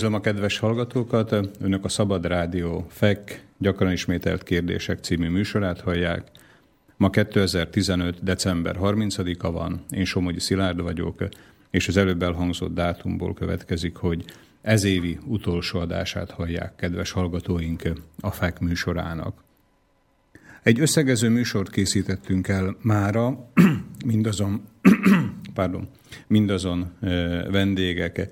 Üdvözlöm a kedves hallgatókat! Önök a Szabad Rádió FEK gyakran ismételt kérdések című műsorát hallják. Ma 2015. december 30-a van, én Somogyi Szilárd vagyok, és az előbb elhangzott dátumból következik, hogy ez évi utolsó adását hallják kedves hallgatóink a FEK műsorának. Egy összegező műsort készítettünk el mára, mindazon, pardon, mindazon vendégek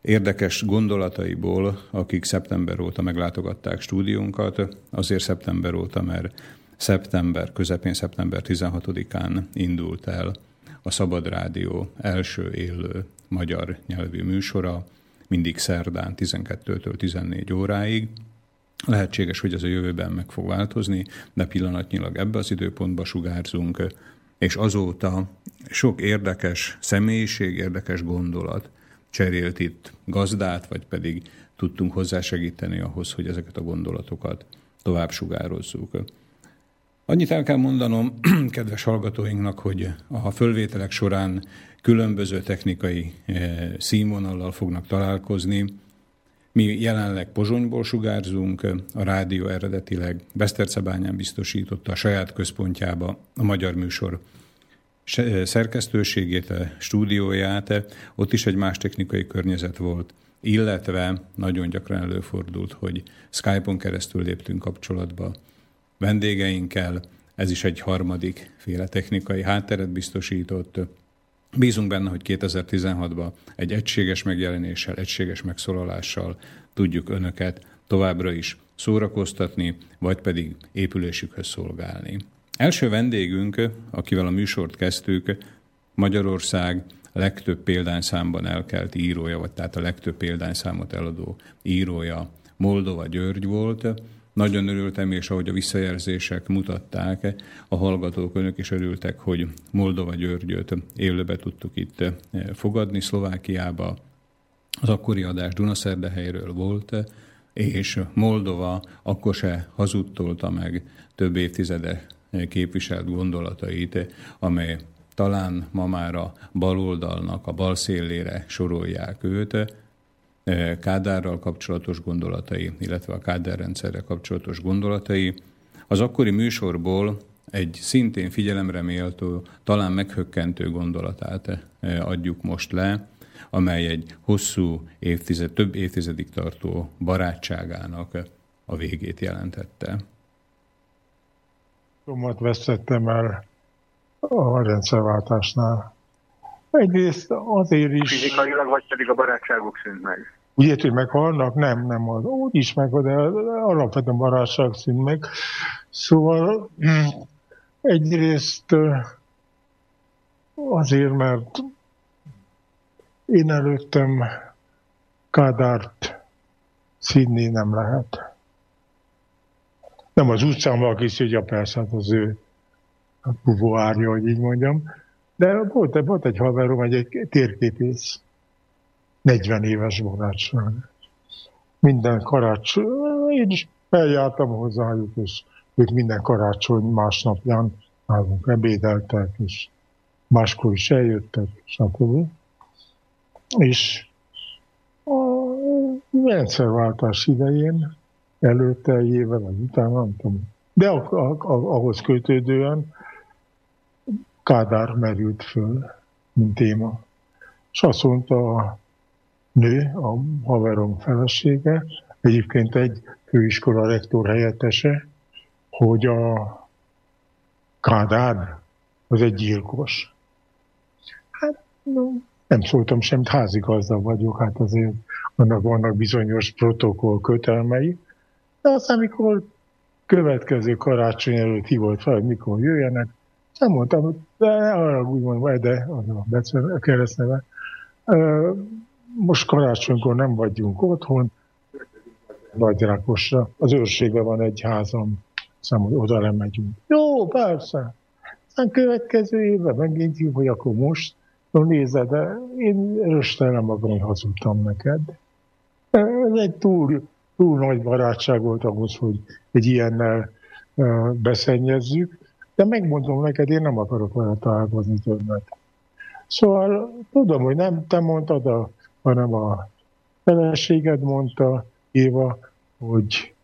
érdekes gondolataiból, akik szeptember óta meglátogatták stúdiónkat, azért szeptember óta, mert szeptember, közepén szeptember 16-án indult el a Szabad Rádió első élő magyar nyelvű műsora, mindig szerdán 12-től 14 óráig. Lehetséges, hogy ez a jövőben meg fog változni, de pillanatnyilag ebbe az időpontba sugárzunk, és azóta sok érdekes személyiség, érdekes gondolat cserélt itt gazdát, vagy pedig tudtunk hozzásegíteni ahhoz, hogy ezeket a gondolatokat tovább sugározzuk. Annyit el kell mondanom kedves hallgatóinknak, hogy a fölvételek során különböző technikai eh, színvonallal fognak találkozni. Mi jelenleg Pozsonyból sugárzunk, a rádió eredetileg Besztercebányán biztosította a saját központjába a magyar műsor szerkesztőségét, a stúdióját, ott is egy más technikai környezet volt, illetve nagyon gyakran előfordult, hogy Skype-on keresztül léptünk kapcsolatba vendégeinkkel, ez is egy harmadik féle technikai hátteret biztosított. Bízunk benne, hogy 2016-ban egy egységes megjelenéssel, egységes megszólalással tudjuk önöket továbbra is szórakoztatni, vagy pedig épülésükhöz szolgálni. Első vendégünk, akivel a műsort kezdtük, Magyarország legtöbb példányszámban elkelt írója, vagy tehát a legtöbb példányszámot eladó írója Moldova György volt. Nagyon örültem, és ahogy a visszajelzések mutatták, a hallgatók önök is örültek, hogy Moldova Györgyöt élőbe tudtuk itt fogadni Szlovákiába. Az akkori adás Dunaszerdehelyről volt, és Moldova akkor se hazudtolta meg több évtizede képviselt gondolatait, amely talán ma már a baloldalnak a bal szélére sorolják őt, Kádárral kapcsolatos gondolatai, illetve a Kádár rendszerre kapcsolatos gondolatai. Az akkori műsorból egy szintén figyelemre méltó, talán meghökkentő gondolatát adjuk most le, amely egy hosszú évtized, több évtizedig tartó barátságának a végét jelentette sokat vesztettem el a rendszerváltásnál. Egyrészt azért is... Fizikailag, vagy pedig a barátságok szűnt meg? Úgy hogy meghalnak? Nem, nem az. Úgy is meg, de alapvetően barátság szűnt meg. Szóval egyrészt azért, mert én előttem Kádárt szídni nem lehet nem az utcán valaki szidja, persze, hát az ő buvóárja, hogy így mondjam. De volt, volt egy haverom, egy, egy térképész, 40 éves barátság. Minden karácsony, én is eljártam hozzájuk, és ők minden karácsony másnapján nálunk ebédeltek, és máskor is eljöttek, stb. És a rendszerváltás idején előtte egy éve, vagy utána, nem tudom. De a, a, ahhoz kötődően Kádár merült föl, mint téma. És azt mondta a nő, a haverom felesége, egyébként egy főiskola rektor helyettese, hogy a Kádár az egy gyilkos. Hát nem szóltam semmit, házigazda vagyok, hát azért annak vannak bizonyos protokoll kötelmei, de aztán, amikor következő karácsony előtt hívott fel, hogy mikor jöjjenek, nem mondtam, hogy de arra úgy mondom, de az a keresztneve. Most karácsonykor nem vagyunk otthon, Nagyrákosra. Az őrségben van egy házam, aztán hogy oda nem megyünk. Jó, persze. Aztán következő évben megint hív, hogy akkor most. No nézed, de én röstelem magam, hogy hazudtam neked. Ez egy túl túl nagy barátság volt ahhoz, hogy egy ilyennel beszennyezzük, de megmondom neked, én nem akarok vele találkozni többet. Szóval tudom, hogy nem te mondtad, a, hanem a feleséged mondta, Éva, hogy,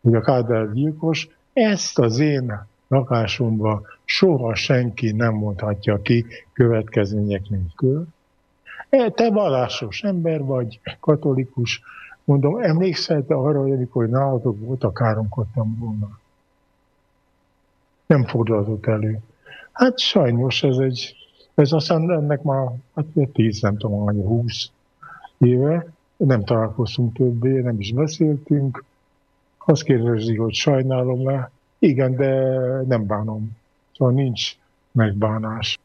hogy a Kádár gyilkos, ezt az én lakásomba soha senki nem mondhatja ki következmények nélkül. Te vallásos ember vagy, katolikus, mondom, emlékszel te arra, hogy amikor nálatok voltak, káromkodtam volna? Nem fordulhatott elő. Hát sajnos ez egy, ez aztán ennek már hát tíz, nem tudom, annyi, húsz éve, nem találkoztunk többé, nem is beszéltünk. Azt kérdezi, hogy sajnálom le. Igen, de nem bánom. Szóval nincs megbánás.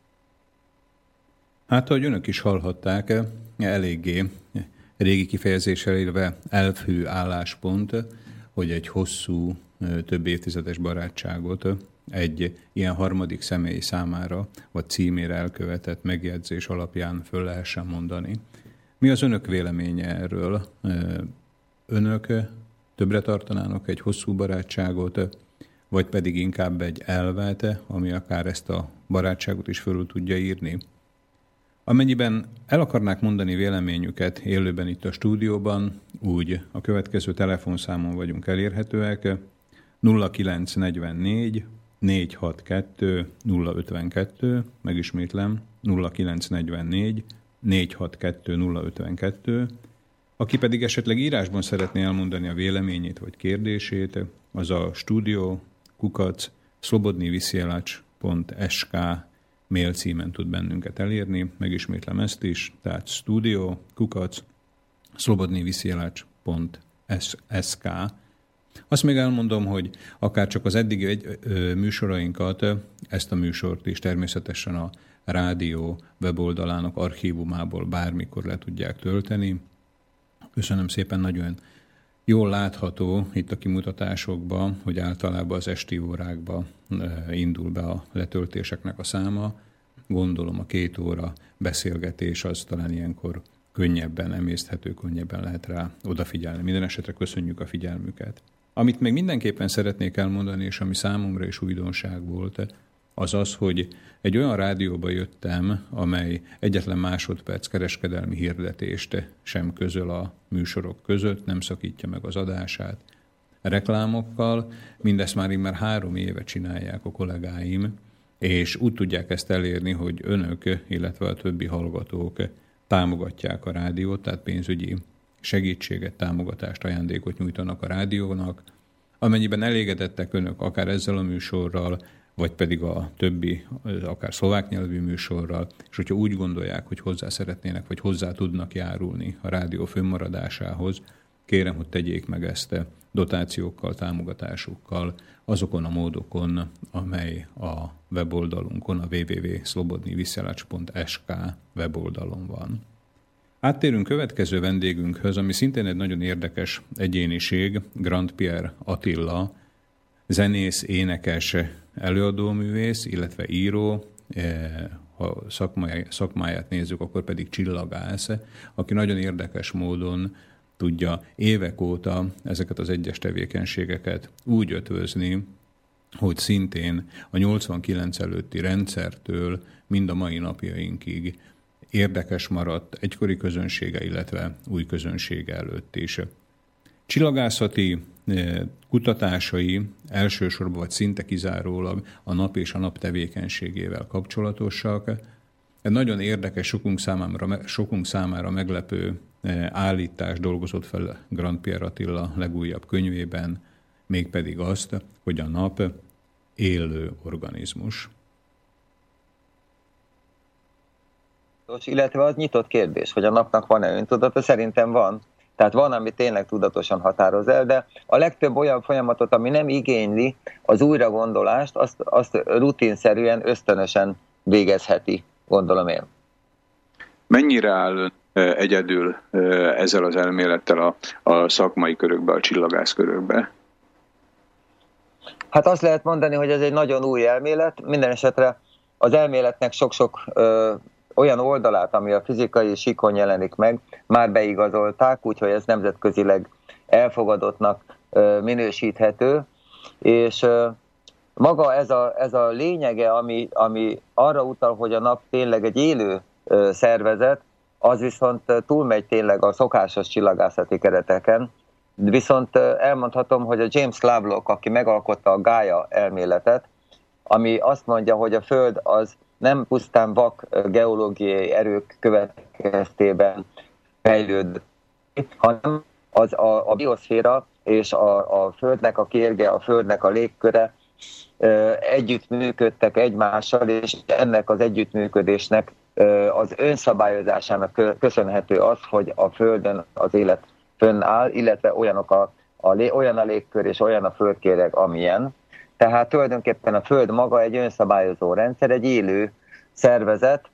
Hát, ahogy önök is hallhatták, eléggé régi kifejezéssel élve elfhű álláspont, hogy egy hosszú, több évtizedes barátságot egy ilyen harmadik személy számára, vagy címére elkövetett megjegyzés alapján föl lehessen mondani. Mi az önök véleménye erről? Önök többre tartanának egy hosszú barátságot, vagy pedig inkább egy elvet, ami akár ezt a barátságot is fölül tudja írni? Amennyiben el akarnák mondani véleményüket élőben itt a stúdióban, úgy a következő telefonszámon vagyunk elérhetőek, 0944 462 052, megismétlem, 0944 462 052, aki pedig esetleg írásban szeretné elmondani a véleményét vagy kérdését, az a stúdió kukac szlobodniviszjelács.sk mail címen tud bennünket elérni, megismétlem ezt is, tehát studio kukac szlobodniviszjelács.sk azt még elmondom, hogy akár csak az eddigi egy, ö, műsorainkat, ezt a műsort is természetesen a rádió weboldalának archívumából bármikor le tudják tölteni. Köszönöm szépen, nagyon jól látható itt a kimutatásokban, hogy általában az esti órákba indul be a letöltéseknek a száma. Gondolom a két óra beszélgetés az talán ilyenkor könnyebben emészthető, könnyebben lehet rá odafigyelni. Minden esetre köszönjük a figyelmüket. Amit még mindenképpen szeretnék elmondani, és ami számomra is újdonság volt, az az, hogy egy olyan rádióba jöttem, amely egyetlen másodperc kereskedelmi hirdetést sem közöl a műsorok között, nem szakítja meg az adását. Reklámokkal, mindezt már immár három éve csinálják a kollégáim, és úgy tudják ezt elérni, hogy önök, illetve a többi hallgatók támogatják a rádiót, tehát pénzügyi segítséget, támogatást, ajándékot nyújtanak a rádiónak. Amennyiben elégedettek önök akár ezzel a műsorral, vagy pedig a többi, akár szlovák nyelvű műsorral, és hogyha úgy gondolják, hogy hozzá szeretnének, vagy hozzá tudnak járulni a rádió fönnmaradásához, kérem, hogy tegyék meg ezt dotációkkal, támogatásukkal, azokon a módokon, amely a weboldalunkon, a www.slobodniviszelacs.sk weboldalon van. Áttérünk következő vendégünkhöz, ami szintén egy nagyon érdekes egyéniség, Grand Pierre Attila, zenész, énekes, előadóművész, illetve író, eh, ha szakmáját nézzük, akkor pedig csillagász, aki nagyon érdekes módon tudja évek óta ezeket az egyes tevékenységeket úgy ötvözni, hogy szintén a 89 előtti rendszertől mind a mai napjainkig érdekes maradt egykori közönsége, illetve új közönsége előtt is. Csillagászati kutatásai elsősorban vagy szinte kizárólag a nap és a nap tevékenységével kapcsolatosak. Egy nagyon érdekes, sokunk számára, sokunk számára meglepő állítás dolgozott fel Grand Pierre Attila legújabb könyvében, mégpedig azt, hogy a nap élő organizmus. illetve az nyitott kérdés, hogy a napnak van-e öntudata, szerintem van. Tehát van, ami tényleg tudatosan határoz el, de a legtöbb olyan folyamatot, ami nem igényli az újragondolást, azt, azt rutinszerűen, ösztönösen végezheti, gondolom én. Mennyire áll egyedül ezzel az elmélettel a, a szakmai körökbe, a csillagász körökbe? Hát azt lehet mondani, hogy ez egy nagyon új elmélet, minden esetre az elméletnek sok-sok olyan oldalát, ami a fizikai sikon jelenik meg, már beigazolták, úgyhogy ez nemzetközileg elfogadottnak minősíthető, és maga ez a, ez a lényege, ami, ami arra utal, hogy a nap tényleg egy élő szervezet, az viszont túlmegy tényleg a szokásos csillagászati kereteken, viszont elmondhatom, hogy a James Lovelock, aki megalkotta a Gaia elméletet, ami azt mondja, hogy a Föld az nem pusztán vak geológiai erők következtében fejlőd, hanem az a, a bioszféra és a, a Földnek a kérge, a Földnek a légköre együtt működtek egymással, és ennek az együttműködésnek az önszabályozásának köszönhető az, hogy a Földön az élet fönnáll, illetve olyanok a, a, olyan a légkör és olyan a földkéreg, amilyen. Tehát tulajdonképpen a Föld maga egy önszabályozó rendszer, egy élő szervezet,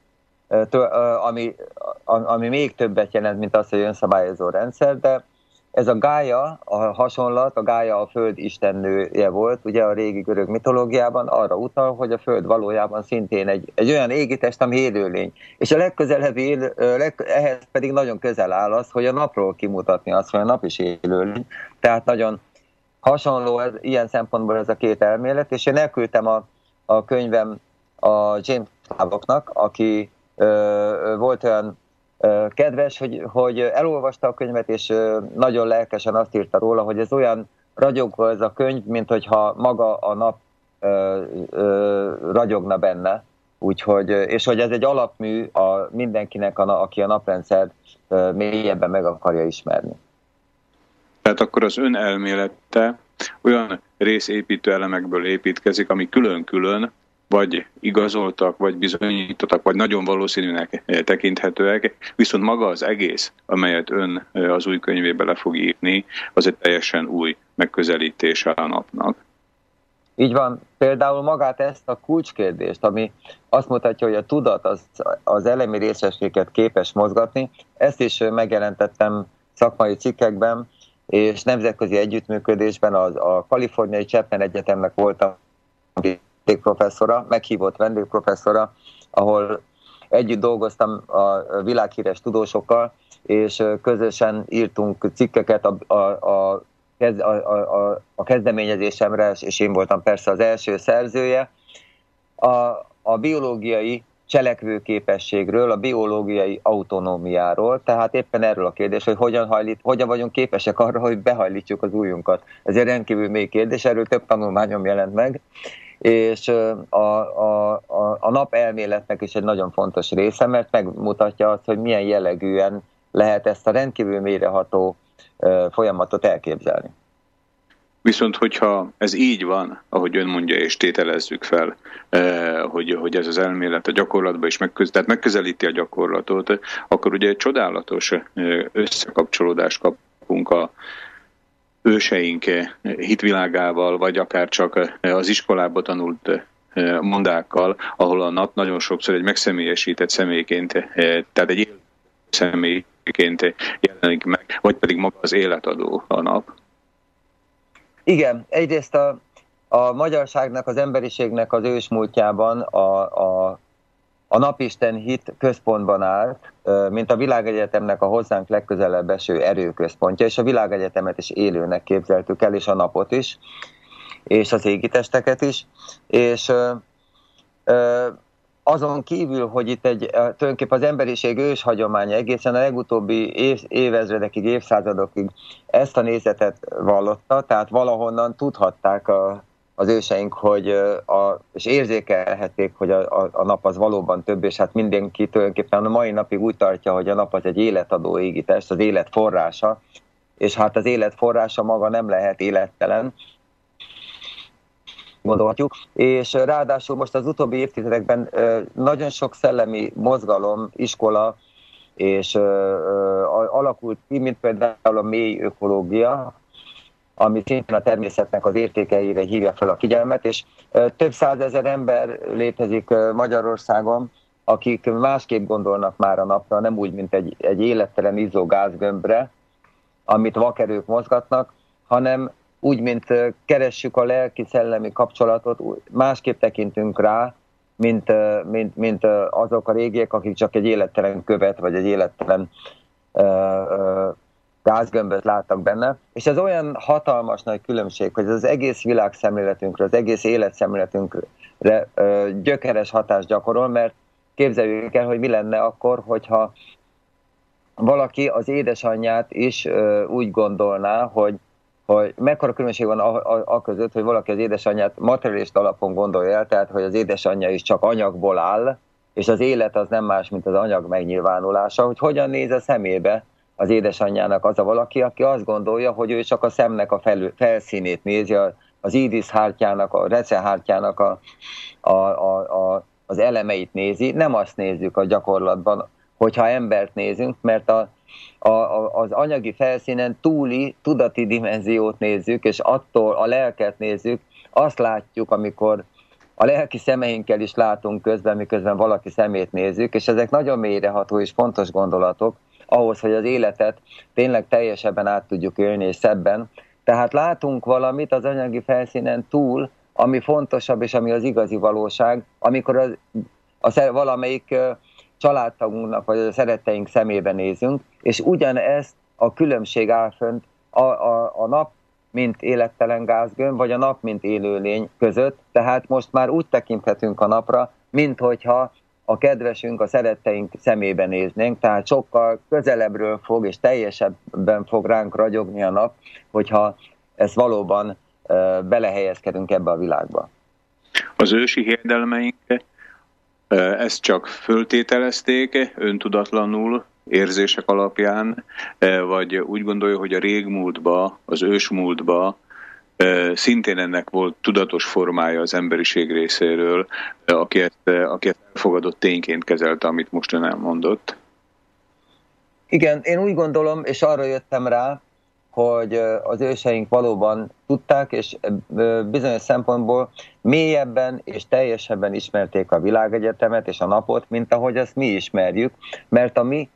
ami, ami még többet jelent, mint az, hogy önszabályozó rendszer, de ez a Gája, a hasonlat, a Gája a föld istennője volt, ugye a régi görög mitológiában arra utal, hogy a föld valójában szintén egy, egy olyan égitest, ami élőlény. És a legközelebbi, él, leg, ehhez pedig nagyon közel áll az, hogy a napról kimutatni azt, hogy a nap is élőlény. Tehát nagyon hasonló ez, ilyen szempontból ez a két elmélet, és én elküldtem a, a könyvem a James Clavoknak, aki ö, volt olyan kedves, hogy, hogy elolvasta a könyvet, és nagyon lelkesen azt írta róla, hogy ez olyan ragyogó ez a könyv, mint hogyha maga a nap ö, ö, ragyogna benne. Úgyhogy, és hogy ez egy alapmű a mindenkinek, a, aki a naprendszer mélyebben meg akarja ismerni. Tehát akkor az ön elmélete olyan részépítő elemekből építkezik, ami külön-külön vagy igazoltak, vagy bizonyítottak, vagy nagyon valószínűnek tekinthetőek, viszont maga az egész, amelyet ön az új könyvébe le fog írni, az egy teljesen új megközelítése a napnak. Így van. Például magát ezt a kulcskérdést, ami azt mutatja, hogy a tudat az, az elemi részességet képes mozgatni, ezt is megjelentettem szakmai cikkekben, és nemzetközi együttműködésben az, a Kaliforniai Chapman Egyetemnek voltam vendégprofesszora, meghívott vendégprofesszora, ahol együtt dolgoztam a világhíres tudósokkal, és közösen írtunk cikkeket a, a, a, a, a, a kezdeményezésemre, és én voltam persze az első szerzője, a, a biológiai cselekvőképességről, a biológiai autonómiáról, tehát éppen erről a kérdés, hogy hogyan, hajlít, hogyan vagyunk képesek arra, hogy behajlítjuk az újunkat. Ez egy rendkívül mély kérdés, erről több tanulmányom jelent meg, és a, a, a, a nap elméletnek is egy nagyon fontos része, mert megmutatja azt, hogy milyen jellegűen lehet ezt a rendkívül mélyreható folyamatot elképzelni. Viszont, hogyha ez így van, ahogy ön mondja, és tételezzük fel, hogy, hogy ez az elmélet a gyakorlatban is megköz, tehát megközelíti a gyakorlatot, akkor ugye egy csodálatos összekapcsolódást kapunk a, őseink hitvilágával, vagy akár csak az iskolába tanult mondákkal, ahol a nap nagyon sokszor egy megszemélyesített személyként, tehát egy személyként jelenik meg, vagy pedig maga az életadó a nap. Igen, egyrészt a, a magyarságnak, az emberiségnek az ősmúltjában a, a a napisten hit központban állt, mint a világegyetemnek a hozzánk legközelebb eső erőközpontja, és a világegyetemet is élőnek képzeltük el, és a napot is, és az égitesteket is, és azon kívül, hogy itt egy, tulajdonképpen az emberiség ős hagyománya egészen a legutóbbi év, évezredekig, évszázadokig ezt a nézetet vallotta, tehát valahonnan tudhatták a, az őseink, hogy a, és érzékelhették, hogy a, a, a nap az valóban több, és hát mindenki tulajdonképpen a mai napig úgy tartja, hogy a nap az egy életadó égitest, az élet forrása, és hát az élet forrása maga nem lehet élettelen, gondolhatjuk, és ráadásul most az utóbbi évtizedekben nagyon sok szellemi mozgalom, iskola, és alakult ki, mint például a mély ökológia, ami szintén a természetnek az értékeire hívja fel a figyelmet, és több százezer ember létezik Magyarországon, akik másképp gondolnak már a napra, nem úgy, mint egy, egy élettelen izzó gázgömbre, amit vakerők mozgatnak, hanem úgy, mint keressük a lelki-szellemi kapcsolatot, másképp tekintünk rá, mint, mint, mint azok a régiek, akik csak egy élettelen követ, vagy egy élettelen gázgömböt láttak benne, és ez olyan hatalmas nagy különbség, hogy az egész világszemléletünkre, az egész életszemléletünkre ö, gyökeres hatást gyakorol, mert képzeljük el, hogy mi lenne akkor, hogyha valaki az édesanyját is úgy gondolná, hogy hogy mekkora különbség van a, a, a között, hogy valaki az édesanyját materialist alapon gondolja el, tehát hogy az édesanyja is csak anyagból áll, és az élet az nem más, mint az anyag megnyilvánulása, hogy hogyan néz a szemébe az édesanyjának az a valaki, aki azt gondolja, hogy ő csak a szemnek a fel, felszínét nézi, az ídis hártyának, a recehártyának a, a, a, a, az elemeit nézi, nem azt nézzük a gyakorlatban, hogyha embert nézünk, mert a, a, a, az anyagi felszínen túli tudati dimenziót nézzük, és attól a lelket nézzük, azt látjuk, amikor a lelki szemeinkkel is látunk közben, miközben valaki szemét nézzük, és ezek nagyon mélyreható és fontos gondolatok ahhoz, hogy az életet tényleg teljesebben át tudjuk élni és szebben. Tehát látunk valamit az anyagi felszínen túl, ami fontosabb, és ami az igazi valóság, amikor az, a, valamelyik családtagunknak, vagy a szeretteink szemébe nézünk, és ugyanezt a különbség áll fönt a, a, a nap, mint élettelen gázgömb, vagy a nap, mint élőlény között. Tehát most már úgy tekinthetünk a napra, mint hogyha a kedvesünk, a szeretteink szemébe néznénk, tehát sokkal közelebbről fog és teljesebben fog ránk ragyogni a nap, hogyha ezt valóban belehelyezkedünk ebbe a világba. Az ősi hirdelmeink ezt csak föltételezték öntudatlanul, érzések alapján, vagy úgy gondolja, hogy a régmúltba, az ősmúltba szintén ennek volt tudatos formája az emberiség részéről, aki ezt, aki ezt elfogadott tényként kezelte, amit most ön elmondott. Igen, én úgy gondolom, és arra jöttem rá, hogy az őseink valóban tudták, és bizonyos szempontból mélyebben és teljesebben ismerték a világegyetemet és a napot, mint ahogy azt mi ismerjük, mert a mi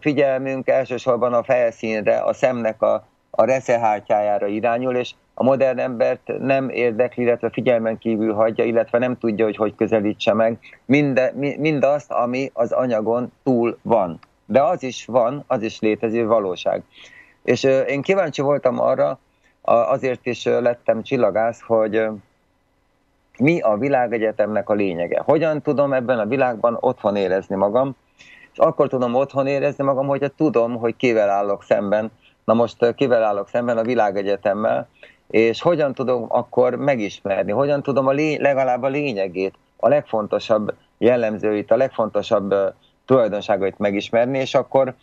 figyelmünk elsősorban a felszínre, a szemnek a, a reszehártyájára irányul, és a modern embert nem érdekli, illetve figyelmen kívül hagyja, illetve nem tudja, hogy hogy közelítse meg minde, mindazt, ami az anyagon túl van. De az is van, az is létező valóság. És én kíváncsi voltam arra, azért is lettem csillagász, hogy mi a világegyetemnek a lényege. Hogyan tudom ebben a világban otthon érezni magam, és akkor tudom otthon érezni magam, hogyha tudom, hogy kivel állok szemben. Na most kivel állok szemben a világegyetemmel, és hogyan tudom akkor megismerni, hogyan tudom a lé- legalább a lényegét, a legfontosabb jellemzőit, a legfontosabb tulajdonságait megismerni, és akkor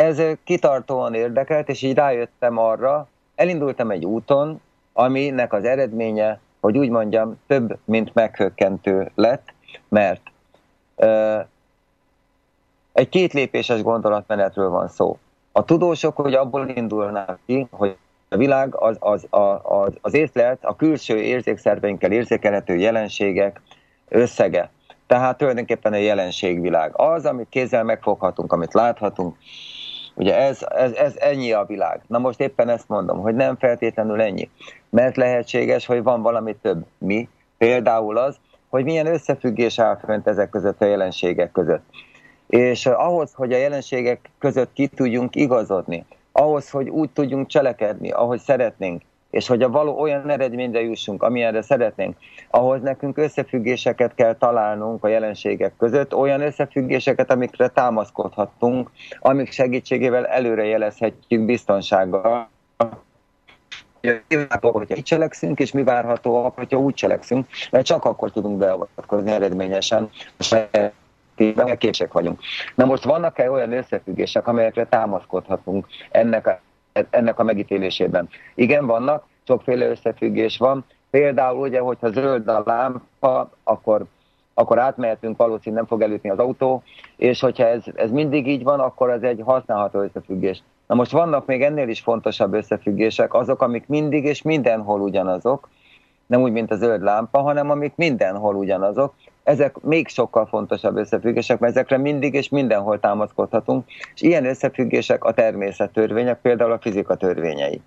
ez kitartóan érdekelt, és így rájöttem arra, elindultam egy úton, aminek az eredménye, hogy úgy mondjam, több, mint meghökkentő lett, mert egy két lépéses gondolatmenetről van szó. A tudósok, hogy abból indulnak ki, hogy a világ az, az, az, az észlelt, a külső érzékszerveinkkel érzékelhető jelenségek összege. Tehát tulajdonképpen a jelenségvilág. Az, amit kézzel megfoghatunk, amit láthatunk, Ugye ez, ez, ez ennyi a világ. Na most éppen ezt mondom, hogy nem feltétlenül ennyi. Mert lehetséges, hogy van valami több. Mi? Például az, hogy milyen összefüggés áll fönt ezek között a jelenségek között. És ahhoz, hogy a jelenségek között ki tudjunk igazodni, ahhoz, hogy úgy tudjunk cselekedni, ahogy szeretnénk, és hogy a való olyan eredményre jussunk, amilyenre szeretnénk, ahhoz nekünk összefüggéseket kell találnunk a jelenségek között, olyan összefüggéseket, amikre támaszkodhatunk, amik segítségével előre jelezhetjük biztonsággal, hogyha így cselekszünk, és mi várható, hogyha úgy cselekszünk, mert csak akkor tudunk beavatkozni eredményesen, mert képesek vagyunk. Na most vannak-e olyan összefüggések, amelyekre támaszkodhatunk ennek a ennek a megítélésében. Igen, vannak, sokféle összefüggés van. Például ugye, hogyha zöld a lámpa, akkor, akkor átmehetünk, valószínűleg nem fog elütni az autó, és hogyha ez, ez mindig így van, akkor ez egy használható összefüggés. Na most vannak még ennél is fontosabb összefüggések, azok, amik mindig és mindenhol ugyanazok, nem úgy, mint a zöld lámpa, hanem amik mindenhol ugyanazok. Ezek még sokkal fontosabb összefüggések, mert ezekre mindig és mindenhol támaszkodhatunk, és ilyen összefüggések a természettörvények, például a fizika törvényei.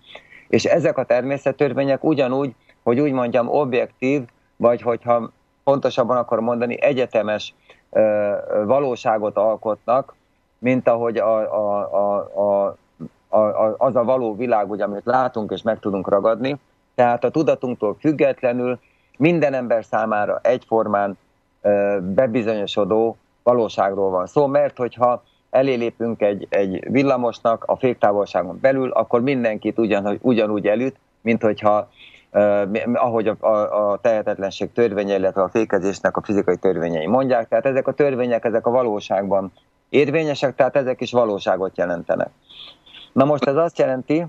És ezek a természettörvények ugyanúgy, hogy úgy mondjam, objektív, vagy hogyha pontosabban akar mondani, egyetemes ö, valóságot alkotnak, mint ahogy a, a, a, a, a, az a való világ, ugye, amit látunk és meg tudunk ragadni, tehát a tudatunktól függetlenül minden ember számára egyformán bebizonyosodó valóságról van szó, mert hogyha elélépünk egy, egy villamosnak a féktávolságon belül, akkor mindenkit ugyan, ugyanúgy elüt, mint hogyha Uh, ahogy a, a, a tehetetlenség törvénye, illetve a fékezésnek a fizikai törvényei mondják. Tehát ezek a törvények, ezek a valóságban érvényesek, tehát ezek is valóságot jelentenek. Na most ez azt jelenti...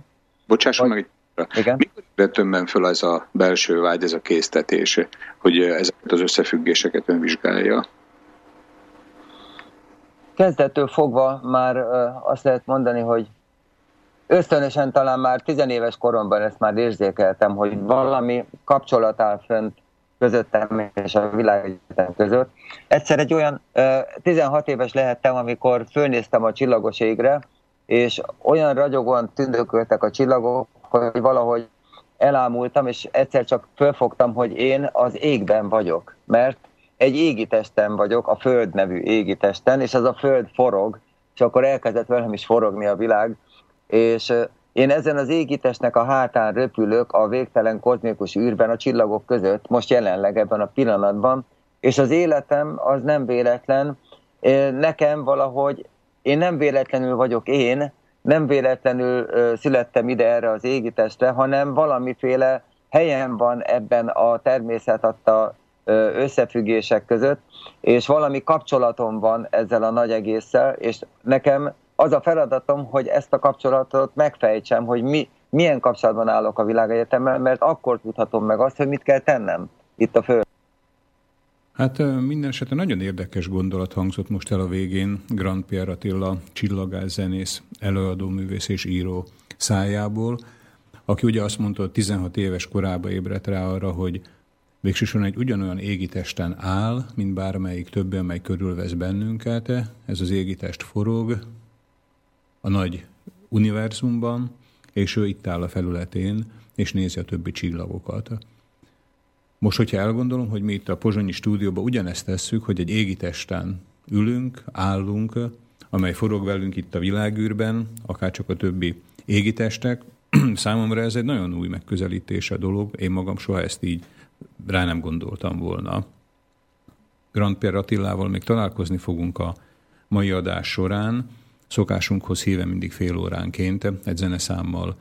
Bocsásson meg igen? Mikor többen föl az a belső vágy, ez a késztetés, hogy ezeket az összefüggéseket ön vizsgálja? Kezdettől fogva már azt lehet mondani, hogy ösztönösen talán már tizenéves koromban ezt már érzékeltem, hogy valami kapcsolat áll fönt közöttem és a világegyetem között. Egyszer egy olyan 16 éves lehettem, amikor fölnéztem a csillagos égre, és olyan ragyogóan tündököltek a csillagok, hogy valahogy elámultam, és egyszer csak fölfogtam, hogy én az égben vagyok, mert egy égi testen vagyok, a Föld nevű égi testen, és az a Föld forog, és akkor elkezdett velem is forogni a világ, és én ezen az égitestnek a hátán röpülök a végtelen kozmikus űrben, a csillagok között, most jelenleg ebben a pillanatban, és az életem az nem véletlen, nekem valahogy, én nem véletlenül vagyok én, nem véletlenül születtem ide erre az égitestre, hanem valamiféle helyen van ebben a természet adta összefüggések között, és valami kapcsolatom van ezzel a nagy egésszel, és nekem az a feladatom, hogy ezt a kapcsolatot megfejtsem, hogy mi, milyen kapcsolatban állok a világegyetemmel, mert akkor tudhatom meg azt, hogy mit kell tennem itt a föld. Hát minden esetre nagyon érdekes gondolat hangzott most el a végén Grand Pierre Attila csillagászenész, előadó művész és író szájából, aki ugye azt mondta, hogy 16 éves korába ébredt rá arra, hogy végsősorban egy ugyanolyan égitesten áll, mint bármelyik többi, amely körülvesz bennünket. Ez az égitest forog, a nagy univerzumban, és ő itt áll a felületén, és nézi a többi csillagokat. Most, hogyha elgondolom, hogy mi itt a Pozsonyi stúdióban ugyanezt tesszük, hogy egy égitesten ülünk, állunk, amely forog velünk itt a világűrben, akár csak a többi égitestek, számomra ez egy nagyon új megközelítés a dolog, én magam soha ezt így rá nem gondoltam volna. Grand Pierre Attilával még találkozni fogunk a mai adás során, Szokásunkhoz híve mindig fél óránként egy zeneszámmal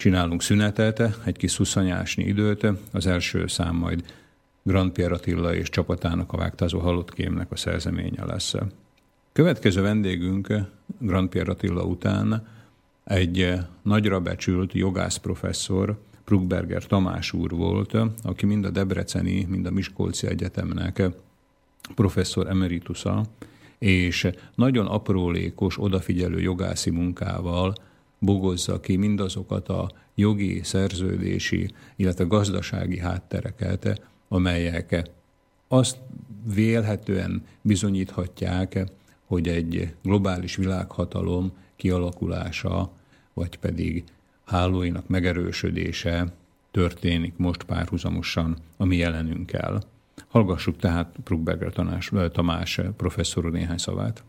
csinálunk szünetet, egy kis szuszanyásnyi időt. Az első szám majd Grand Pierre Attila és csapatának a vágtázó halott kémnek a szerzeménye lesz. Következő vendégünk Grand Pierre Attila után egy nagyra becsült jogász professzor, Prugberger Tamás úr volt, aki mind a Debreceni, mind a Miskolci Egyetemnek professzor emeritusa, és nagyon aprólékos, odafigyelő jogászi munkával bogozza ki mindazokat a jogi, szerződési, illetve gazdasági háttereket, amelyek azt vélhetően bizonyíthatják, hogy egy globális világhatalom kialakulása, vagy pedig hálóinak megerősödése történik most párhuzamosan a mi jelenünkkel. Hallgassuk tehát Bruckberger Tamás, Tamás professzor néhány szavát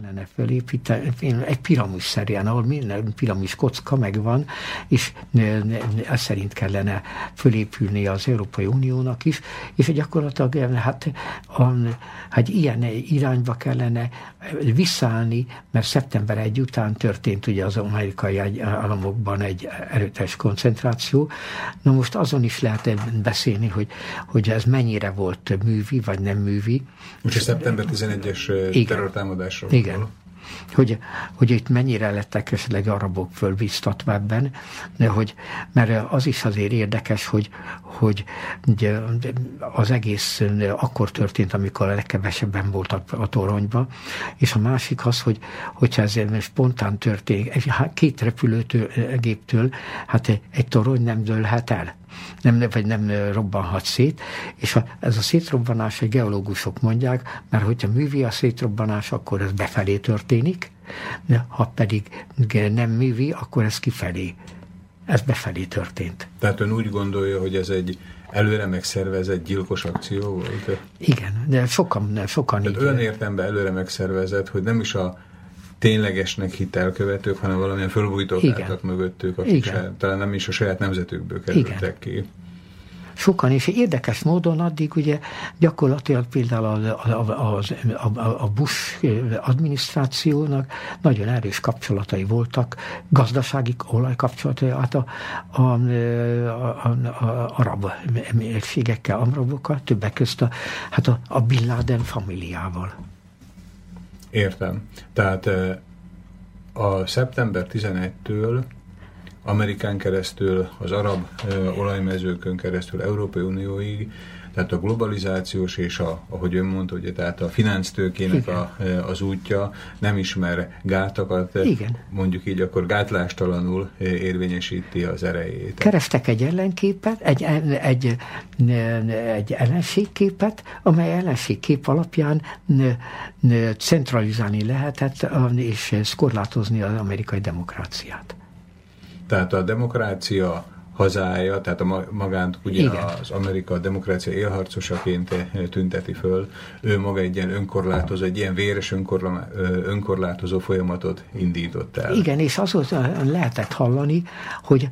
kellene felépíteni, egy piramis szerűen, ahol minden piramis kocka megvan, és ez szerint kellene fölépülni az Európai Uniónak is, és gyakorlatilag hát, a, hát ilyen irányba kellene visszaállni, mert szeptember 1 után történt ugye az amerikai államokban egy erőteljes koncentráció. Na most azon is lehet beszélni, hogy, hogy ez mennyire volt művi, vagy nem művi. A szeptember 11-es terrortámadásról igen. Hogy, hogy itt mennyire lettek esetleg arabok fölbiztatva ebben, de hogy, mert az is azért érdekes, hogy, hogy az egész akkor történt, amikor a legkevesebben volt a, toronyba, és a másik az, hogy hogyha ez spontán történik, két repülőgéptől, hát egy torony nem dőlhet el nem, vagy nem robbanhat szét, és a, ez a szétrobbanás, egy geológusok mondják, mert hogyha művi a szétrobbanás, akkor ez befelé történik, de ha pedig nem művi, akkor ez kifelé. Ez befelé történt. Tehát ön úgy gondolja, hogy ez egy előre megszervezett gyilkos akció volt? Igen, de sokan, sokan Tehát így... Ön értembe előre megszervezett, hogy nem is a ténylegesnek hitelkövetők, hanem valamilyen fölbújtók álltak mögöttük, akik se, talán nem is a saját nemzetükből kerültek Igen. ki. sokan, és érdekes módon addig ugye gyakorlatilag például a, a, a, a Bush adminisztrációnak nagyon erős kapcsolatai voltak, gazdasági olajkapcsolatai, hát a, a, a, a, a arab mérségekkel, arabokkal, többek közt a, hát a, a Bin Laden familiával. Értem. Tehát a szeptember 11-től Amerikán keresztül, az arab olajmezőkön keresztül, Európai Unióig tehát a globalizációs és a, ahogy ön mondta, ugye, tehát a finansztőkének a, az útja nem ismer gátakat, Igen. mondjuk így akkor gátlástalanul érvényesíti az erejét. Kerestek egy ellenképet, egy, egy, egy ellenségképet, amely ellenségkép alapján centralizálni lehetett és korlátozni az amerikai demokráciát. Tehát a demokrácia hazája, tehát a magánt ugye Igen. az Amerika demokrácia élharcosaként tünteti föl, ő maga egy ilyen önkorlátozó, egy ilyen véres önkorlátozó folyamatot indított el. Igen, és azon lehetett hallani, hogy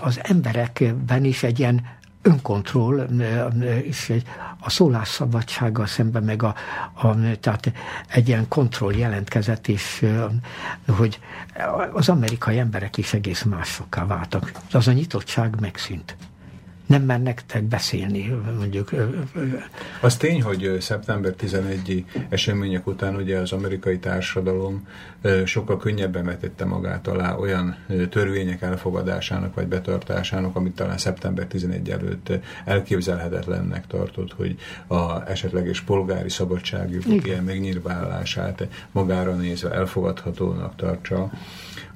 az emberekben is egy ilyen önkontroll, és a szólásszabadsággal szemben meg a, a, tehát egy ilyen kontroll jelentkezett, és hogy az amerikai emberek is egész másokká váltak. Az a nyitottság megszűnt nem mernek beszélni, mondjuk. Az tény, hogy szeptember 11-i események után ugye az amerikai társadalom sokkal könnyebben vetette magát alá olyan törvények elfogadásának vagy betartásának, amit talán szeptember 11 előtt elképzelhetetlennek tartott, hogy a esetleges polgári szabadságjogok ilyen megnyilvánulását magára nézve elfogadhatónak tartsa.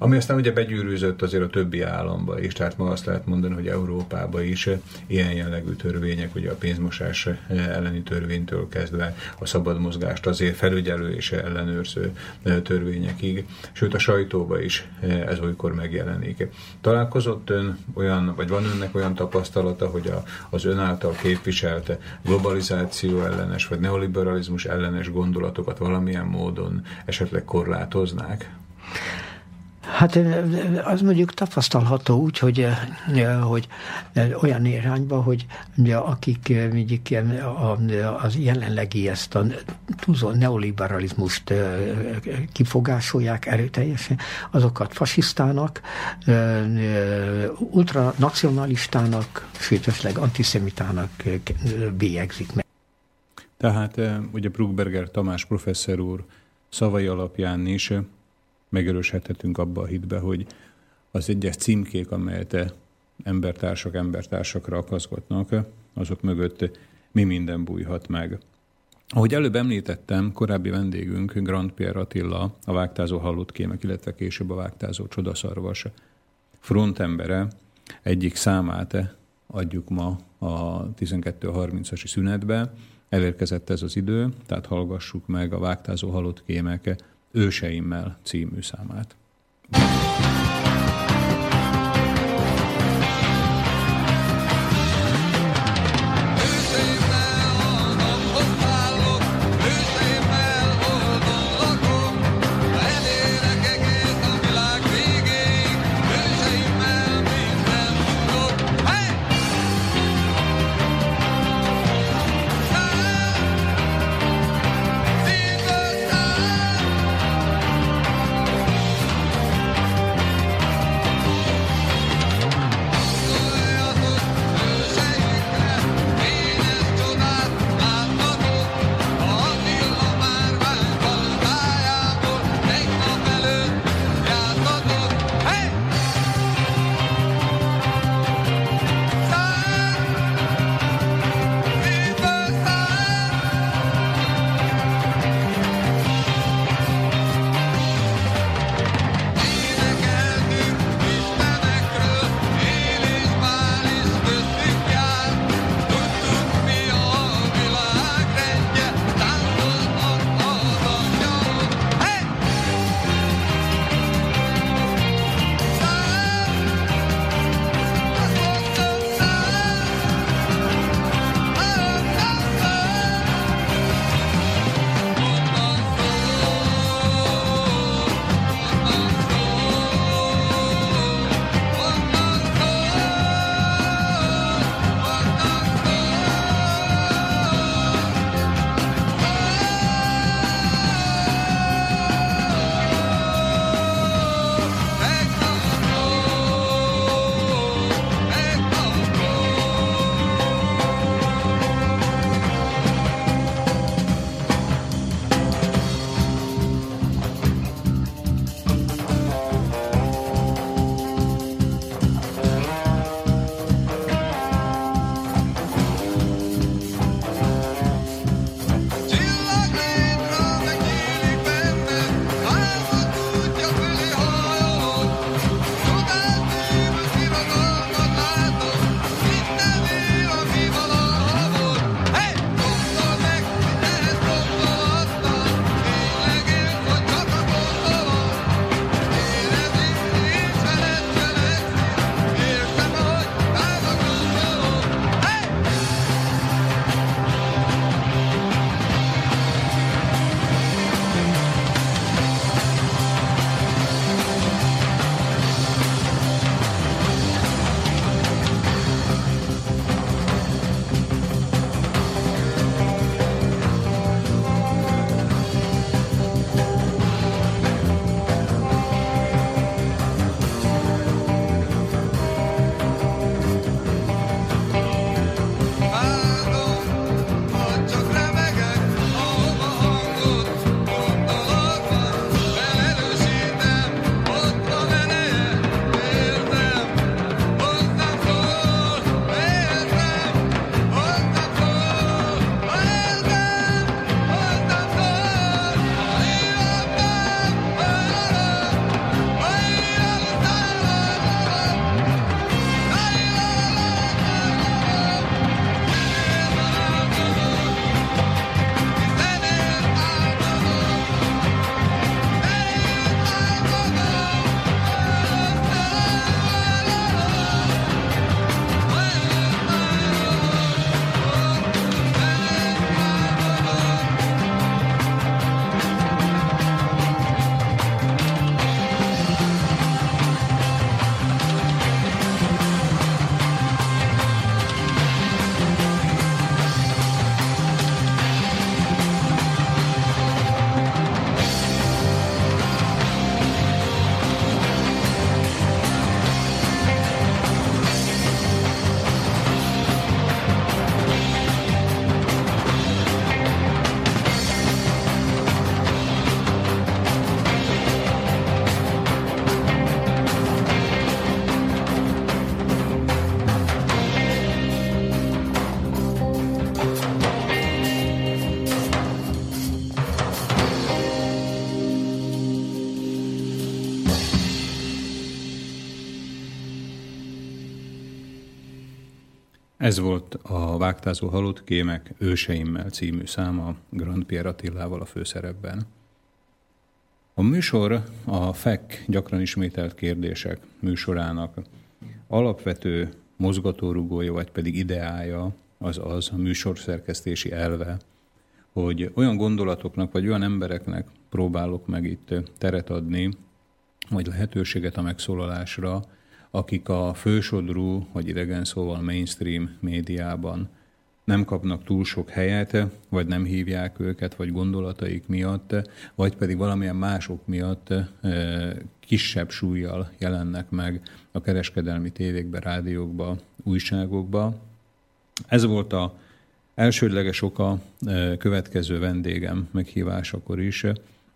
Ami aztán ugye begyűrűzött azért a többi államba is, tehát ma azt lehet mondani, hogy Európába is ilyen jellegű törvények, ugye a pénzmosás elleni törvénytől kezdve a szabad mozgást azért felügyelő és ellenőrző törvényekig, sőt a sajtóba is ez olykor megjelenik. Találkozott ön olyan, vagy van önnek olyan tapasztalata, hogy a, az ön által képviselt globalizáció ellenes, vagy neoliberalizmus ellenes gondolatokat valamilyen módon esetleg korlátoznák? Hát az mondjuk tapasztalható úgy, hogy, hogy olyan irányba, hogy akik mondjuk az jelenlegi ezt a túlzó neoliberalizmust kifogásolják erőteljesen, azokat fasisztának, ultranacionalistának, sőt, esetleg antiszemitának bélyegzik meg. Tehát ugye Bruckberger Tamás professzor úr szavai alapján is megerősíthetünk abba a hitbe, hogy az egyes címkék, amelyet embertársak embertársakra akaszgatnak, azok mögött mi minden bújhat meg. Ahogy előbb említettem, korábbi vendégünk Grand Pierre Attila, a vágtázó halott kémek, illetve később a vágtázó csodaszarvas frontembere egyik számát adjuk ma a 12.30-as szünetbe. Elérkezett ez az idő, tehát hallgassuk meg a vágtázó halott kémek Őseimmel című számát. Ez volt a Vágtázó halott kémek őseimmel című száma Grand Pierre Attilával a főszerepben. A műsor a FEK gyakran ismételt kérdések műsorának alapvető mozgatórugója, vagy pedig ideája az az a műsorszerkesztési elve, hogy olyan gondolatoknak, vagy olyan embereknek próbálok meg itt teret adni, vagy lehetőséget a megszólalásra, akik a fősodrú, vagy idegen szóval mainstream médiában nem kapnak túl sok helyet, vagy nem hívják őket, vagy gondolataik miatt, vagy pedig valamilyen mások miatt kisebb súlyjal jelennek meg a kereskedelmi tévékbe, rádiókba, újságokba. Ez volt a elsődleges oka következő vendégem meghívásakor is,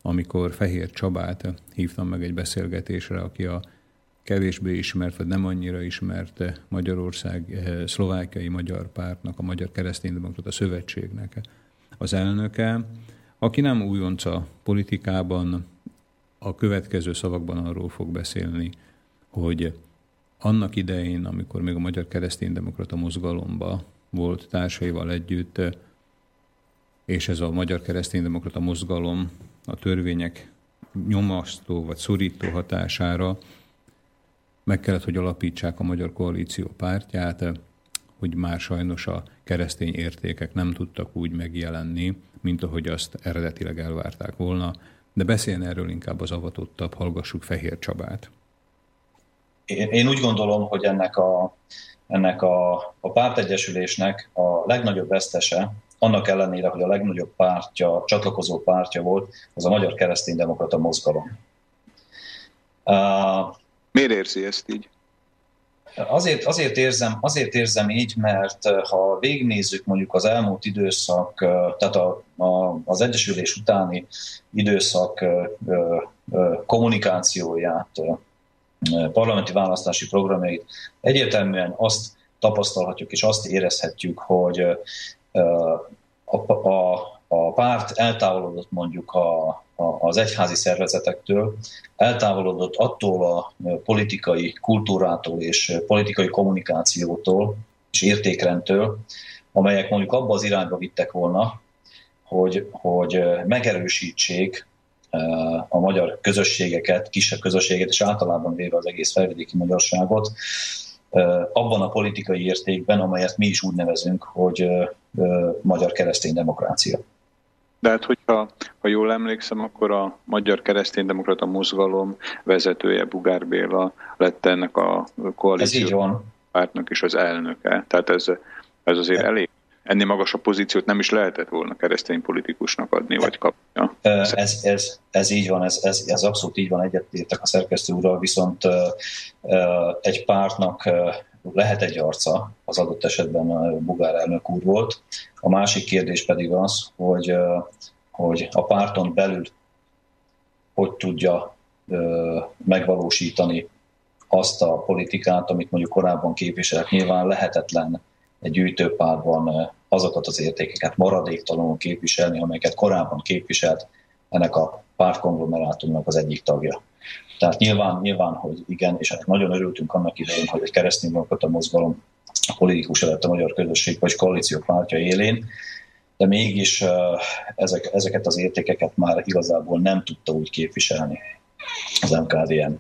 amikor Fehér Csabát hívtam meg egy beszélgetésre, aki a kevésbé ismert, vagy nem annyira ismert Magyarország eh, szlovákiai magyar pártnak, a Magyar Kereszténydemokrata Szövetségnek az elnöke, aki nem újonca politikában, a következő szavakban arról fog beszélni, hogy annak idején, amikor még a Magyar Kereszténydemokrata mozgalomba volt társaival együtt, és ez a Magyar Kereszténydemokrata mozgalom a törvények nyomasztó vagy szorító hatására meg kellett, hogy alapítsák a Magyar Koalíció pártját, hogy már sajnos a keresztény értékek nem tudtak úgy megjelenni, mint ahogy azt eredetileg elvárták volna, de beszéljen erről inkább az avatottabb, hallgassuk Fehér Csabát. Én, én úgy gondolom, hogy ennek a, ennek a, a pártegyesülésnek a legnagyobb vesztese, annak ellenére, hogy a legnagyobb pártja, csatlakozó pártja volt, az a Magyar Kereszténydemokrata Mozgalom. Uh, Miért érzi ezt így? Azért, azért, érzem, azért érzem így, mert ha végignézzük mondjuk az elmúlt időszak, eh, tehát a, a, az Egyesülés utáni időszak kommunikációját, parlamenti választási programjait, egyértelműen azt tapasztalhatjuk és azt érezhetjük, hogy a, a, a párt eltávolodott mondjuk a, az egyházi szervezetektől, eltávolodott attól a politikai kultúrától és politikai kommunikációtól és értékrendtől, amelyek mondjuk abba az irányba vittek volna, hogy, hogy megerősítsék a magyar közösségeket, kisebb közösséget, és általában véve az egész felvidéki magyarságot, abban a politikai értékben, amelyet mi is úgy nevezünk, hogy magyar keresztény demokrácia. De hát, hogyha ha jól emlékszem, akkor a Magyar Kereszténydemokrata Mozgalom vezetője Bugár Béla lett ennek a koalíció pártnak is az elnöke. Tehát ez, ez azért elég ennél magasabb pozíciót nem is lehetett volna keresztény politikusnak adni, vagy kapni. Ez, ez, ez így van, ez, ez, ez abszolút így van, egyetértek a szerkesztő úrral, viszont egy pártnak lehet egy arca, az adott esetben a Bugár elnök úr volt. A másik kérdés pedig az, hogy, hogy a párton belül hogy tudja megvalósítani azt a politikát, amit mondjuk korábban képviselt. Nyilván lehetetlen egy gyűjtőpárban azokat az értékeket maradéktalanul képviselni, amelyeket korábban képviselt ennek a pártkonglomerátumnak az egyik tagja. Tehát nyilván, nyilván, hogy igen, és hát nagyon örültünk annak idején, hogy egy keresztény a mozgalom a politikus lett a magyar közösség vagy koalíció pártja élén, de mégis ezek, ezeket az értékeket már igazából nem tudta úgy képviselni az MKDM.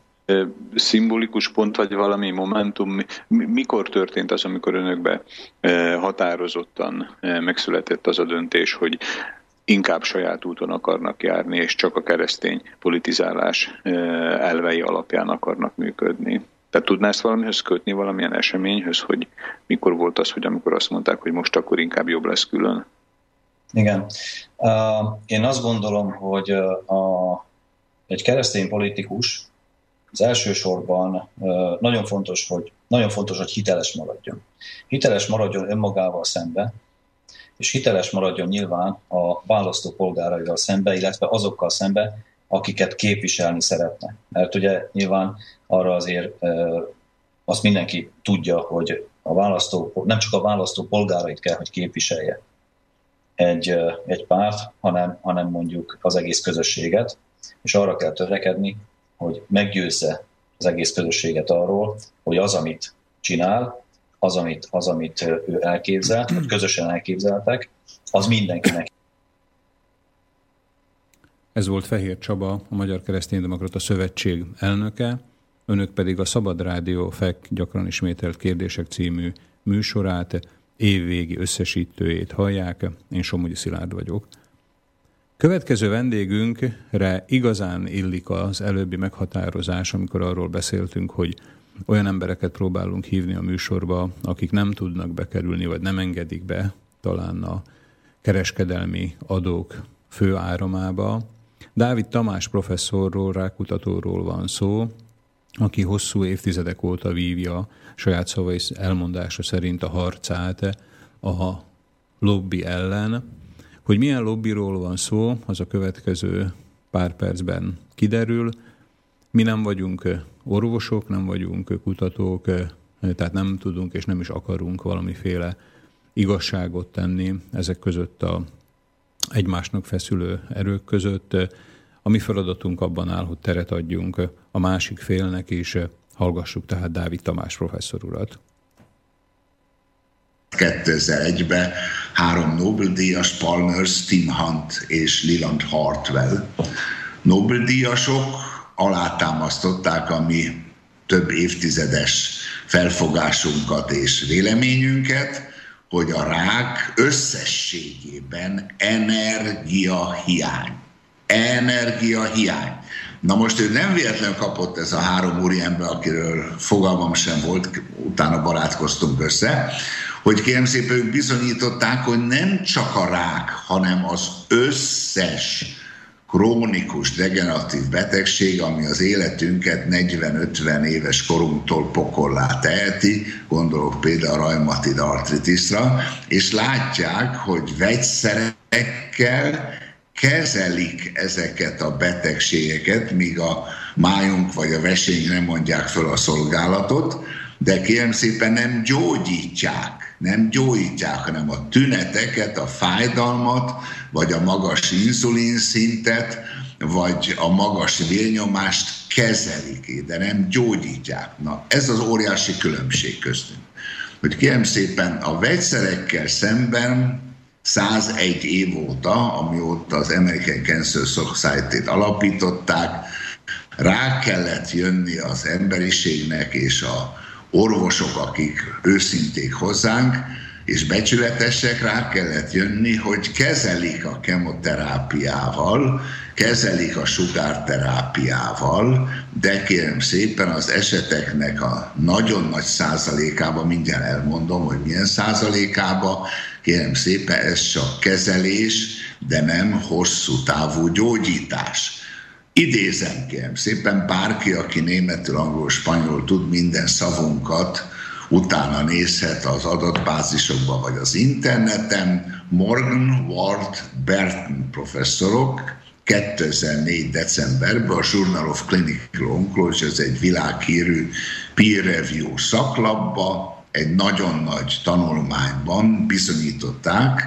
Szimbolikus pont vagy valami momentum, mikor történt az, amikor önökbe határozottan megszületett az a döntés, hogy inkább saját úton akarnak járni, és csak a keresztény politizálás elvei alapján akarnak működni. Tehát tudná ezt valamihez kötni, valamilyen eseményhöz, hogy mikor volt az, hogy amikor azt mondták, hogy most akkor inkább jobb lesz külön? Igen. Én azt gondolom, hogy a, egy keresztény politikus az elsősorban nagyon fontos, hogy, nagyon fontos, hogy hiteles maradjon. Hiteles maradjon önmagával szembe, és hiteles maradjon nyilván a választópolgáraival szembe, illetve azokkal szembe, akiket képviselni szeretne. Mert ugye nyilván arra azért azt mindenki tudja, hogy a választó, nem csak a választó polgárait kell, hogy képviselje egy, egy párt, hanem, hanem mondjuk az egész közösséget, és arra kell törekedni, hogy meggyőzze az egész közösséget arról, hogy az, amit csinál, az, amit, az, amit ő elképzelt, vagy közösen elképzeltek, az mindenkinek. Ez volt Fehér Csaba, a Magyar Kereszténydemokrata Szövetség elnöke, önök pedig a Szabad Rádió FEK gyakran ismételt kérdések című műsorát, évvégi összesítőjét hallják. Én Somogyi Szilárd vagyok. Következő vendégünkre igazán illik az előbbi meghatározás, amikor arról beszéltünk, hogy olyan embereket próbálunk hívni a műsorba, akik nem tudnak bekerülni, vagy nem engedik be talán a kereskedelmi adók fő áramába. Dávid Tamás professzorról, rákutatóról van szó, aki hosszú évtizedek óta vívja saját szavai elmondása szerint a harcát a lobby ellen. Hogy milyen lobbyról van szó, az a következő pár percben kiderül. Mi nem vagyunk orvosok, nem vagyunk kutatók, tehát nem tudunk és nem is akarunk valamiféle igazságot tenni ezek között a egymásnak feszülő erők között. A mi feladatunk abban áll, hogy teret adjunk a másik félnek is. Hallgassuk tehát Dávid Tamás professzor urat. 2001-ben három Nobel-díjas, Palmers, Tim Hunt és Leland Hartwell. Nobel-díjasok alátámasztották a mi több évtizedes felfogásunkat és véleményünket, hogy a rák összességében energiahiány. Energiahiány. Na most ő nem véletlenül kapott ez a három úriember, akiről fogalmam sem volt, utána barátkoztunk össze, hogy kérem szépen ők bizonyították, hogy nem csak a rák, hanem az összes krónikus degeneratív betegség, ami az életünket 40-50 éves korunktól pokollá teheti, gondolok például a reumatid artritisra, és látják, hogy vegyszerekkel kezelik ezeket a betegségeket, míg a májunk vagy a vesény nem mondják föl a szolgálatot, de kérem szépen nem gyógyítják, nem gyógyítják, hanem a tüneteket, a fájdalmat, vagy a magas inzulin szintet, vagy a magas vérnyomást kezelik, de nem gyógyítják. Na, ez az óriási különbség köztünk. Hogy kérem szépen, a vegyszerekkel szemben 101 év óta, amióta az American Cancer Society-t alapították, rá kellett jönni az emberiségnek és a orvosok, akik őszinték hozzánk, és becsületesek rá kellett jönni, hogy kezelik a kemoterápiával, kezelik a sugárterápiával, de kérem szépen az eseteknek a nagyon nagy százalékában, mindjárt elmondom, hogy milyen százalékában, kérem szépen ez csak kezelés, de nem hosszú távú gyógyítás. Idézem kérem szépen, bárki, aki németül, angol, spanyol tud minden szavunkat, utána nézhet az adatbázisokba vagy az interneten. Morgan Ward Burton professzorok 2004. decemberben a Journal of Clinical Oncology, ez egy világhírű peer review szaklapba, egy nagyon nagy tanulmányban bizonyították,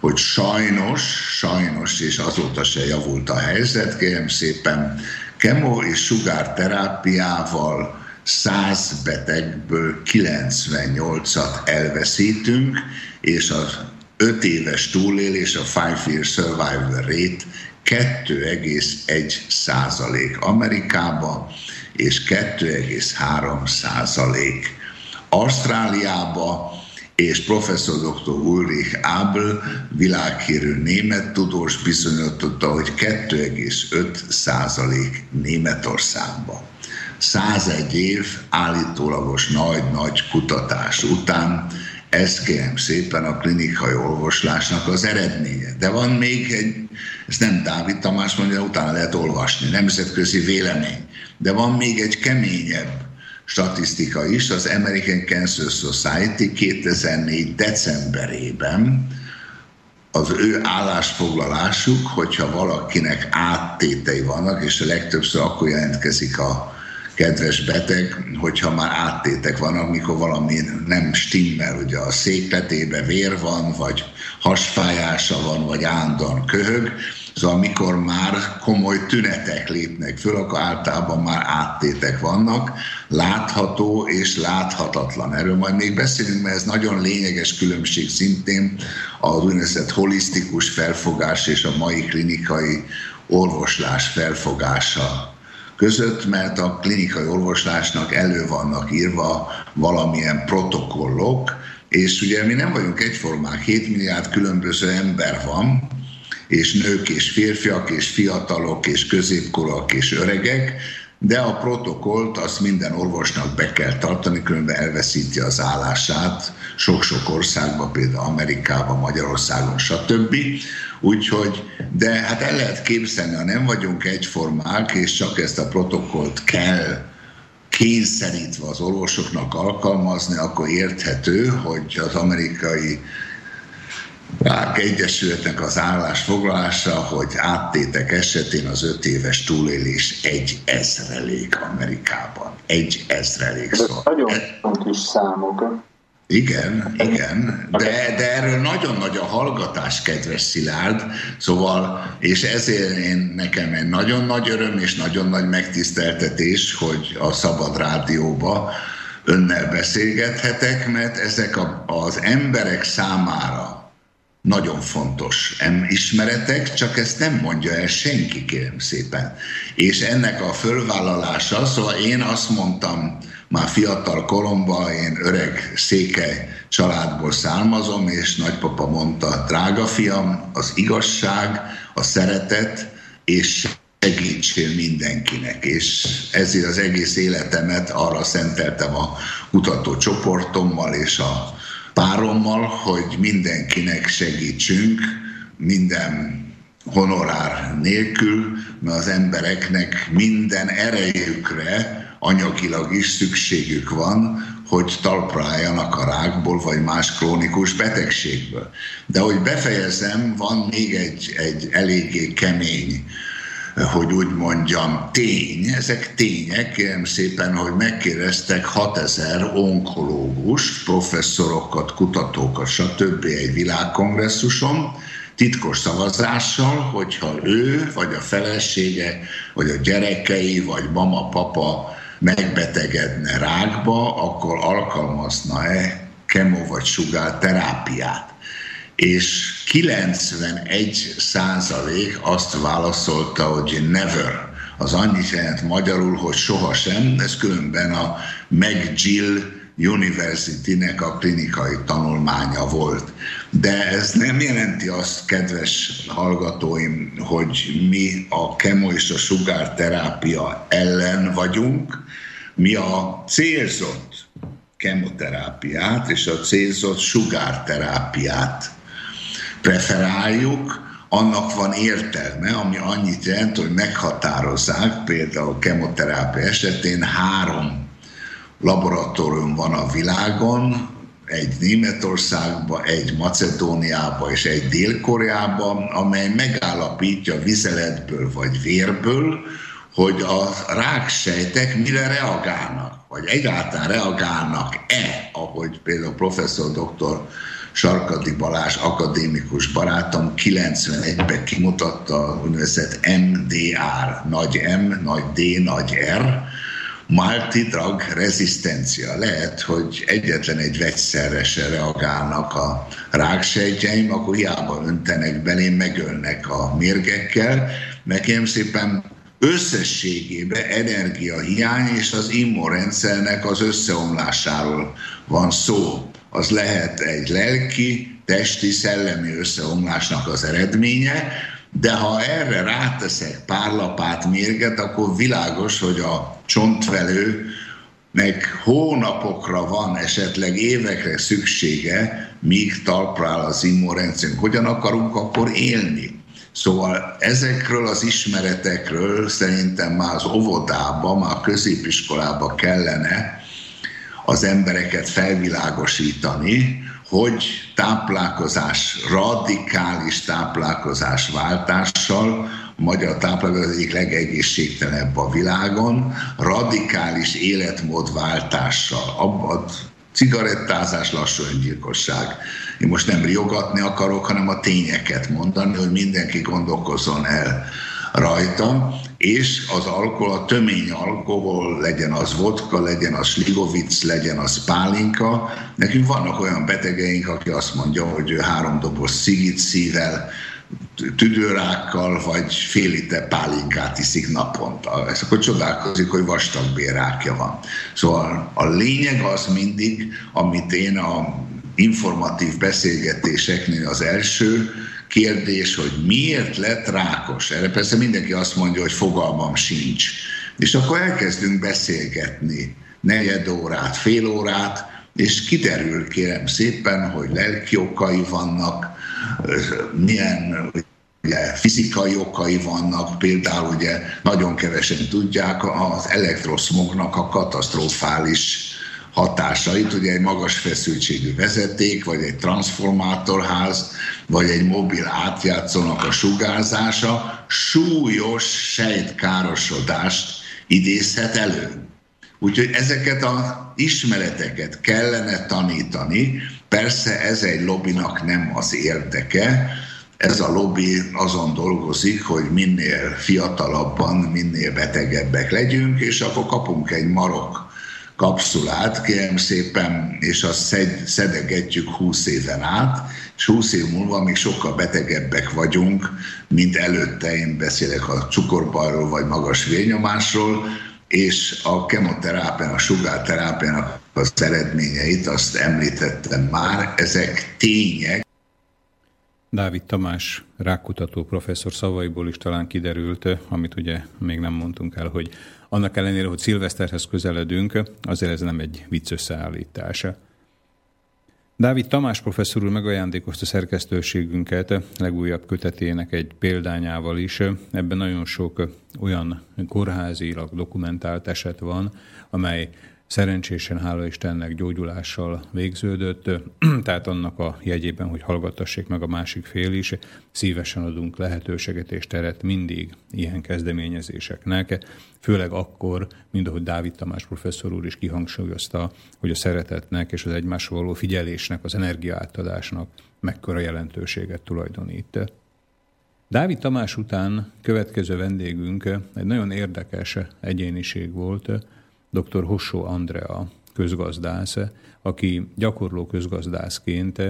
hogy sajnos, sajnos, és azóta se javult a helyzet, kérem szépen, kemo és sugárterápiával 100 betegből 98-at elveszítünk, és az 5 éves túlélés, a 5 year survival rate 2,1 százalék Amerikába, és 2,3 százalék Ausztráliába, és professzor dr. Ulrich Abel, világhírű német tudós bizonyította, hogy 2,5 százalék Németországban. 101 év állítólagos nagy-nagy kutatás után ez kérem szépen a klinikai olvoslásnak az eredménye. De van még egy, ezt nem Dávid Tamás mondja, utána lehet olvasni, nemzetközi vélemény. De van még egy keményebb statisztika is, az American Cancer Society 2004. decemberében az ő állásfoglalásuk, hogyha valakinek áttétei vannak, és a legtöbbször akkor jelentkezik a kedves beteg, hogyha már áttétek vannak, mikor valami nem stimmel, ugye a székpetébe vér van, vagy hasfájása van, vagy állandóan köhög, Szóval amikor már komoly tünetek lépnek föl, akkor általában már áttétek vannak. látható és láthatatlan. Erről majd még beszélünk, mert ez nagyon lényeges különbség szintén az úgynevezett holisztikus felfogás és a mai klinikai orvoslás felfogása között, mert a klinikai orvoslásnak elő vannak írva valamilyen protokollok, és ugye mi nem vagyunk egyformák, 7 milliárd különböző ember van, és nők és férfiak, és fiatalok, és középkorúak, és öregek, de a protokollt azt minden orvosnak be kell tartani, különben elveszíti az állását sok-sok országban, például Amerikában, Magyarországon, stb. Úgyhogy, de hát el lehet képzelni, ha nem vagyunk egyformák, és csak ezt a protokollt kell kényszerítve az orvosoknak alkalmazni, akkor érthető, hogy az amerikai Rák Egyesületnek az állásfoglalása, hogy áttétek esetén az öt éves túlélés egy ezrelék Amerikában. Egy ezrelék. Ez szóval. nagyon fontos számok. Igen, igen, de, de erről nagyon nagy a hallgatás, kedves Szilárd, szóval, és ezért én, nekem egy nagyon nagy öröm és nagyon nagy megtiszteltetés, hogy a Szabad Rádióba önnel beszélgethetek, mert ezek a, az emberek számára nagyon fontos ismeretek, csak ezt nem mondja el senki, kérem szépen. És ennek a fölvállalása, szóval én azt mondtam, már fiatal koromban, én öreg székely családból származom, és nagypapa mondta, drága fiam, az igazság, a szeretet, és segítsél mindenkinek, és ezért az egész életemet arra szenteltem a kutatócsoportommal és a párommal, hogy mindenkinek segítsünk, minden honorár nélkül, mert az embereknek minden erejükre anyagilag is szükségük van, hogy talpra álljanak a rákból, vagy más krónikus betegségből. De hogy befejezem, van még egy, egy eléggé kemény hogy úgy mondjam, tény, ezek tények, kérem szépen, hogy megkérdeztek 6000 onkológus, professzorokat, kutatókat, stb. egy világkongresszuson, titkos szavazással, hogyha ő, vagy a felesége, vagy a gyerekei, vagy mama, papa megbetegedne rákba, akkor alkalmazna-e kemo vagy sugár terápiát és 91 százalék azt válaszolta, hogy never. Az annyit jelent magyarul, hogy sohasem, ez különben a McGill University-nek a klinikai tanulmánya volt. De ez nem jelenti azt, kedves hallgatóim, hogy mi a kemo és a sugárterápia ellen vagyunk. Mi a célzott kemoterápiát és a célzott sugárterápiát preferáljuk, annak van értelme, ami annyit jelent, hogy meghatározzák, például a kemoterápia esetén három laboratórium van a világon, egy Németországban, egy Macedóniában és egy Dél-Koreában, amely megállapítja vizeletből vagy vérből, hogy a ráksejtek mire reagálnak, vagy egyáltalán reagálnak-e, ahogy például professzor doktor Sarkadi Balázs akadémikus barátom 91-ben kimutatta a úgynevezett MDR, nagy M, nagy D, nagy R, multi-drug rezisztencia. Lehet, hogy egyetlen egy vegyszerre se reagálnak a ráksejtjeim, akkor hiába öntenek belém, megölnek a mérgekkel. Nekem szépen összességében energiahiány és az immunrendszernek az összeomlásáról van szó az lehet egy lelki, testi, szellemi összeomlásnak az eredménye, de ha erre ráteszek pár lapát mérget, akkor világos, hogy a csontvelő meg hónapokra van, esetleg évekre szüksége, míg talpra az immunrendszerünk. Hogyan akarunk akkor élni? Szóval ezekről az ismeretekről szerintem már az óvodában, már a középiskolában kellene az embereket felvilágosítani, hogy táplálkozás, radikális táplálkozás váltással, a magyar táplálkozás egyik legegészségtelenebb a világon, radikális életmódváltással, abban cigarettázás, lassú öngyilkosság. Én most nem riogatni akarok, hanem a tényeket mondani, hogy mindenki gondolkozzon el rajta, és az alkohol, a tömény alkohol, legyen az vodka, legyen az sligovic, legyen az pálinka. Nekünk vannak olyan betegeink, aki azt mondja, hogy három doboz cigit szível, tüdőrákkal, vagy fél liter pálinkát iszik naponta. Ezt akkor csodálkozik, hogy vastagbérrákja van. Szóval a lényeg az mindig, amit én a informatív beszélgetéseknél az első kérdés, hogy miért lett rákos. Erre persze mindenki azt mondja, hogy fogalmam sincs. És akkor elkezdünk beszélgetni negyed órát, fél órát, és kiderül kérem szépen, hogy lelki okai vannak, milyen ugye, fizikai okai vannak, például ugye nagyon kevesen tudják az elektroszmognak a katasztrofális hatásait, ugye egy magas feszültségű vezeték, vagy egy transformátorház, vagy egy mobil átjátszónak a sugárzása súlyos sejtkárosodást idézhet elő. Úgyhogy ezeket az ismereteket kellene tanítani, persze ez egy lobbynak nem az érdeke, ez a lobby azon dolgozik, hogy minél fiatalabban, minél betegebbek legyünk, és akkor kapunk egy marok kapszulát, kérem szépen, és azt szed, szedegetjük 20 éven át, és 20 év múlva még sokkal betegebbek vagyunk, mint előtte, én beszélek a cukorbajról vagy magas vérnyomásról, és a kemoterápián, a sugárterápiának az eredményeit, azt említettem már, ezek tények. Dávid Tamás rákutató professzor szavaiból is talán kiderült, amit ugye még nem mondtunk el, hogy annak ellenére, hogy szilveszterhez közeledünk, azért ez nem egy vicc összeállítása. Dávid Tamás professzor úr megajándékozta szerkesztőségünket legújabb kötetének egy példányával is. Ebben nagyon sok olyan kórházilag dokumentált eset van, amely szerencsésen, hála Istennek gyógyulással végződött, tehát annak a jegyében, hogy hallgattassék meg a másik fél is, szívesen adunk lehetőséget és teret mindig ilyen kezdeményezéseknek, főleg akkor, mint ahogy Dávid Tamás professzor úr is kihangsúlyozta, hogy a szeretetnek és az egymásra való figyelésnek, az energiaátadásnak mekkora jelentőséget tulajdonít. Dávid Tamás után következő vendégünk egy nagyon érdekes egyéniség volt, dr. Hossó Andrea közgazdász, aki gyakorló közgazdászként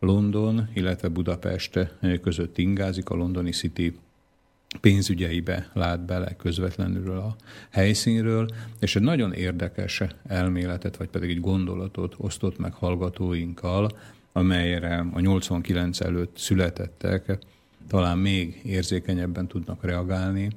London, illetve Budapest között ingázik, a londoni City pénzügyeibe lát bele közvetlenül a helyszínről, és egy nagyon érdekes elméletet, vagy pedig egy gondolatot osztott meg hallgatóinkkal, amelyre a 89 előtt születettek talán még érzékenyebben tudnak reagálni,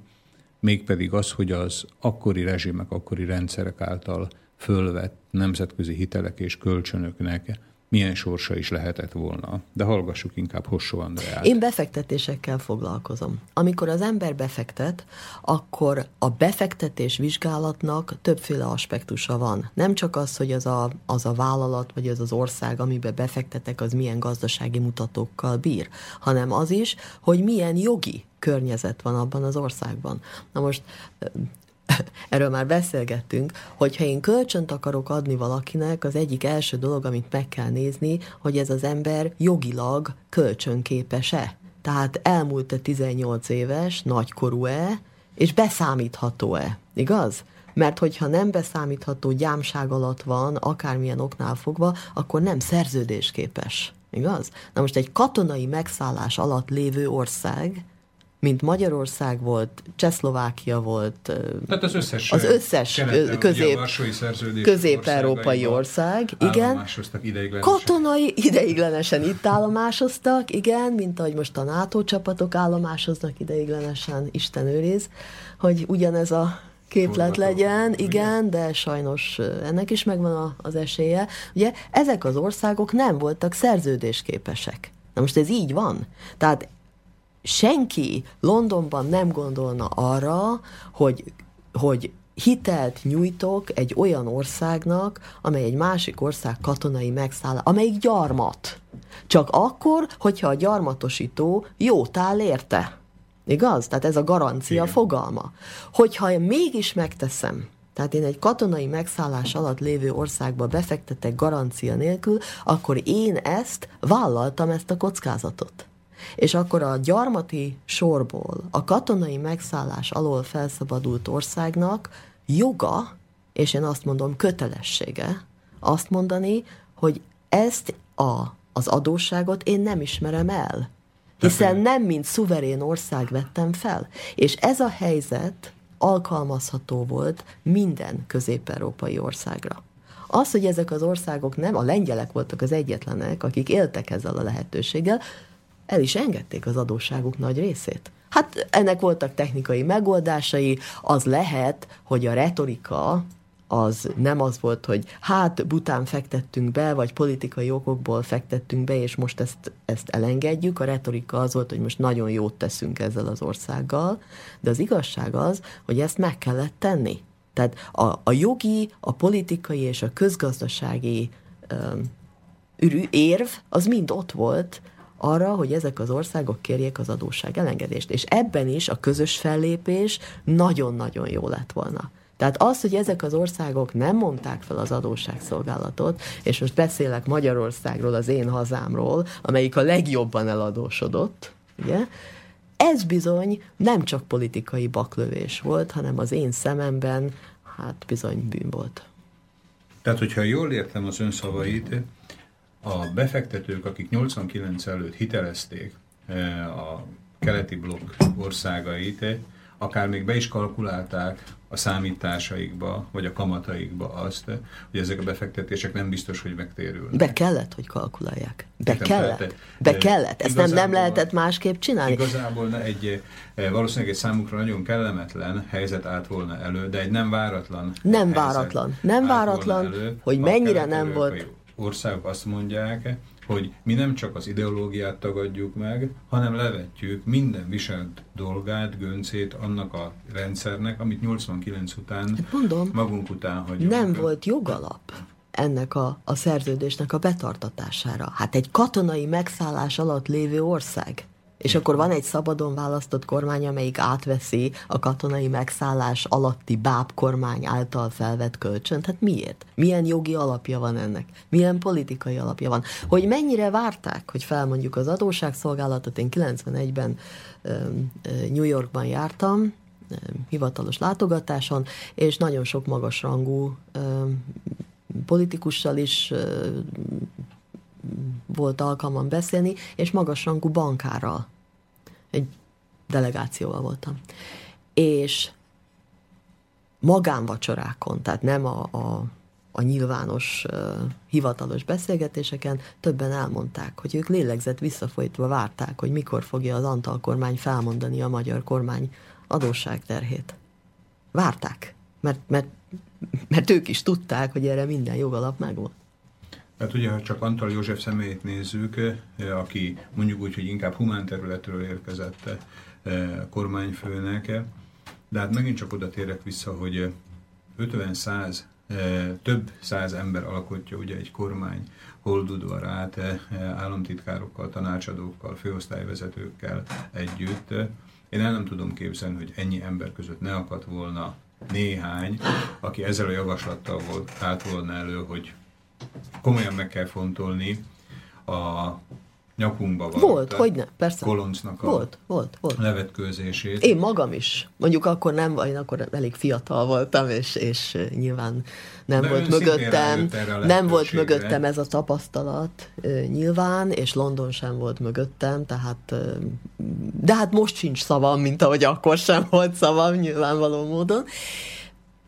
mégpedig az, hogy az akkori rezsimek, akkori rendszerek által fölvett nemzetközi hitelek és kölcsönöknek milyen sorsa is lehetett volna. De hallgassuk inkább Hossó Andreát. Én befektetésekkel foglalkozom. Amikor az ember befektet, akkor a befektetés vizsgálatnak többféle aspektusa van. Nem csak az, hogy az a, az a vállalat, vagy az az ország, amiben befektetek, az milyen gazdasági mutatókkal bír, hanem az is, hogy milyen jogi környezet van abban az országban. Na most erről már beszélgettünk, hogyha én kölcsönt akarok adni valakinek, az egyik első dolog, amit meg kell nézni, hogy ez az ember jogilag kölcsönképes-e. Tehát elmúlt-e 18 éves, nagykorú-e, és beszámítható-e, igaz? Mert hogyha nem beszámítható gyámság alatt van, akármilyen oknál fogva, akkor nem szerződésképes. Igaz? Na most egy katonai megszállás alatt lévő ország mint Magyarország volt, Csehszlovákia volt, Tehát az összes, az összes közép, közép-európai ország, igen, katonai ideiglenesen itt állomásoztak, igen, mint ahogy most a NATO csapatok állomásoznak ideiglenesen, Isten őriz, hogy ugyanez a képlet legyen, igen, de sajnos ennek is megvan az esélye. Ugye ezek az országok nem voltak szerződésképesek. Na most ez így van. Tehát senki Londonban nem gondolna arra, hogy, hogy hitelt nyújtok egy olyan országnak, amely egy másik ország katonai megszáll, amelyik gyarmat. Csak akkor, hogyha a gyarmatosító jót áll érte. Igaz? Tehát ez a garancia Igen. fogalma. Hogyha én mégis megteszem, tehát én egy katonai megszállás alatt lévő országba befektetek garancia nélkül, akkor én ezt vállaltam ezt a kockázatot. És akkor a gyarmati sorból a katonai megszállás alól felszabadult országnak joga, és én azt mondom kötelessége, azt mondani, hogy ezt a, az adósságot én nem ismerem el. Hiszen nem mint szuverén ország vettem fel. És ez a helyzet alkalmazható volt minden közép-európai országra. Az, hogy ezek az országok nem, a lengyelek voltak az egyetlenek, akik éltek ezzel a lehetőséggel, el is engedték az adósságuk nagy részét. Hát ennek voltak technikai megoldásai, az lehet, hogy a retorika az nem az volt, hogy hát bután fektettünk be, vagy politikai okokból fektettünk be, és most ezt, ezt elengedjük. A retorika az volt, hogy most nagyon jót teszünk ezzel az országgal, de az igazság az, hogy ezt meg kellett tenni. Tehát a, a jogi, a politikai és a közgazdasági um, érv az mind ott volt, arra, hogy ezek az országok kérjék az adósság elengedést. És ebben is a közös fellépés nagyon-nagyon jó lett volna. Tehát az, hogy ezek az országok nem mondták fel az adósságszolgálatot, és most beszélek Magyarországról, az én hazámról, amelyik a legjobban eladósodott, ugye, ez bizony nem csak politikai baklövés volt, hanem az én szememben hát bizony bűn volt. Tehát, hogyha jól értem az ön szavait, a befektetők, akik 89 előtt hitelezték eh, a keleti blokk országait, akár még be is kalkulálták a számításaikba, vagy a kamataikba azt, hogy ezek a befektetések nem biztos, hogy megtérülnek. Be kellett, hogy kalkulálják. Be Értem, kellett. Tehát, Be kellett. Ezt nem, nem lehetett másképp csinálni. Igazából egy, eh, valószínűleg egy számukra nagyon kellemetlen helyzet állt volna elő, de egy nem váratlan Nem váratlan. Nem váratlan, elő, hogy mennyire nem volt. Országok azt mondják, hogy mi nem csak az ideológiát tagadjuk meg, hanem levetjük minden viselt dolgát, göncét annak a rendszernek, amit 89 után hát mondom, magunk után hagyunk. Nem volt jogalap ennek a, a szerződésnek a betartatására. Hát egy katonai megszállás alatt lévő ország és akkor van egy szabadon választott kormány, amelyik átveszi a katonai megszállás alatti báb kormány által felvett kölcsönt. Hát miért? Milyen jogi alapja van ennek? Milyen politikai alapja van? Hogy mennyire várták, hogy felmondjuk az adósságszolgálatot? Én 91-ben New Yorkban jártam, hivatalos látogatáson, és nagyon sok magasrangú politikussal is volt alkalmam beszélni, és magasrangú bankárral. Egy delegációval voltam. És magánvacsorákon, tehát nem a, a, a nyilvános uh, hivatalos beszélgetéseken többen elmondták, hogy ők lélegzett visszafolytva várták, hogy mikor fogja az Antal kormány felmondani a magyar kormány adósságterhét. Várták, mert, mert, mert ők is tudták, hogy erre minden jogalap megvolt. Hát ugye, ha csak Antal József személyét nézzük, eh, aki mondjuk úgy, hogy inkább humán területről érkezett eh, kormányfőnek, de hát megint csak oda térek vissza, hogy 50-100, eh, több száz ember alkotja ugye egy kormány holdudvarát államtitkárokkal, tanácsadókkal, főosztályvezetőkkel együtt. Én el nem tudom képzelni, hogy ennyi ember között ne akadt volna néhány, aki ezzel a javaslattal volt, állt volna elő, hogy komolyan meg kell fontolni a nyakunkba volt. Volt, hogy ne, persze. Koloncnak a volt, volt, volt. levetkőzését. Én magam is. Mondjuk akkor nem, én akkor elég fiatal voltam, és, és nyilván nem De volt mögöttem, nem volt mögöttem ez a tapasztalat nyilván, és London sem volt mögöttem, tehát de hát most sincs szavam, mint ahogy akkor sem volt szavam nyilvánvaló módon.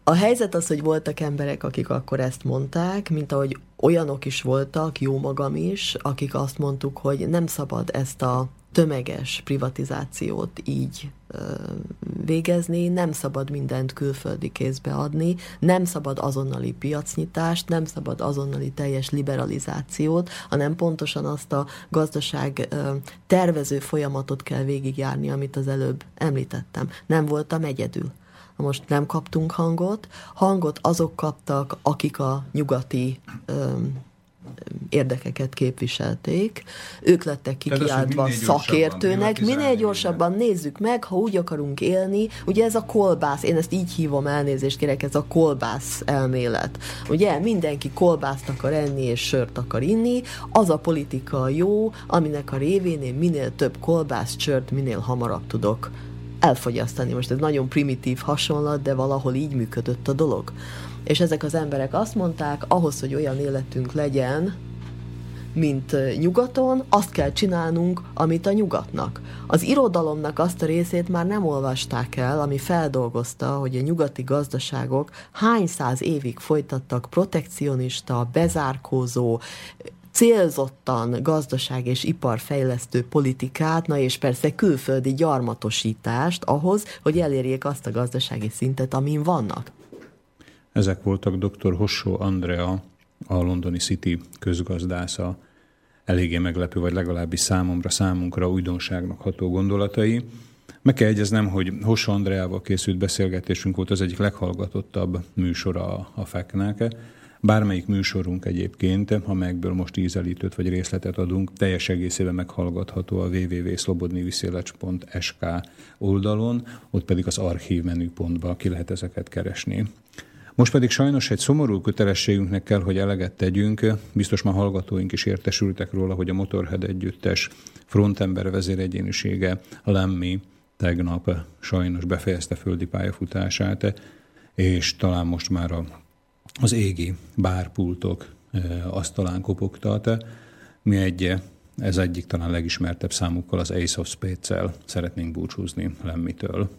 A helyzet az, hogy voltak emberek, akik akkor ezt mondták, mint ahogy olyanok is voltak, jó magam is, akik azt mondtuk, hogy nem szabad ezt a tömeges privatizációt így ö, végezni, nem szabad mindent külföldi kézbe adni, nem szabad azonnali piacnyitást, nem szabad azonnali teljes liberalizációt, hanem pontosan azt a gazdaság ö, tervező folyamatot kell végigjárni, amit az előbb említettem. Nem voltam egyedül most nem kaptunk hangot. Hangot azok kaptak, akik a nyugati ö, érdekeket képviselték. Ők lettek kikiáltva szakértőnek. Minél gyorsabban nézzük meg, ha úgy akarunk élni. Ugye ez a kolbász, én ezt így hívom, elnézést kérek, ez a kolbász elmélet. Ugye mindenki kolbászt akar enni és sört akar inni, az a politika jó, aminek a révén én minél több kolbászt, sört minél hamarabb tudok elfogyasztani. Most ez nagyon primitív hasonlat, de valahol így működött a dolog. És ezek az emberek azt mondták, ahhoz, hogy olyan életünk legyen, mint nyugaton, azt kell csinálnunk, amit a nyugatnak. Az irodalomnak azt a részét már nem olvasták el, ami feldolgozta, hogy a nyugati gazdaságok hány száz évig folytattak protekcionista, bezárkózó, célzottan gazdaság és iparfejlesztő politikát, na és persze külföldi gyarmatosítást ahhoz, hogy elérjék azt a gazdasági szintet, amin vannak. Ezek voltak dr. Hossó Andrea, a londoni City közgazdásza, eléggé meglepő, vagy legalábbis számomra, számunkra újdonságnak ható gondolatai. Meg kell egyeznem, hogy Hossó Andreával készült beszélgetésünk volt az egyik leghallgatottabb műsora a FEK-nek. Bármelyik műsorunk egyébként, amelyekből most ízelítőt vagy részletet adunk, teljes egészében meghallgatható a www.slobodniviszélecs.sk oldalon, ott pedig az archív menüpontba ki lehet ezeket keresni. Most pedig sajnos egy szomorú kötelességünknek kell, hogy eleget tegyünk. Biztos már hallgatóink is értesültek róla, hogy a Motorhead együttes frontember vezéregyénisége Lemmi tegnap sajnos befejezte földi pályafutását, és talán most már a, az égi bárpultok asztalán kopogtat. Mi egy, ez egyik talán legismertebb számukkal, az Ace of Spades-el szeretnénk búcsúzni Lemmitől.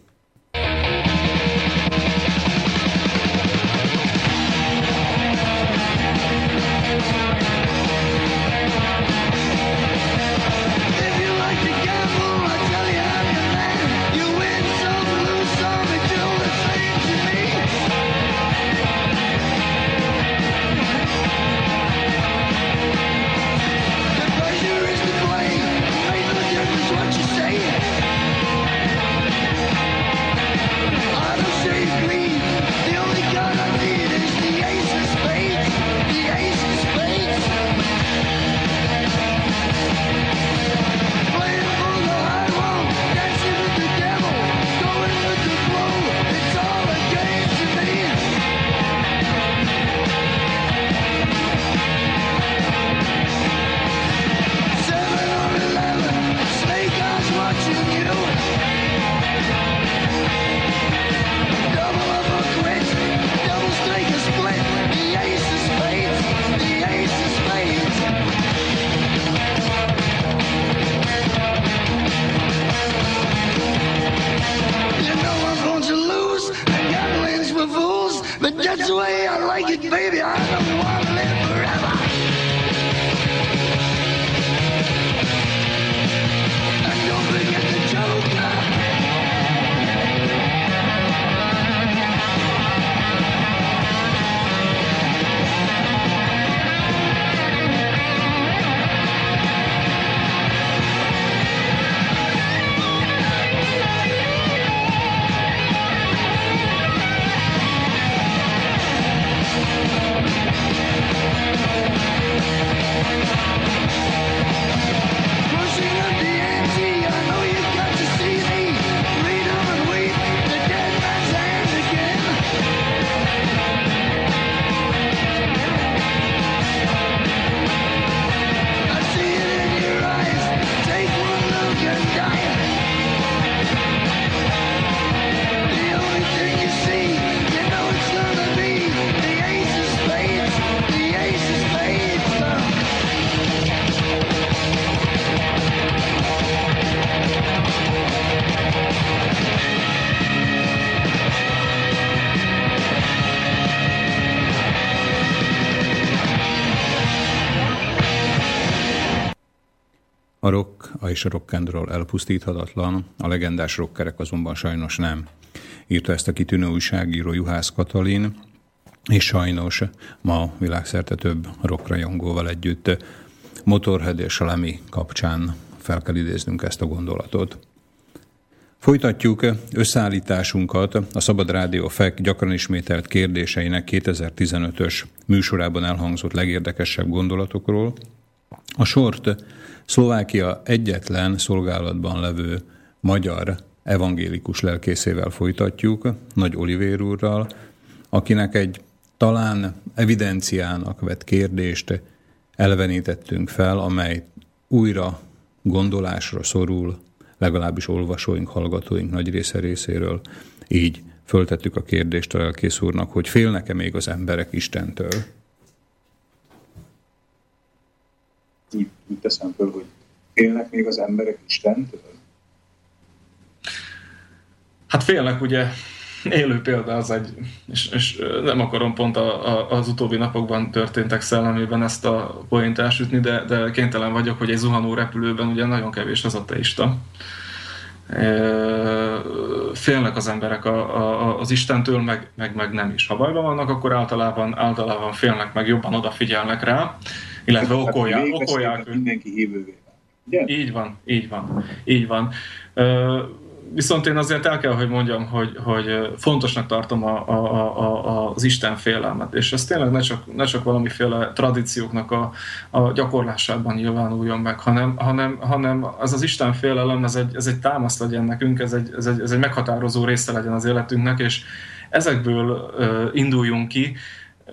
És a rock elpusztíthatatlan, a legendás rockerek azonban sajnos nem. Írta ezt a kitűnő újságíró Juhász Katalin, és sajnos ma világszerte több rockrajongóval együtt Motorhead és Lemi kapcsán fel kell idéznünk ezt a gondolatot. Folytatjuk összeállításunkat a Szabad Rádió FEK gyakran ismételt kérdéseinek 2015-ös műsorában elhangzott legérdekesebb gondolatokról. A sort Szlovákia egyetlen szolgálatban levő magyar evangélikus lelkészével folytatjuk, Nagy Olivér úrral, akinek egy talán evidenciának vett kérdést elvenítettünk fel, amely újra gondolásra szorul, legalábbis olvasóink, hallgatóink nagy része részéről. Így föltettük a kérdést a lelkész úrnak, hogy félnek-e még az emberek Istentől? Úgy, úgy teszem föl, hogy félnek még az emberek Istentől? Hát félnek ugye élő példa az egy, és, és nem akarom pont a, a, az utóbbi napokban történtek szellemében ezt a poént elsütni, de, de kénytelen vagyok, hogy egy zuhanó repülőben ugye nagyon kevés az ateista. Félnek az emberek a, a, az Istentől, meg, meg, meg nem is. Ha bajban vannak, akkor általában, általában félnek, meg jobban odafigyelnek rá, illetve okolják. okolják mindenki hívővé. Így van, így van, így van viszont én azért el kell, hogy mondjam, hogy, hogy fontosnak tartom a, a, a, az Isten félelmet, és ez tényleg ne csak, ne csak valamiféle tradícióknak a, a gyakorlásában nyilvánuljon meg, hanem, hanem, hanem ez az Isten félelem, ez egy, ez egy támaszt legyen nekünk, ez egy, ez, egy, ez egy meghatározó része legyen az életünknek, és ezekből uh, induljunk ki,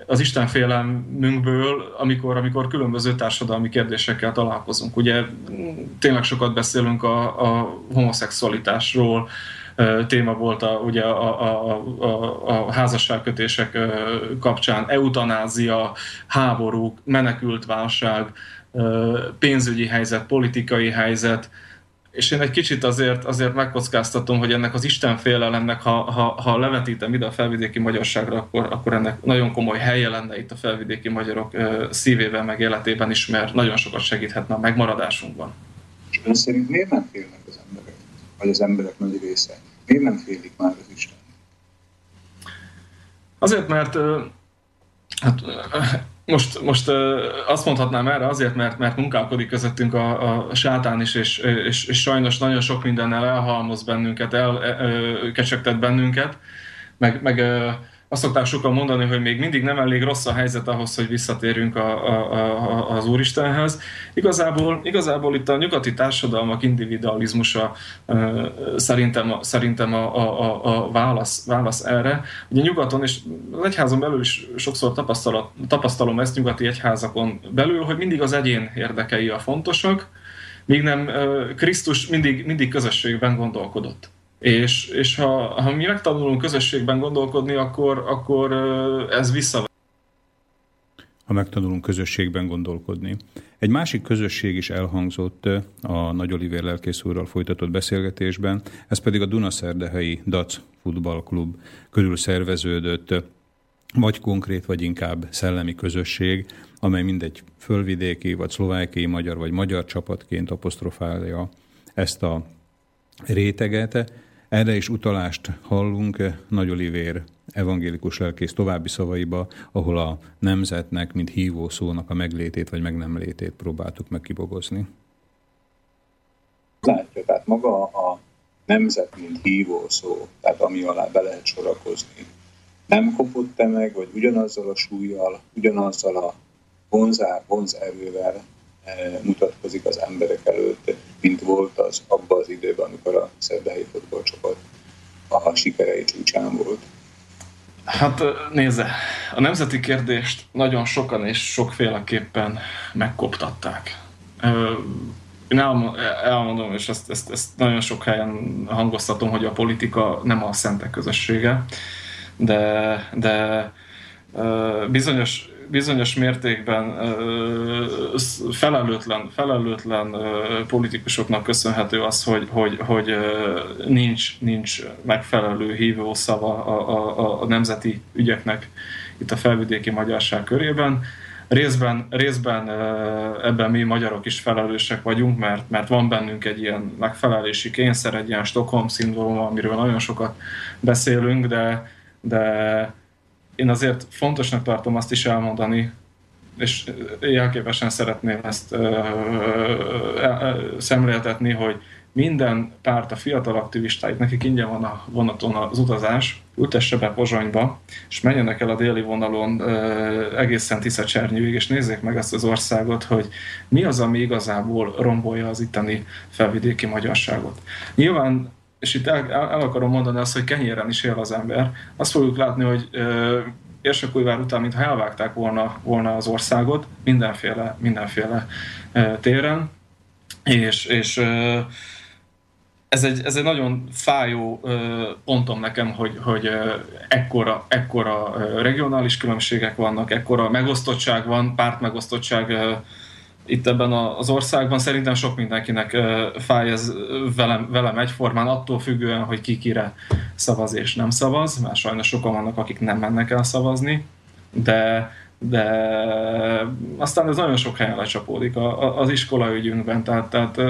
az Isten félelmünkből, amikor, amikor különböző társadalmi kérdésekkel találkozunk. Ugye tényleg sokat beszélünk a, a homoszexualitásról, téma volt a, ugye a, a, a, a házasságkötések kapcsán, eutanázia, háborúk, menekültválság, pénzügyi helyzet, politikai helyzet, és én egy kicsit azért, azért megkockáztatom, hogy ennek az Isten félelemnek, ha, ha, ha levetítem ide a felvidéki magyarságra, akkor, akkor ennek nagyon komoly helye lenne itt a felvidéki magyarok szívében, meg életében is, mert nagyon sokat segíthetne a megmaradásunkban. És ön szerint miért nem félnek az emberek, vagy az emberek nagy része? Miért nem félik már az Isten? Azért, mert hát, most, most azt mondhatnám erre azért, mert, mert munkálkodik közöttünk a, a sátán is, és, és, és sajnos nagyon sok mindennel elhalmoz bennünket, elkecsegtet bennünket, meg, meg azt szokták sokan mondani, hogy még mindig nem elég rossz a helyzet ahhoz, hogy visszatérjünk a, a, a, az Úristenhez. Igazából, igazából itt a nyugati társadalmak individualizmusa szerintem, szerintem a, a, a válasz, válasz erre. Ugye nyugaton, és az egyházon belül is sokszor tapasztalom ezt nyugati egyházakon belül, hogy mindig az egyén érdekei a fontosak, míg nem Krisztus mindig, mindig közösségben gondolkodott. És, és ha, ha mi megtanulunk közösségben gondolkodni, akkor, akkor ez vissza. Ha megtanulunk közösségben gondolkodni. Egy másik közösség is elhangzott a Nagy Oliver lelkész úrral folytatott beszélgetésben, ez pedig a Dunaszerdehelyi DAC futballklub körül szerveződött vagy konkrét, vagy inkább szellemi közösség, amely mindegy fölvidéki, vagy szlovákiai magyar, vagy magyar csapatként apostrofálja ezt a réteget. Erre is utalást hallunk Nagy Olivér evangélikus lelkész további szavaiba, ahol a nemzetnek, mint hívó szónak a meglétét vagy meg nem létét próbáltuk megkibogozni. Látja, tehát maga a nemzet, mint hívó szó, tehát ami alá be lehet sorakozni, nem kopott-e meg, vagy ugyanazzal a súlyjal, ugyanazzal a vonzá, vonzerővel Eh, mutatkozik az emberek előtt, mint volt az abban az időben, amikor a szerdai fotballcsapat a sikerei csúcsán volt. Hát nézze, a nemzeti kérdést nagyon sokan és sokféleképpen megkoptatták. Én elmondom, és ezt, ezt, ezt nagyon sok helyen hangoztatom, hogy a politika nem a szentek közössége, de, de bizonyos bizonyos mértékben felelőtlen, felelőtlen politikusoknak köszönhető az, hogy, hogy, hogy nincs, nincs megfelelő hívószava a, a, a nemzeti ügyeknek itt a felvidéki magyarság körében. Részben, részben ebben mi magyarok is felelősek vagyunk, mert, mert van bennünk egy ilyen megfelelési kényszer, egy ilyen Stockholm-szindróma, amiről nagyon sokat beszélünk, de, de én azért fontosnak tartom azt is elmondani, és jelképesen szeretném ezt ö, szemléltetni, hogy minden párt, a fiatal aktivistáit, nekik ingyen van a vonaton az utazás, ültesse be Pozsonyba, és menjenek el a déli vonalon ö, egészen Tiszacsernyőig, és nézzék meg ezt az országot, hogy mi az, ami igazából rombolja az itteni felvidéki magyarságot. Nyilván és itt el, el akarom mondani azt, hogy kenyéren is él az ember, azt fogjuk látni, hogy Érsekújvár után, mintha elvágták volna, volna az országot, mindenféle, mindenféle e, téren, és, és ez egy, ez egy nagyon fájó pontom nekem, hogy, hogy ekkora, ekkora regionális különbségek vannak, ekkora megosztottság van, pártmegosztottság itt ebben az országban. Szerintem sok mindenkinek fáj ez velem, velem egyformán, attól függően, hogy ki kire szavaz és nem szavaz, mert sajnos sokan vannak, akik nem mennek el szavazni, de, de aztán ez nagyon sok helyen lecsapódik az iskolaügyünkben, tehát, tehát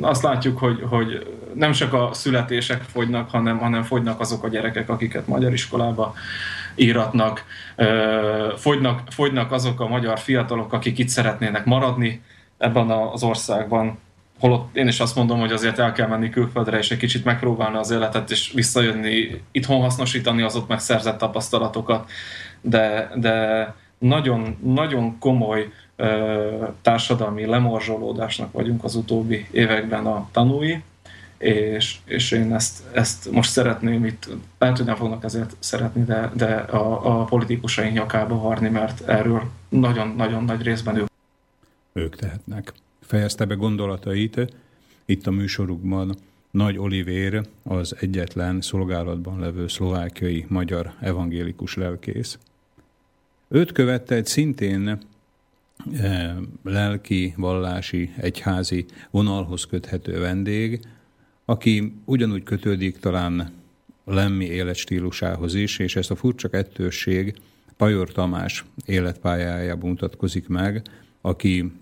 azt látjuk, hogy, hogy nem csak a születések fogynak, hanem, hanem fogynak azok a gyerekek, akiket magyar iskolába íratnak, fogynak, fogynak azok a magyar fiatalok, akik itt szeretnének maradni ebben az országban, holott én is azt mondom, hogy azért el kell menni külföldre, és egy kicsit megpróbálni az életet, és visszajönni, itthon hasznosítani az ott megszerzett tapasztalatokat, de, de nagyon, nagyon komoly társadalmi lemorzsolódásnak vagyunk az utóbbi években a tanúi, és, és én ezt, ezt most szeretném itt, lehet, hogy nem fognak ezért szeretni, de, de a, a politikusaink nyakába harni, mert erről nagyon-nagyon nagy részben ők. Ők tehetnek. Fejezte be gondolatait itt a műsorukban Nagy Olivér, az egyetlen szolgálatban levő szlovákiai magyar evangélikus lelkész. Őt követte egy szintén eh, lelki, vallási, egyházi vonalhoz köthető vendég, aki ugyanúgy kötődik talán Lemmi életstílusához is, és ezt a furcsa kettősség Pajor Tamás életpályájában mutatkozik meg, aki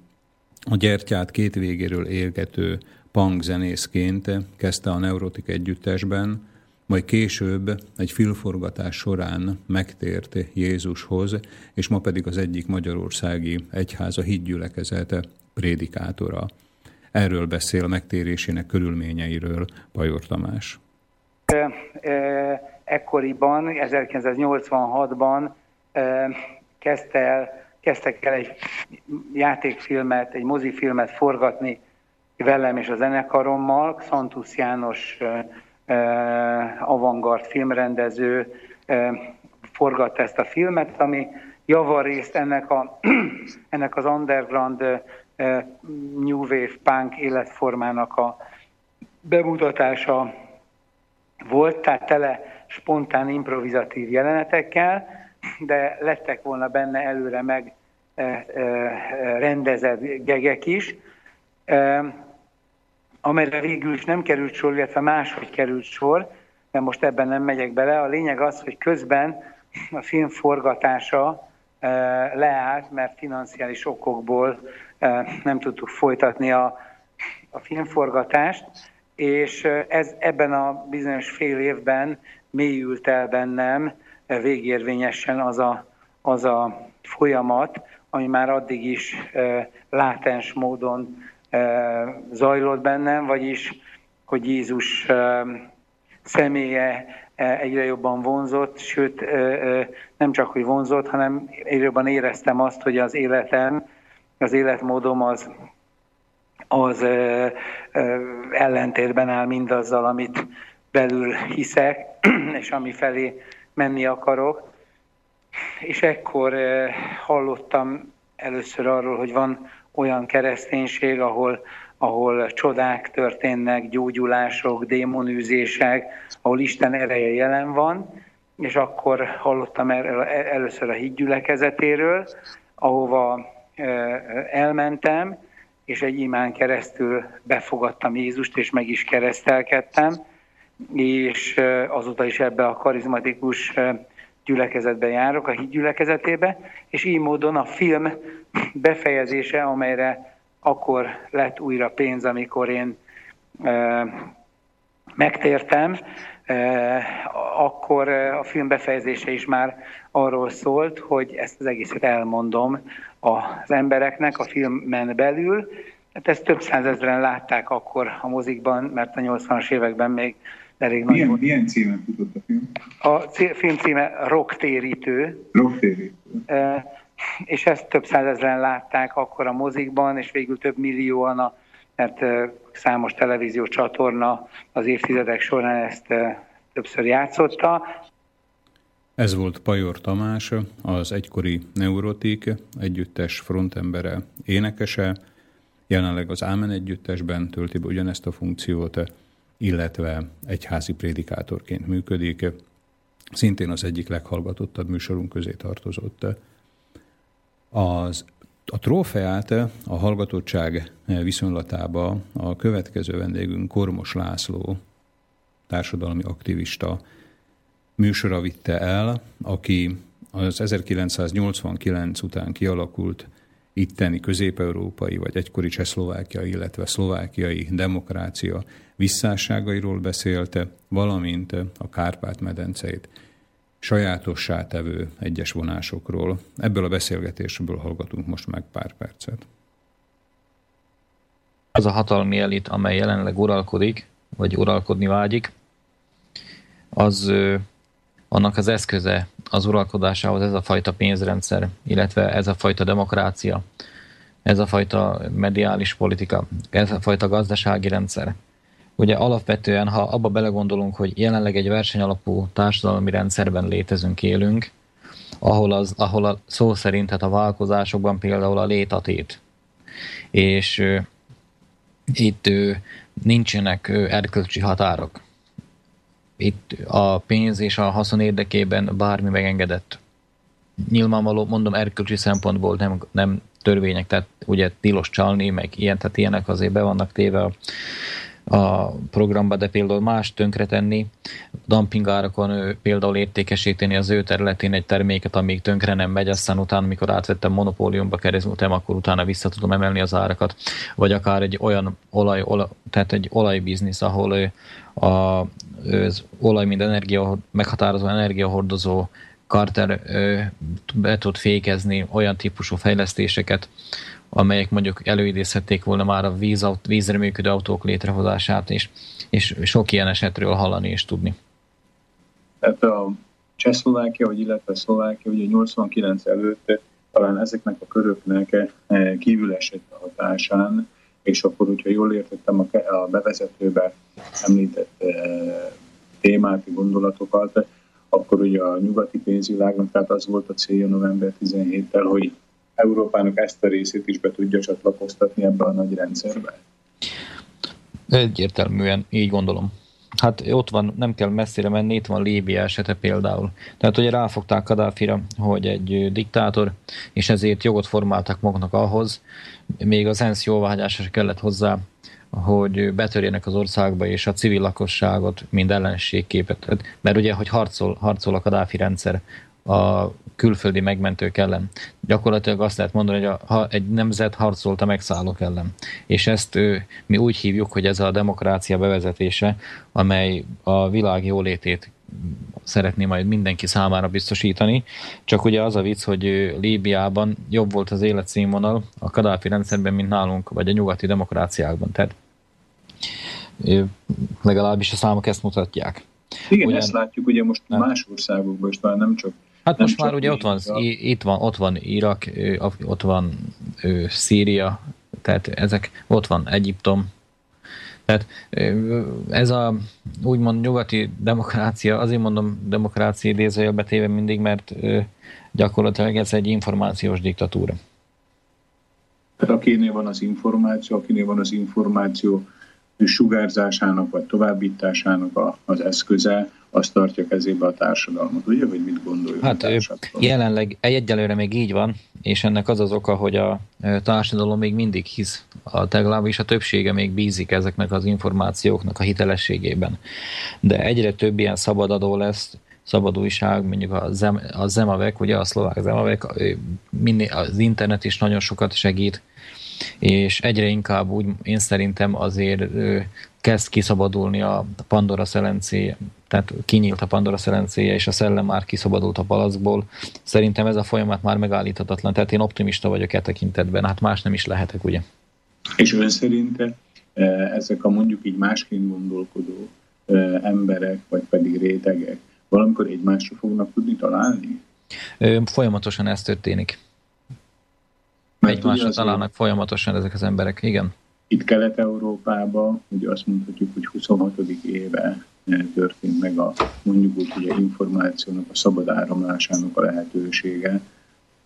a gyertyát két végéről érgető punk zenészként kezdte a Neurotik együttesben, majd később egy filmforgatás során megtért Jézushoz, és ma pedig az egyik magyarországi egyháza hídgyülekezete prédikátora. Erről beszél a megtérésének körülményeiről Pajor Tamás. Ekkoriban, 1986-ban kezdte el, kezdtek el egy játékfilmet, egy mozifilmet forgatni velem és a zenekarommal. Szantusz János avantgard filmrendező forgatta ezt a filmet, ami javarészt ennek, a, ennek az underground New Wave Punk életformának a bemutatása volt, tehát tele spontán improvizatív jelenetekkel, de lettek volna benne előre meg rendezett gegek is, amelyre végül is nem került sor, illetve máshogy került sor, de most ebben nem megyek bele. A lényeg az, hogy közben a film forgatása leállt, mert financiális okokból nem tudtuk folytatni a, a filmforgatást, és ez ebben a bizonyos fél évben mélyült el bennem végérvényesen az a, az a folyamat, ami már addig is látens módon zajlott bennem, vagyis, hogy Jézus személye egyre jobban vonzott, sőt nem csak, hogy vonzott, hanem egyre jobban éreztem azt, hogy az életem, az életmódom az, az ö, ö, ellentétben áll mindazzal, amit belül hiszek, és ami felé menni akarok. És ekkor ö, hallottam először arról, hogy van olyan kereszténység, ahol, ahol csodák történnek, gyógyulások, démonűzések, ahol Isten ereje jelen van, és akkor hallottam erről, először a hídgyülekezetéről, ahova elmentem, és egy imán keresztül befogadtam Jézust, és meg is keresztelkedtem, és azóta is ebbe a karizmatikus gyülekezetbe járok, a híd gyülekezetébe, és így módon a film befejezése, amelyre akkor lett újra pénz, amikor én megtértem, akkor a film befejezése is már arról szólt, hogy ezt az egészet elmondom az embereknek a filmen belül, Hát ezt több százezren látták akkor a mozikban, mert a 80-as években még elég milyen, nagy Milyen címen futott a film? A film címe Rocktérítő. Rocktérítő. E, és ezt több százezren látták akkor a mozikban, és végül több millióan, a, mert e, számos televíziós csatorna az évtizedek során ezt e, többször játszotta. Ez volt Pajor Tamás, az egykori Neurotik együttes frontembere, énekese, jelenleg az Ámen együttesben tölti be ugyanezt a funkciót, illetve egyházi prédikátorként működik. Szintén az egyik leghallgatottabb műsorunk közé tartozott. Az, a trófeát a hallgatottság viszonylatába a következő vendégünk Kormos László, társadalmi aktivista műsora vitte el, aki az 1989 után kialakult itteni közép-európai vagy egykori Csehszlovákia, illetve szlovákiai demokrácia visszásságairól beszélte, valamint a Kárpát-medenceit sajátossá tevő egyes vonásokról. Ebből a beszélgetésből hallgatunk most meg pár percet. Az a hatalmi elit, amely jelenleg uralkodik, vagy uralkodni vágyik, az annak az eszköze az uralkodásához ez a fajta pénzrendszer, illetve ez a fajta demokrácia, ez a fajta mediális politika, ez a fajta gazdasági rendszer. Ugye alapvetően, ha abba belegondolunk, hogy jelenleg egy versenyalapú társadalmi rendszerben létezünk, élünk, ahol, az, ahol a szó szerint hát a vállalkozásokban például a létatét. És ö, itt ö, nincsenek ö, erkölcsi határok itt a pénz és a haszon érdekében bármi megengedett. Nyilvánvaló, mondom, erkölcsi szempontból nem, nem törvények, tehát ugye tilos csalni, meg ilyen, tehát ilyenek azért be vannak téve a, a programba, de például más tönkretenni, dumpingárakon például értékesíteni az ő területén egy terméket, amíg tönkre nem megy, aztán utána, amikor átvettem monopóliumba keresztültem, akkor utána vissza tudom emelni az árakat, vagy akár egy olyan olaj, olaj tehát egy olajbiznisz, ahol a, az olaj, mint energia, meghatározó energiahordozó Carter be tud fékezni olyan típusú fejlesztéseket, amelyek mondjuk előidézhették volna már a víz, vízre működő autók létrehozását, és, és sok ilyen esetről hallani és tudni. Tehát a Csehszlovákia, vagy illetve Szlovákia, ugye 89 előtt talán ezeknek a köröknek eh, kívül esett a hatásán, és akkor, hogyha jól értettem a bevezetőbe említett eh, témát, gondolatokat, akkor ugye a nyugati pénzvilágnak, tehát az volt a célja november 17-tel, hogy Európának ezt a részét is be tudja csatlakoztatni ebbe a nagy rendszerbe? Egyértelműen, így gondolom. Hát ott van, nem kell messzire menni, itt van Líbia esete például. Tehát ugye ráfogták Kadáfira, hogy egy diktátor, és ezért jogot formáltak maguknak ahhoz, még az ENSZ jóváhagyása kellett hozzá, hogy betörjenek az országba, és a civil lakosságot mind ellenségképet. Mert ugye, hogy harcol, harcol a Kadáfi rendszer a külföldi megmentők ellen. Gyakorlatilag azt lehet mondani, hogy a, ha egy nemzet harcolt a megszállók ellen. És ezt ő, mi úgy hívjuk, hogy ez a demokrácia bevezetése, amely a világ jólétét szeretné majd mindenki számára biztosítani. Csak ugye az a vicc, hogy Líbiában jobb volt az életszínvonal a Kadáfi rendszerben, mint nálunk, vagy a nyugati demokráciákban. Tehát legalábbis a számok ezt mutatják. Igen, Ugyan, ezt látjuk ugye most nem. más országokban is, már nem csak Hát nem most már ugye ott van, itt van, ott van Irak, ott van Szíria, tehát ezek, ott van Egyiptom, tehát ez a úgymond nyugati demokrácia, azért mondom demokrácia idézőjelbe téve mindig, mert gyakorlatilag ez egy információs diktatúra. Tehát akinél van az információ, akinél van az információ sugárzásának vagy továbbításának a, az eszköze, azt tartja kezébe a társadalmat, ugye, hogy mit gondoljuk? Hát jelenleg egyelőre még így van, és ennek az az oka, hogy a társadalom még mindig hisz, a legalábbis a többsége még bízik ezeknek az információknak a hitelességében. De egyre több ilyen szabadadó lesz, szabad újság, mondjuk a, Zem, a Zemavek, ugye a szlovák Zemavek, az internet is nagyon sokat segít, és egyre inkább úgy én szerintem azért kezd kiszabadulni a Pandora szelencéje, tehát kinyílt a Pandora szelencéje, és a szellem már kiszabadult a palackból. Szerintem ez a folyamat már megállíthatatlan, tehát én optimista vagyok e tekintetben, hát más nem is lehetek, ugye? És ön szerint ezek a mondjuk így másként gondolkodó emberek, vagy pedig rétegek valamikor egymásra fognak tudni találni? Folyamatosan ez történik. Mert Egymásra találnak folyamatosan ezek az emberek, igen. Itt Kelet-Európában ugye azt mondhatjuk, hogy 26. éve történt meg a mondjuk úgy ugye információnak, a szabad áramlásának a lehetősége.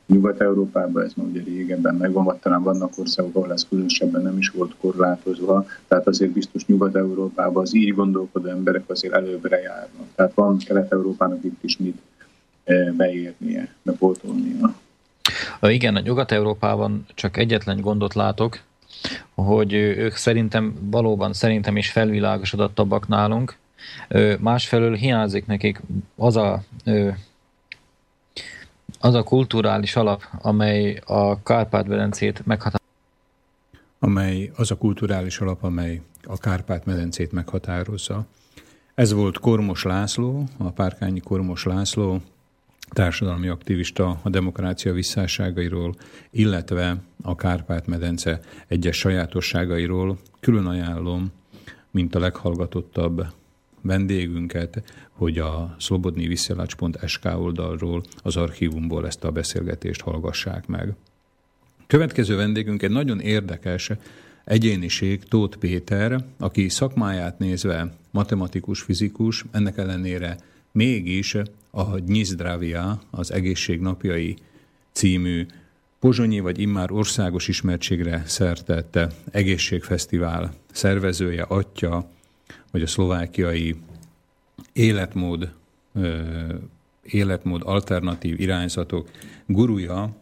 Nyugat-Európában ez már ugye régebben megvan, vagy talán vannak országok, ahol ez különösebben nem is volt korlátozva, tehát azért biztos Nyugat-Európában az így gondolkodó emberek azért előbbre járnak. Tehát van Kelet-Európának itt is mit beérnie, bepótolnia. Igen, a Nyugat-Európában csak egyetlen gondot látok, hogy ők szerintem valóban szerintem is felvilágosodottabbak nálunk. Másfelől hiányzik nekik az a az a kulturális alap, amely a Kárpát-medencét meghatározza. Amely az a kulturális alap, amely a Kárpát-medencét meghatározza. Ez volt Kormos László, a párkányi Kormos László, társadalmi aktivista a demokrácia visszáságairól, illetve a Kárpát-medence egyes sajátosságairól külön ajánlom, mint a leghallgatottabb vendégünket, hogy a szlobodnyiviszelács.sk oldalról, az archívumból ezt a beszélgetést hallgassák meg. Következő vendégünk egy nagyon érdekes egyéniség, Tóth Péter, aki szakmáját nézve matematikus, fizikus, ennek ellenére mégis a Dnyizdravia, az Egészség napjai című pozsonyi vagy immár országos ismertségre szertette egészségfesztivál szervezője, atya, vagy a szlovákiai életmód, életmód alternatív irányzatok gurúja,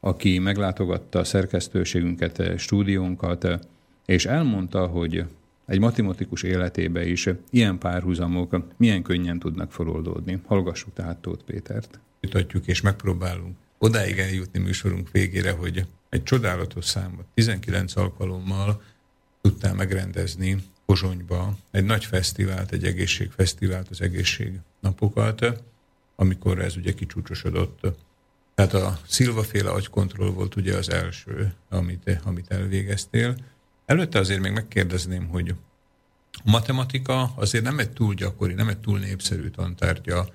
aki meglátogatta a szerkesztőségünket, stúdiónkat, és elmondta, hogy egy matematikus életébe is ilyen párhuzamok milyen könnyen tudnak feloldódni. Hallgassuk tehát Tóth Pétert. Mutatjuk és megpróbálunk odáig eljutni műsorunk végére, hogy egy csodálatos számot 19 alkalommal tudtál megrendezni Pozsonyba egy nagy fesztivált, egy egészségfesztivált, az egészségnapokat, amikor ez ugye kicsúcsosodott. Tehát a szilvaféle agykontroll volt ugye az első, amit, amit elvégeztél. Előtte azért még megkérdezném, hogy a matematika azért nem egy túl gyakori, nem egy túl népszerű tantárgya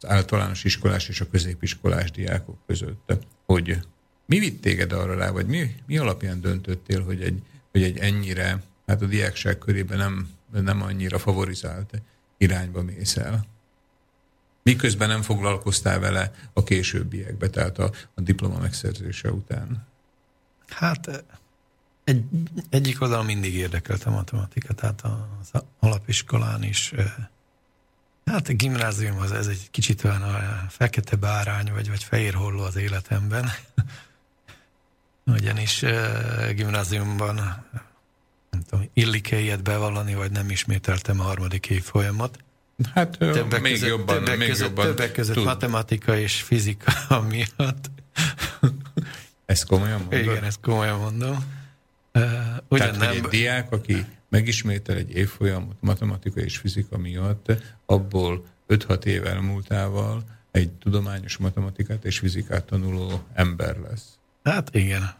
az általános iskolás és a középiskolás diákok között. Hogy mi vitt téged arra rá, vagy mi, mi alapján döntöttél, hogy egy, hogy egy ennyire hát a diákság körében nem, nem annyira favorizált irányba mész el. Miközben nem foglalkoztál vele a későbbiekbe, tehát a, a diploma megszerzése után? Hát egy, egyik oldalon mindig érdekelt a matematika, tehát az alapiskolán is. Hát a gimnázium az, ez egy kicsit olyan a fekete bárány, vagy, vagy fehér holló az életemben. Ugyanis gimnáziumban nem tudom, illik-e ilyet bevallani, vagy nem ismételtem a harmadik év folyamat. Hát többek még között, jobban, többek még között, jobban többek között tud. matematika és fizika miatt. Ezt komolyan mondom? Igen, ezt komolyan mondom. Uh, ugyan Tehát, nem... egy diák, aki megismétel egy évfolyamot matematika és fizika miatt, abból 5-6 év elmúltával egy tudományos matematikát és fizikát tanuló ember lesz. Hát igen.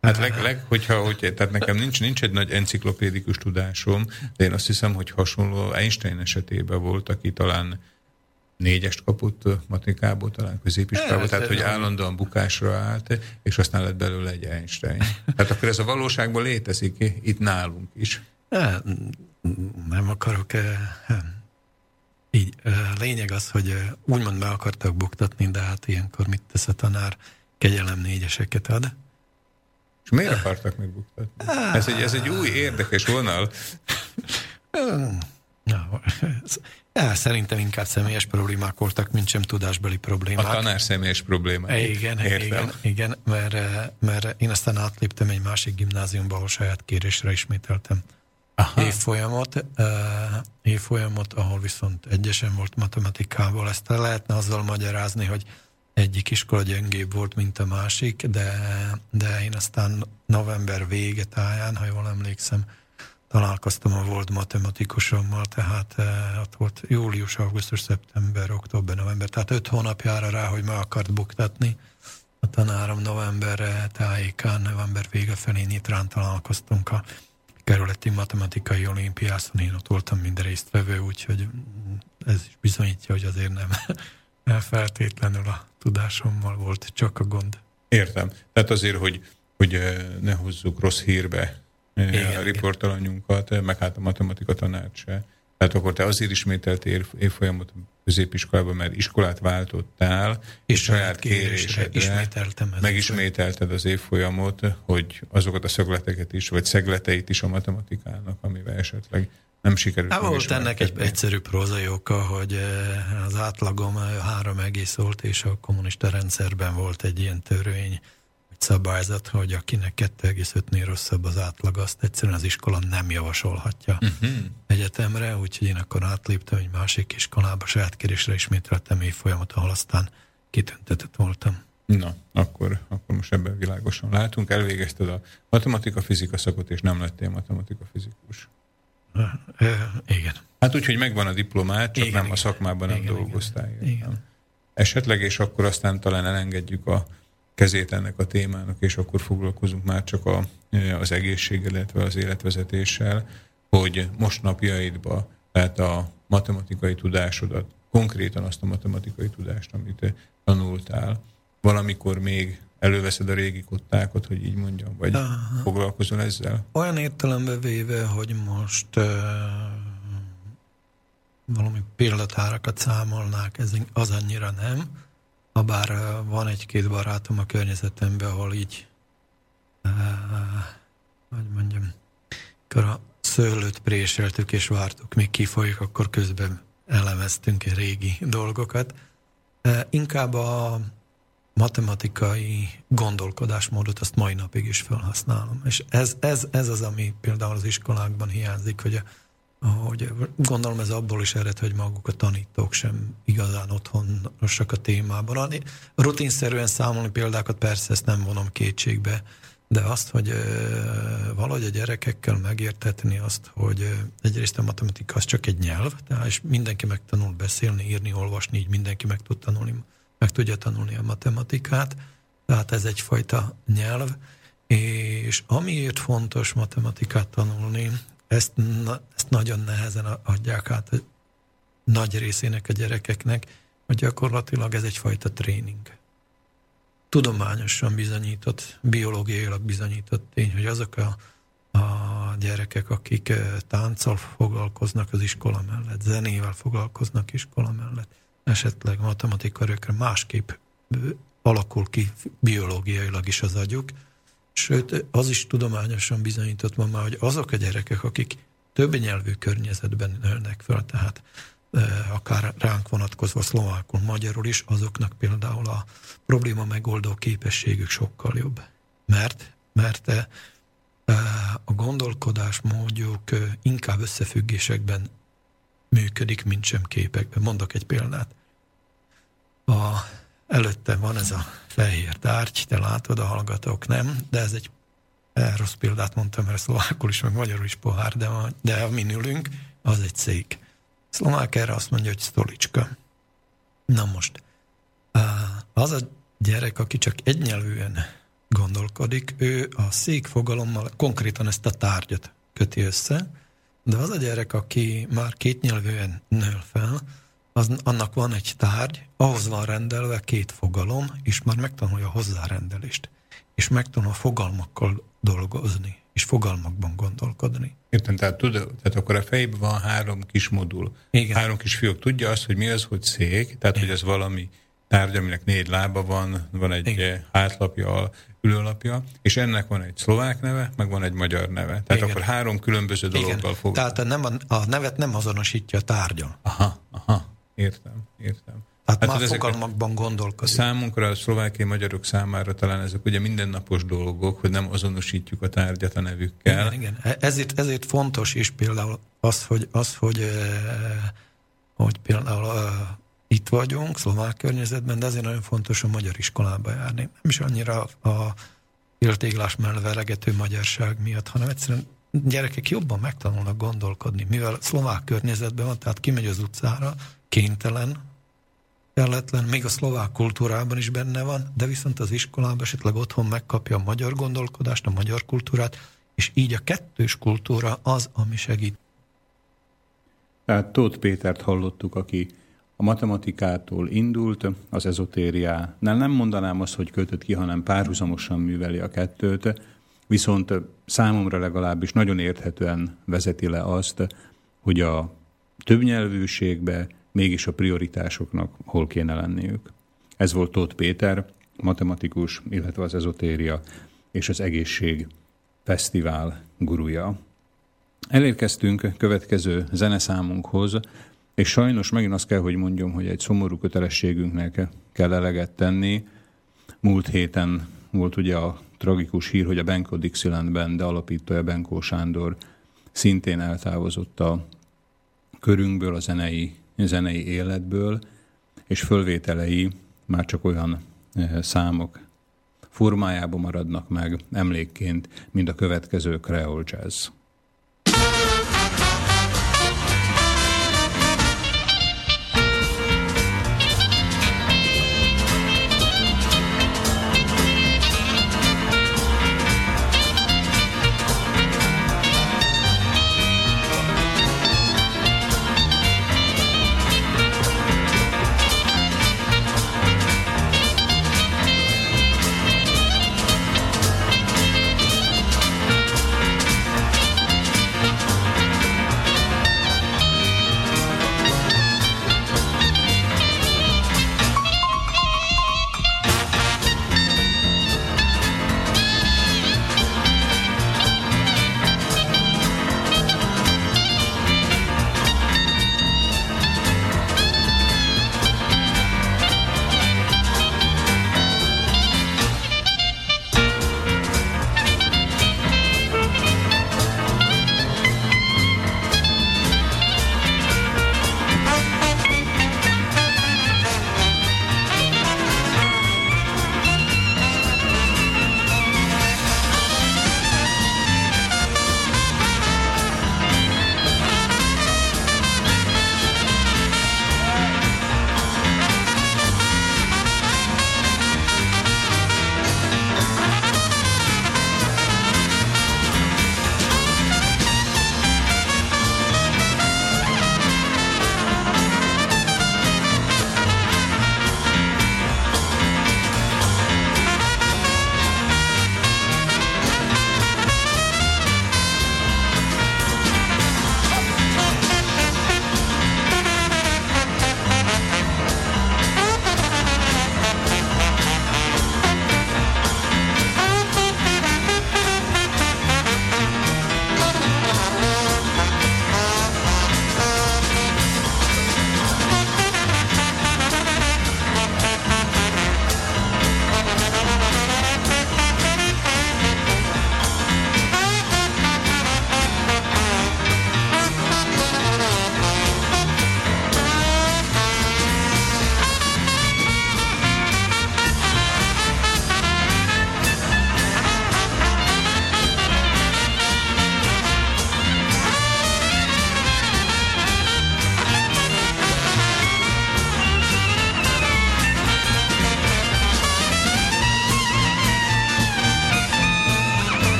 Hát leg, leg, hogyha, hogy, tehát nekem nincs, nincs egy nagy enciklopédikus tudásom, de én azt hiszem, hogy hasonló Einstein esetében volt, aki talán négyest kapott matikából, talán középiskából, tehát hogy állandóan bukásra állt, és aztán lett belőle egy Einstein. Tehát akkor ez a valóságban létezik itt nálunk is. Nem akarok így. Lényeg az, hogy úgymond be akartak buktatni, de hát ilyenkor mit tesz a tanár? Kegyelem négyeseket ad. És miért akartak megbuktatni? Ez egy, ez egy új érdekes vonal. Ja, szerintem inkább személyes problémák voltak, mint sem tudásbeli problémák. A tanár személyes problémák. Igen, Értem. igen, igen mert, mert én aztán átléptem egy másik gimnáziumba, ahol saját kérésre ismételtem Aha. évfolyamot, évfolyamot, ahol viszont egyesen volt matematikával. Ezt lehetne azzal magyarázni, hogy egyik iskola gyengébb volt, mint a másik, de, de én aztán november vége táján, ha jól emlékszem, találkoztam a volt matematikusommal, tehát e, ott volt július, augusztus, szeptember, október, november, tehát öt hónapjára rá, hogy meg akart buktatni, a tanárom novemberre tájékán, november vége felé nyitrán találkoztunk a kerületi matematikai olimpiászon, én ott voltam minden résztvevő, úgyhogy ez is bizonyítja, hogy azért nem feltétlenül a tudásommal volt csak a gond. Értem. Tehát azért, hogy, hogy ne hozzuk rossz hírbe igen, a riportalanyunkat, meg hát a matematika tanács se. Tehát akkor te azért ismételtél évfolyamot középiskolában, mert iskolát váltottál, és saját kérésedre ismételtem megismételted az évfolyamot, hogy azokat a szögleteket is, vagy szegleteit is a matematikának, amivel esetleg nem sikerült. Hát volt ennek egy egyszerű prózai oka, hogy eh, az átlagom három egész volt, és a kommunista rendszerben volt egy ilyen törvény, szabályzat, hogy akinek 2,5-nél rosszabb az átlag, azt egyszerűen az iskola nem javasolhatja uh-huh. egyetemre, úgyhogy én akkor átléptem egy másik iskolába, saját kérésre ismételtem folyamat, ahol aztán kitüntetett voltam. Na, akkor, akkor most ebben világosan látunk. Elvégezted a matematika-fizika szakot, és nem lettél matematika-fizikus. Igen. Hát úgy, hogy megvan a diplomát, csak igen, nem igen. a szakmában nem igen, dolgoztál. Igen. igen. Esetleg, és akkor aztán talán elengedjük a kezét ennek a témának, és akkor foglalkozunk már csak a, az egészséggel, illetve az életvezetéssel, hogy most napjaidban, tehát a matematikai tudásodat, konkrétan azt a matematikai tudást, amit tanultál, valamikor még előveszed a régi kottákat, hogy így mondjam, vagy Aha. foglalkozol ezzel? Olyan értelembe véve, hogy most uh, valami példatárakat számolnák, ez az annyira nem, Habár van egy-két barátom a környezetemben, ahol így, uh, hogy mondjam, akkor a szőlőt préseltük és vártuk, még kifolyik, akkor közben elemeztünk régi dolgokat. Uh, inkább a matematikai gondolkodásmódot azt mai napig is felhasználom. És ez, ez, ez az, ami például az iskolákban hiányzik, hogy hogy gondolom ez abból is ered, hogy maguk a tanítók sem igazán otthonosak a témában. Rutinszerűen számolni példákat persze ezt nem vonom kétségbe, de azt, hogy valahogy a gyerekekkel megértetni azt, hogy egyrészt a matematika az csak egy nyelv, tehát és mindenki megtanul beszélni, írni, olvasni, így mindenki meg tud tanulni, meg tudja tanulni a matematikát, tehát ez egyfajta nyelv, és amiért fontos matematikát tanulni, ezt, ezt nagyon nehezen adják át a nagy részének a gyerekeknek, hogy gyakorlatilag ez egyfajta tréning. Tudományosan bizonyított, biológiailag bizonyított tény, hogy azok a, a gyerekek, akik eh, tánccal foglalkoznak az iskola mellett, zenével foglalkoznak iskola mellett, esetleg matematika rökre másképp alakul ki biológiailag is az agyuk, Sőt, az is tudományosan bizonyított van már, hogy azok a gyerekek, akik több nyelvű környezetben nőnek fel, tehát akár ránk vonatkozva szlovákul, magyarul is, azoknak például a probléma megoldó képességük sokkal jobb. Mert, mert a gondolkodás módjuk inkább összefüggésekben működik, mint sem képekben. Mondok egy példát. A Előtte van ez a fehér tárgy, te látod, a hallgatók nem, de ez egy rossz példát mondtam, mert szlovákul is, meg magyarul is pohár, de, de a min ülünk, az egy szék. Szlovák erre azt mondja, hogy stolicska. Na most, az a gyerek, aki csak egynyelvűen gondolkodik, ő a szék fogalommal konkrétan ezt a tárgyat köti össze, de az a gyerek, aki már kétnyelvűen nő fel, az, annak van egy tárgy, ahhoz van rendelve két fogalom, és már megtanulja a hozzárendelést, és megtanul a fogalmakkal dolgozni, és fogalmakban gondolkodni. Értem, tehát, tud, tehát akkor a fejében van három kis modul, Igen. három kis fiúk. Tudja azt, hogy mi az, hogy szék, tehát Igen. hogy ez valami tárgy, aminek négy lába van, van egy Igen. hátlapja, ülőlapja, és ennek van egy szlovák neve, meg van egy magyar neve. Tehát Igen. akkor három különböző dologgal fog. Tehát nem a, a nevet nem azonosítja a tárgyon. Aha, aha. Értem, értem. Hát, hát már fogalmakban gondolkodik. Számunkra, a szlovákiai magyarok számára talán ezek ugye mindennapos dolgok, hogy nem azonosítjuk a tárgyat a nevükkel. Igen, igen. E- ezért, ezért fontos is például az, hogy, az, hogy, hogy például itt vagyunk, szlovák környezetben, de ezért nagyon fontos a magyar iskolába járni. Nem is annyira a éltéglás mellett veregető magyarság miatt, hanem egyszerűen gyerekek jobban megtanulnak gondolkodni, mivel szlovák környezetben van, tehát kimegy az utcára, kénytelen kelletlen, még a szlovák kultúrában is benne van, de viszont az iskolában esetleg otthon megkapja a magyar gondolkodást, a magyar kultúrát, és így a kettős kultúra az, ami segít. Tehát Tóth Pétert hallottuk, aki a matematikától indult, az ezotériánál nem mondanám azt, hogy kötött ki, hanem párhuzamosan műveli a kettőt, viszont számomra legalábbis nagyon érthetően vezeti le azt, hogy a többnyelvűségbe mégis a prioritásoknak hol kéne lenniük. Ez volt Tóth Péter, matematikus, illetve az ezotéria és az egészség fesztivál guruja. Elérkeztünk következő zeneszámunkhoz, és sajnos megint azt kell, hogy mondjam, hogy egy szomorú kötelességünknek kell eleget tenni. Múlt héten volt ugye a tragikus hír, hogy a Benko Dixieland Band alapítója Benko Sándor szintén eltávozott a körünkből, a zenei, zenei életből, és fölvételei már csak olyan eh, számok formájában maradnak meg emlékként, mint a következő Creole Jazz.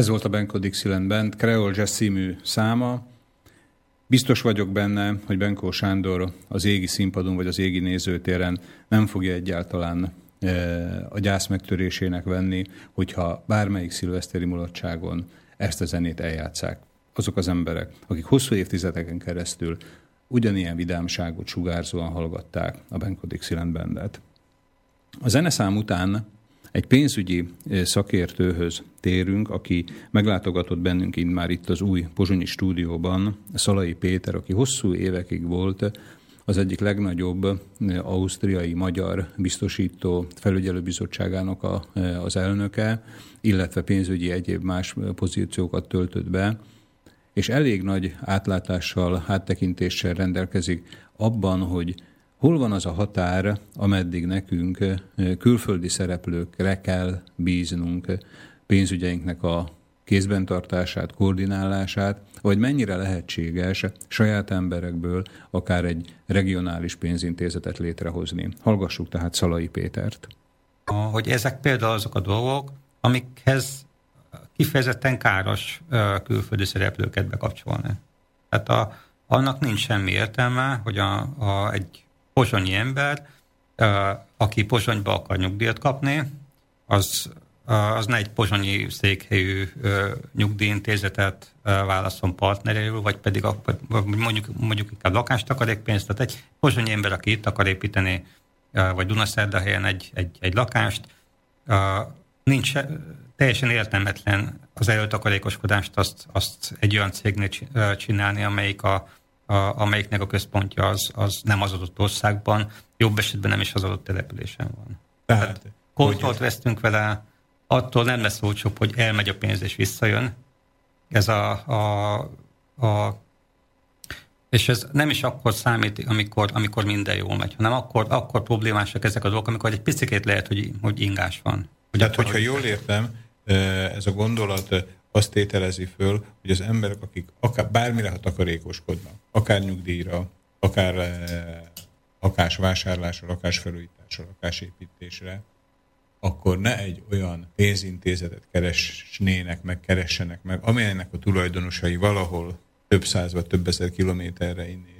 Ez volt a Benko Dixieland Band, Creole Jazz című száma. Biztos vagyok benne, hogy Benko Sándor az égi színpadon vagy az égi nézőtéren nem fogja egyáltalán e, a gyász megtörésének venni, hogyha bármelyik szilveszteri mulatságon ezt a zenét eljátszák. azok az emberek, akik hosszú évtizedeken keresztül ugyanilyen vidámságot sugárzóan hallgatták a Benko Dixieland Bandet. A zeneszám után egy pénzügyi szakértőhöz térünk, aki meglátogatott bennünk már itt az új Pozsonyi stúdióban, Szalai Péter, aki hosszú évekig volt az egyik legnagyobb ausztriai magyar biztosító felügyelőbizottságának a, az elnöke, illetve pénzügyi egyéb más pozíciókat töltött be, és elég nagy átlátással, áttekintéssel rendelkezik abban, hogy hol van az a határ, ameddig nekünk külföldi szereplőkre kell bíznunk pénzügyeinknek a kézben tartását, koordinálását, vagy mennyire lehetséges saját emberekből akár egy regionális pénzintézetet létrehozni. Hallgassuk tehát Szalai Pétert. Hogy ezek például azok a dolgok, amikhez kifejezetten káros külföldi szereplőket bekapcsolni. Tehát a, annak nincs semmi értelme, hogy a, a, egy pozsonyi ember, aki Pozsonyba akar nyugdíjat kapni, az, az ne egy pozsonyi székhelyű nyugdíjintézetet válaszol partneréül, vagy pedig mondjuk, mondjuk inkább lakástakarékpénzt, tehát egy pozsonyi ember, aki itt akar építeni, vagy Dunaszerdahelyen egy, egy, egy lakást, nincs teljesen értelmetlen az előtakarékoskodást azt, azt egy olyan cégnél csinálni, amelyik a, a, amelyiknek a központja az, az nem az adott országban, jobb esetben nem is az adott településen van. Tehát, Tehát kontrollt vesztünk vele, attól nem lesz olcsóbb, hogy elmegy a pénz és visszajön. Ez a, a, a és ez nem is akkor számít, amikor, amikor minden jól megy, hanem akkor, akkor problémásak ezek a dolgok, amikor egy picit lehet, hogy, hogy ingás van. Hogy Tehát, hogyha jól értem, ez a gondolat azt tételezi föl, hogy az emberek, akik akár bármire takarékoskodnak, akár nyugdíjra, akár akás vásárlásra, lakás felújításra, lakás építésre, akkor ne egy olyan pénzintézetet keresnének meg, keressenek meg, amelynek a tulajdonosai valahol több száz vagy több ezer kilométerre innét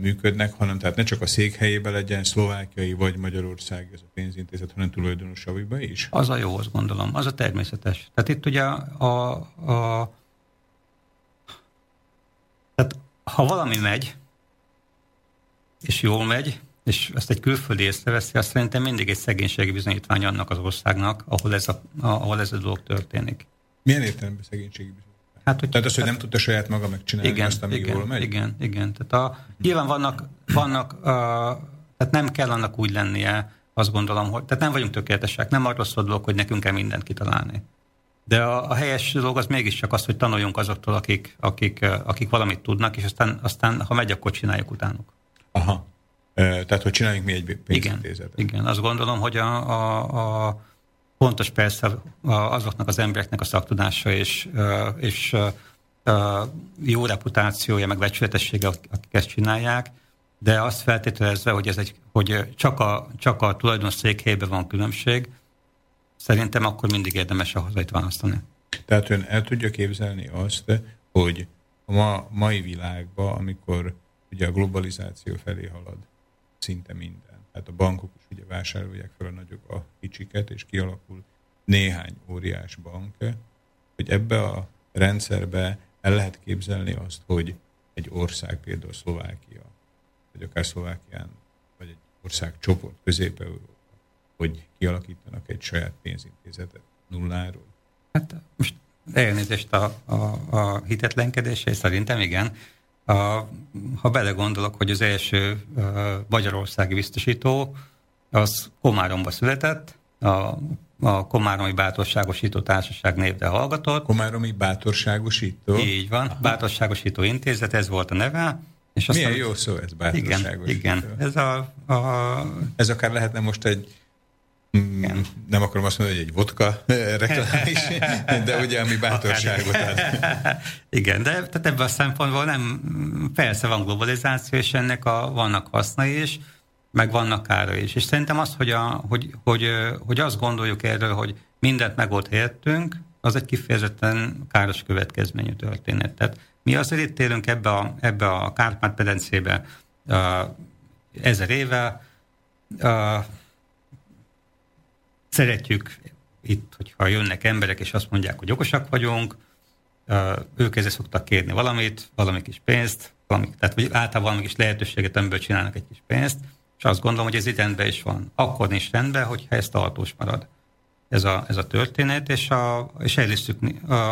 működnek, hanem tehát ne csak a székhelyében legyen szlovákiai vagy Magyarország ez a pénzintézet, hanem tulajdonosaiba is? Az a jó, azt gondolom, az a természetes. Tehát itt ugye a, a, a tehát ha valami megy, és jól megy, és ezt egy külföldi észreveszi, azt szerintem mindig egy szegénységi bizonyítvány annak az országnak, ahol ez a, ahol ez a dolog történik. Milyen értelemben szegénységi bizonyítvány? Hát, hogy, Tehát az, hogy nem tudta saját maga megcsinálni igen, azt, amíg igen, jól megy? Igen, igen. Tehát a, nyilván vannak, vannak uh, tehát nem kell annak úgy lennie, azt gondolom, hogy tehát nem vagyunk tökéletesek, nem arról szól dolog, hogy nekünk kell mindent kitalálni. De a, a helyes dolog az mégiscsak az, hogy tanuljunk azoktól, akik, akik, akik valamit tudnak, és aztán, aztán ha megy, akkor csináljuk utánuk. Aha. Tehát, hogy csináljunk mi egy pénzintézetet. Igen, igen, azt gondolom, hogy a, a, a Fontos persze azoknak az embereknek a szaktudása és, és jó reputációja, meg becsületessége, akik ezt csinálják, de azt feltételezve, hogy, ez egy, hogy csak, a, csak a tulajdon székhelyben van különbség, szerintem akkor mindig érdemes a hazait választani. Tehát ön el tudja képzelni azt, hogy a ma, mai világban, amikor ugye a globalizáció felé halad szinte minden, tehát a bankok is ugye vásárolják fel a nagyok a kicsiket, és kialakul néhány óriás bank, hogy ebbe a rendszerbe el lehet képzelni azt, hogy egy ország, például Szlovákia, vagy akár Szlovákián, vagy egy ország csoport, Közép-Európa, hogy kialakítanak egy saját pénzintézetet nulláról? Hát most elnézést a, a, a hitetlenkedésé, szerintem igen. Ha belegondolok, hogy az első magyarországi biztosító az Komáromba született, a, a Komáromi Bátorságosító Társaság névre hallgatott. Komáromi Bátorságosító? Így van, Aha. Bátorságosító Intézet, ez volt a neve. És Milyen jó szó ez, bátorságosító. Igen, igen. Ez, a, a... ez akár lehetne most egy igen. Nem akarom azt mondani, hogy egy vodka reklám is, de ugye ami bátorságot ad. Igen, de tehát ebben a szempontból nem, persze van globalizáció, és ennek a, vannak hasznai is, meg vannak kára is. És szerintem az, hogy, a, hogy, hogy, hogy azt gondoljuk erről, hogy mindent megold helyettünk, az egy kifejezetten káros következményű történet. Tehát mi azért itt élünk ebbe a, ebbe a Kárpát-pedencébe uh, ezer éve, uh, szeretjük itt, hogyha jönnek emberek, és azt mondják, hogy okosak vagyunk, ők ezzel szoktak kérni valamit, valami kis pénzt, valami, tehát vagy általában valami kis lehetőséget, amiből csinálnak egy kis pénzt, és azt gondolom, hogy ez itt rendben is van. Akkor nincs rendben, hogyha ez tartós marad. Ez a, ez a történet, és, a, és elisztük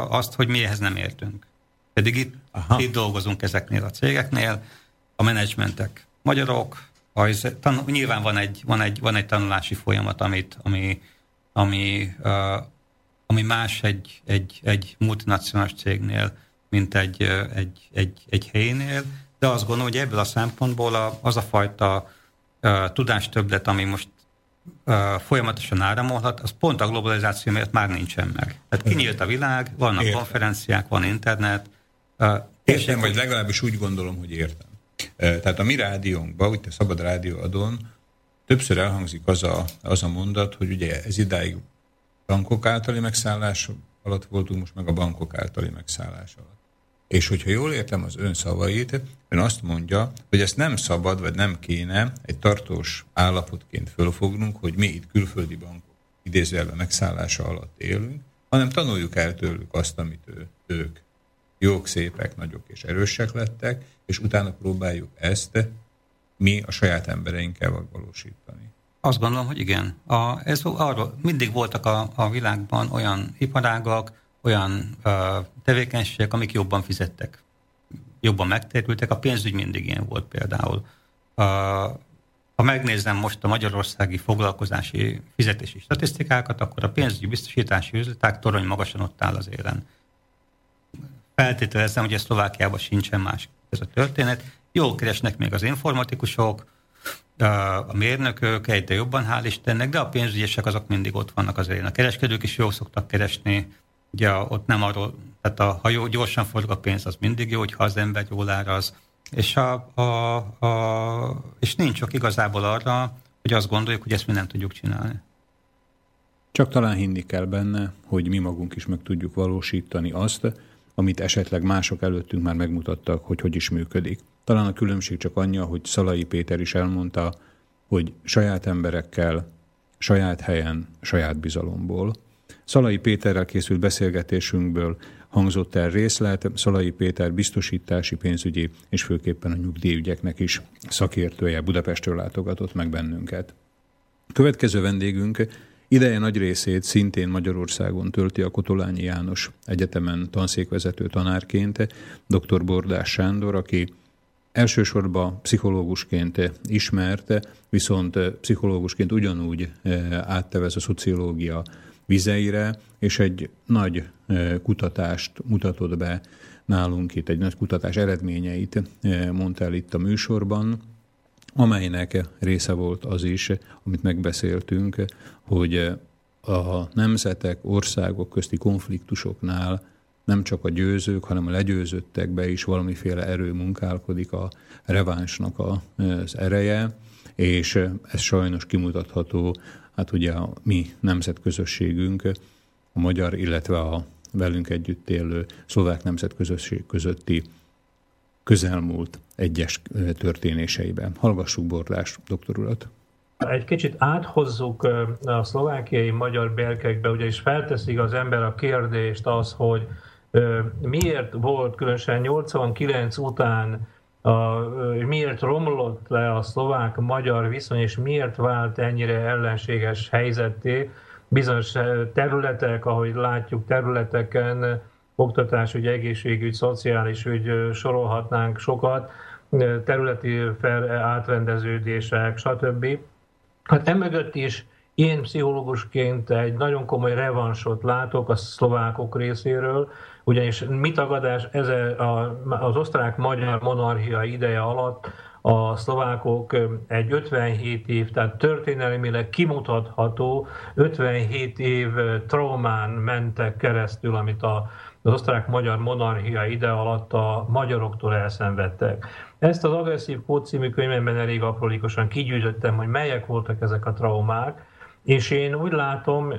azt, hogy mi ehhez nem értünk. Pedig itt, itt dolgozunk ezeknél a cégeknél, a menedzsmentek magyarok, az, tan, nyilván van egy, van, egy, van egy tanulási folyamat, amit, ami, ami, uh, ami más egy, egy, egy multinacionális cégnél, mint egy, egy, egy, egy helyénél, de azt gondolom, hogy ebből a szempontból a, az a fajta uh, tudástöblet, ami most uh, folyamatosan áramolhat, az pont a globalizáció miatt már nincsen meg. Tehát kinyílt a világ, vannak Értem. konferenciák, van internet. Uh, értem, vagy legalábbis úgy gondolom, hogy értem. Tehát a mi rádiónkban, úgy a Szabad Rádió adón, többször elhangzik az a, az a mondat, hogy ugye ez idáig bankok általi megszállás alatt voltunk, most meg a bankok általi megszállás alatt. És hogyha jól értem az ön szavait, ön azt mondja, hogy ezt nem szabad, vagy nem kéne egy tartós állapotként fölfognunk, hogy mi itt külföldi bankok idézőjelben megszállása alatt élünk, hanem tanuljuk el tőlük azt, amit ő, ők jók, szépek, nagyok és erősek lettek, és utána próbáljuk ezt mi a saját embereinkkel megvalósítani. Azt gondolom, hogy igen. A, ez arról, mindig voltak a, a világban olyan iparágak, olyan uh, tevékenységek, amik jobban fizettek, jobban megtérültek. A pénzügy mindig ilyen volt például. Uh, ha megnézem most a magyarországi foglalkozási fizetési statisztikákat, akkor a pénzügyi biztosítási üzleták torony magasan ott áll az élen. Feltételezem, hogy a Szlovákiában sincsen más ez a történet. Jól keresnek még az informatikusok, a mérnökök egyre jobban, hál' Istennek, de a pénzügyesek azok mindig ott vannak azért. A kereskedők is jól szoktak keresni, ugye ott nem arról, tehát a, ha jó, gyorsan forog a pénz, az mindig jó, hogyha az ember jól áraz. És, a, a, a, és nincs csak igazából arra, hogy azt gondoljuk, hogy ezt mi nem tudjuk csinálni. Csak talán hinni kell benne, hogy mi magunk is meg tudjuk valósítani azt, amit esetleg mások előttünk már megmutattak, hogy hogy is működik. Talán a különbség csak annyi, hogy Szalai Péter is elmondta, hogy saját emberekkel, saját helyen, saját bizalomból. Szalai Péterrel készült beszélgetésünkből hangzott el részlet, Szalai Péter biztosítási, pénzügyi és főképpen a nyugdíjügyeknek is szakértője Budapestről látogatott meg bennünket. Következő vendégünk Ideje nagy részét szintén Magyarországon tölti a Kotolányi János Egyetemen tanszékvezető tanárként dr. Bordás Sándor, aki elsősorban pszichológusként ismert, viszont pszichológusként ugyanúgy eh, áttevez a szociológia vizeire, és egy nagy eh, kutatást mutatott be nálunk itt, egy nagy kutatás eredményeit eh, mondta el itt a műsorban, amelynek része volt az is, amit megbeszéltünk, hogy a nemzetek, országok közti konfliktusoknál nem csak a győzők, hanem a legyőzöttekbe is valamiféle erő munkálkodik a revánsnak az ereje, és ez sajnos kimutatható, hát ugye a mi nemzetközösségünk, a magyar, illetve a velünk együtt élő szlovák nemzetközösség közötti közelmúlt egyes történéseiben. Hallgassuk Bordás doktor urat. Egy kicsit áthozzuk a szlovákiai magyar belkekbe, ugyanis felteszik az ember a kérdést az, hogy miért volt különösen 89 után a, miért romlott le a szlovák-magyar viszony, és miért vált ennyire ellenséges helyzetté bizonyos területek, ahogy látjuk területeken, oktatásügy, egészségügy, szociális ügy, sorolhatnánk sokat, területi fel, átrendeződések, stb. Hát emögött is én pszichológusként egy nagyon komoly revansot látok a szlovákok részéről, ugyanis mi tagadás ez az osztrák-magyar monarchia ideje alatt a szlovákok egy 57 év, tehát történelmileg kimutatható 57 év traumán mentek keresztül, amit a az osztrák-magyar monarchia ide alatt a magyaroktól elszenvedtek. Ezt az agresszív kód című könyvemben elég aprólékosan kigyűjtöttem, hogy melyek voltak ezek a traumák, és én úgy látom,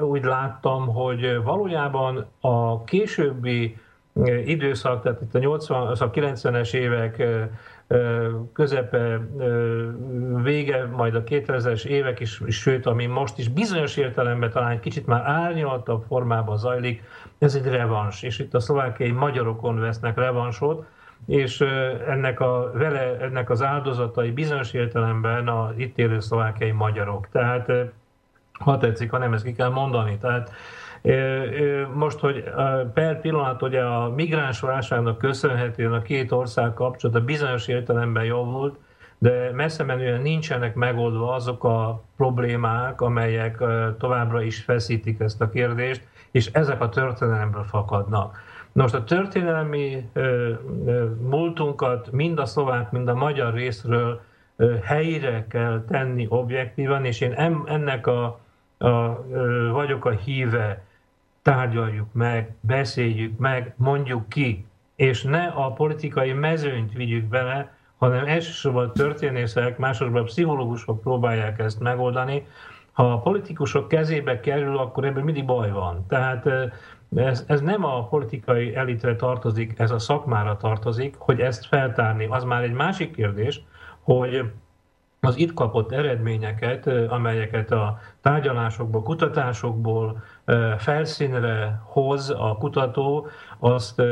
úgy láttam, hogy valójában a későbbi időszak, tehát itt a 80, a 90-es évek közepe, vége, majd a 2000-es évek is, sőt, ami most is bizonyos értelemben talán egy kicsit már árnyaltabb formában zajlik, ez egy revans, és itt a szlovákiai magyarokon vesznek revansot, és ennek, a, vele, ennek az áldozatai bizonyos értelemben a itt élő szlovákiai magyarok. Tehát ha tetszik, ha nem, ezt ki kell mondani. Tehát most, hogy per pillanat ugye a migráns válságnak köszönhetően a két ország kapcsolata bizonyos értelemben javult, de messze menően nincsenek megoldva azok a problémák, amelyek továbbra is feszítik ezt a kérdést, és ezek a történelemből fakadnak. Most a történelmi múltunkat mind a szlovák, mind a magyar részről helyre kell tenni objektívan, és én ennek a, a, vagyok a híve, tárgyaljuk meg, beszéljük meg, mondjuk ki, és ne a politikai mezőnyt vigyük bele, hanem elsősorban történészek, másodszorban pszichológusok próbálják ezt megoldani. Ha a politikusok kezébe kerül, akkor ebből mindig baj van. Tehát ez, ez nem a politikai elitre tartozik, ez a szakmára tartozik, hogy ezt feltárni. Az már egy másik kérdés, hogy az itt kapott eredményeket, amelyeket a tárgyalásokból, kutatásokból felszínre hoz a kutató, azt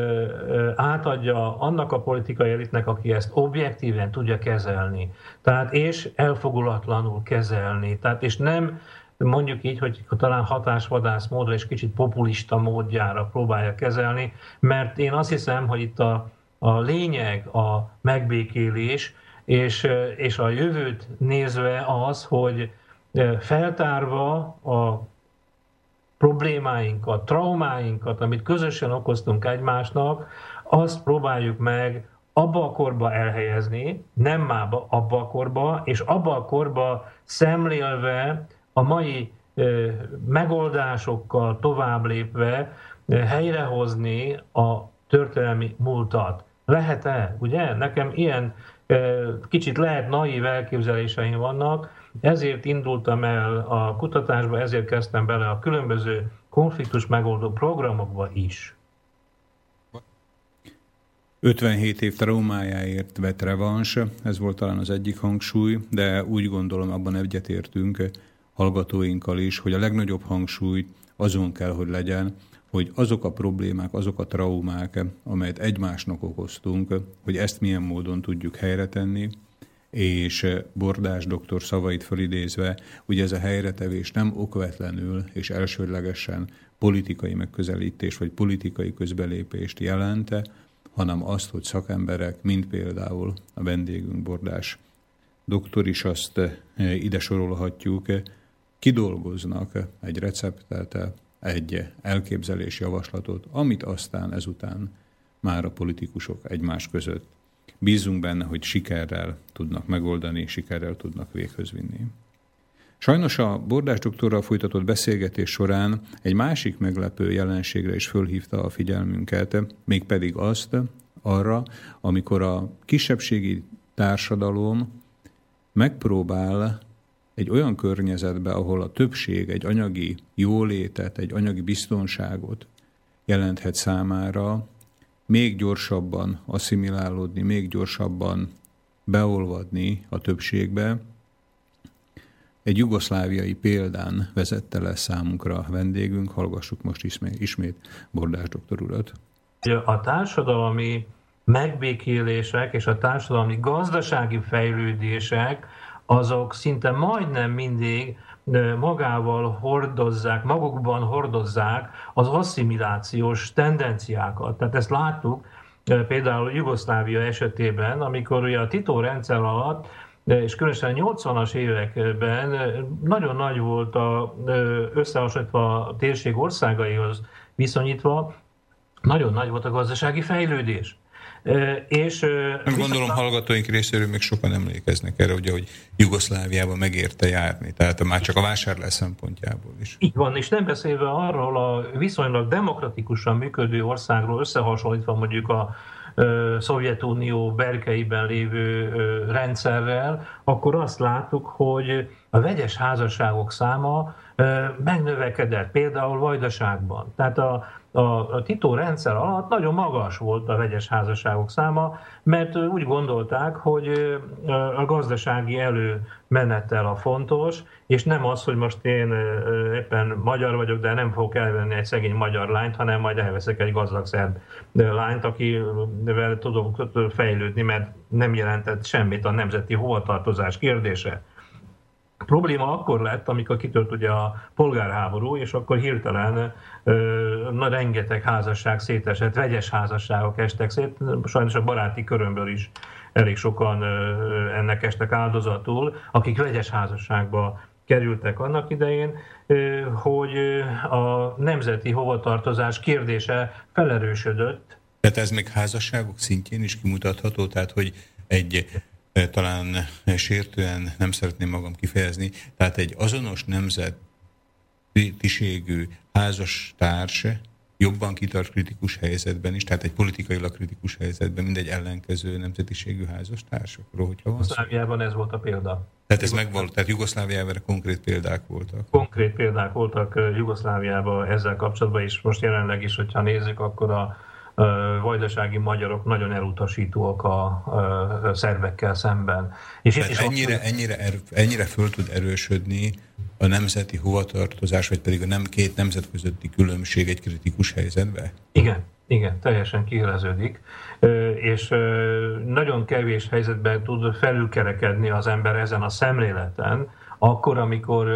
átadja annak a politikai elitnek, aki ezt objektíven tudja kezelni. Tehát és elfogulatlanul kezelni. Tehát és nem mondjuk így, hogy talán hatásvadász módra és kicsit populista módjára próbálja kezelni, mert én azt hiszem, hogy itt a, a lényeg a megbékélés, és, és a jövőt nézve az, hogy feltárva a problémáinkat, traumáinkat, amit közösen okoztunk egymásnak, azt próbáljuk meg abba a korba elhelyezni, nem már abba a korba, és abba a korba szemlélve a mai megoldásokkal tovább lépve helyrehozni a történelmi múltat. Lehet-e? Ugye? Nekem ilyen kicsit lehet naív elképzeléseim vannak, ezért indultam el a kutatásba, ezért kezdtem bele a különböző konfliktus megoldó programokba is. 57 év traumájáért vett revans, ez volt talán az egyik hangsúly, de úgy gondolom, abban egyetértünk hallgatóinkkal is, hogy a legnagyobb hangsúly azon kell, hogy legyen, hogy azok a problémák, azok a traumák, amelyet egymásnak okoztunk, hogy ezt milyen módon tudjuk helyre tenni, és Bordás doktor szavait felidézve, ugye ez a helyretevés nem okvetlenül és elsődlegesen politikai megközelítés vagy politikai közbelépést jelente, hanem azt, hogy szakemberek, mint például a vendégünk Bordás doktor is azt ide sorolhatjuk, kidolgoznak egy receptet, egy elképzelés javaslatot, amit aztán ezután már a politikusok egymás között bízunk benne, hogy sikerrel tudnak megoldani, sikerrel tudnak véghöz vinni. Sajnos a Bordás doktorral folytatott beszélgetés során egy másik meglepő jelenségre is fölhívta a figyelmünket, mégpedig azt arra, amikor a kisebbségi társadalom megpróbál egy olyan környezetbe, ahol a többség egy anyagi jólétet, egy anyagi biztonságot jelenthet számára, még gyorsabban asszimilálódni, még gyorsabban beolvadni a többségbe. Egy jugoszláviai példán vezette le számunkra a vendégünk, hallgassuk most ismét, ismét Bordás doktor urat. A társadalmi megbékélések és a társadalmi gazdasági fejlődések azok szinte majdnem mindig magával hordozzák, magukban hordozzák az asszimilációs tendenciákat. Tehát ezt láttuk például Jugoszlávia esetében, amikor ugye a Tito rendszer alatt és különösen 80-as években nagyon nagy volt a, összehasonlítva a térség országaihoz viszonyítva, nagyon nagy volt a gazdasági fejlődés. És, Nem gondolom a... hallgatóink részéről még sokan emlékeznek erre, ugye, hogy Jugoszláviában megérte járni, tehát már csak a vásárlás szempontjából is. Így van, és nem beszélve arról a viszonylag demokratikusan működő országról összehasonlítva mondjuk a Szovjetunió berkeiben lévő rendszerrel, akkor azt láttuk, hogy a vegyes házasságok száma megnövekedett, például Vajdaságban. Tehát a, a Tito rendszer alatt nagyon magas volt a vegyes házasságok száma, mert úgy gondolták, hogy a gazdasági előmenettel a fontos, és nem az, hogy most én éppen magyar vagyok, de nem fogok elvenni egy szegény magyar lányt, hanem majd elveszek egy gazdag szerb lányt, akivel tudok fejlődni, mert nem jelentett semmit a nemzeti hovatartozás kérdése. Probléma akkor lett, amikor kitört ugye a polgárháború, és akkor hirtelen na, rengeteg házasság szétesett, vegyes házasságok estek szét, sajnos a baráti körömből is elég sokan ennek estek áldozatul, akik vegyes házasságba kerültek annak idején, hogy a nemzeti hovatartozás kérdése felerősödött. Tehát ez még házasságok szintjén is kimutatható, tehát hogy egy talán sértően nem szeretném magam kifejezni, tehát egy azonos nemzetiségű házastárs jobban kitart kritikus helyzetben is, tehát egy politikailag kritikus helyzetben, mint egy ellenkező nemzetiségű házastársakról, hogyha van Jugoszláviában ez volt a példa. Tehát ez megvolt, tehát Jugoszláviában konkrét példák voltak. Konkrét példák voltak Jugoszláviában ezzel kapcsolatban, és most jelenleg is, hogyha nézzük, akkor a vajdasági magyarok nagyon elutasítóak a, a szervekkel szemben. És is ennyire, ott... ennyire, erő, ennyire föl tud erősödni a nemzeti hovatartozás, vagy pedig a nem két nemzet közötti különbség egy kritikus helyzetbe? Igen, igen, teljesen kiéleződik, és nagyon kevés helyzetben tud felülkerekedni az ember ezen a szemléleten, akkor, amikor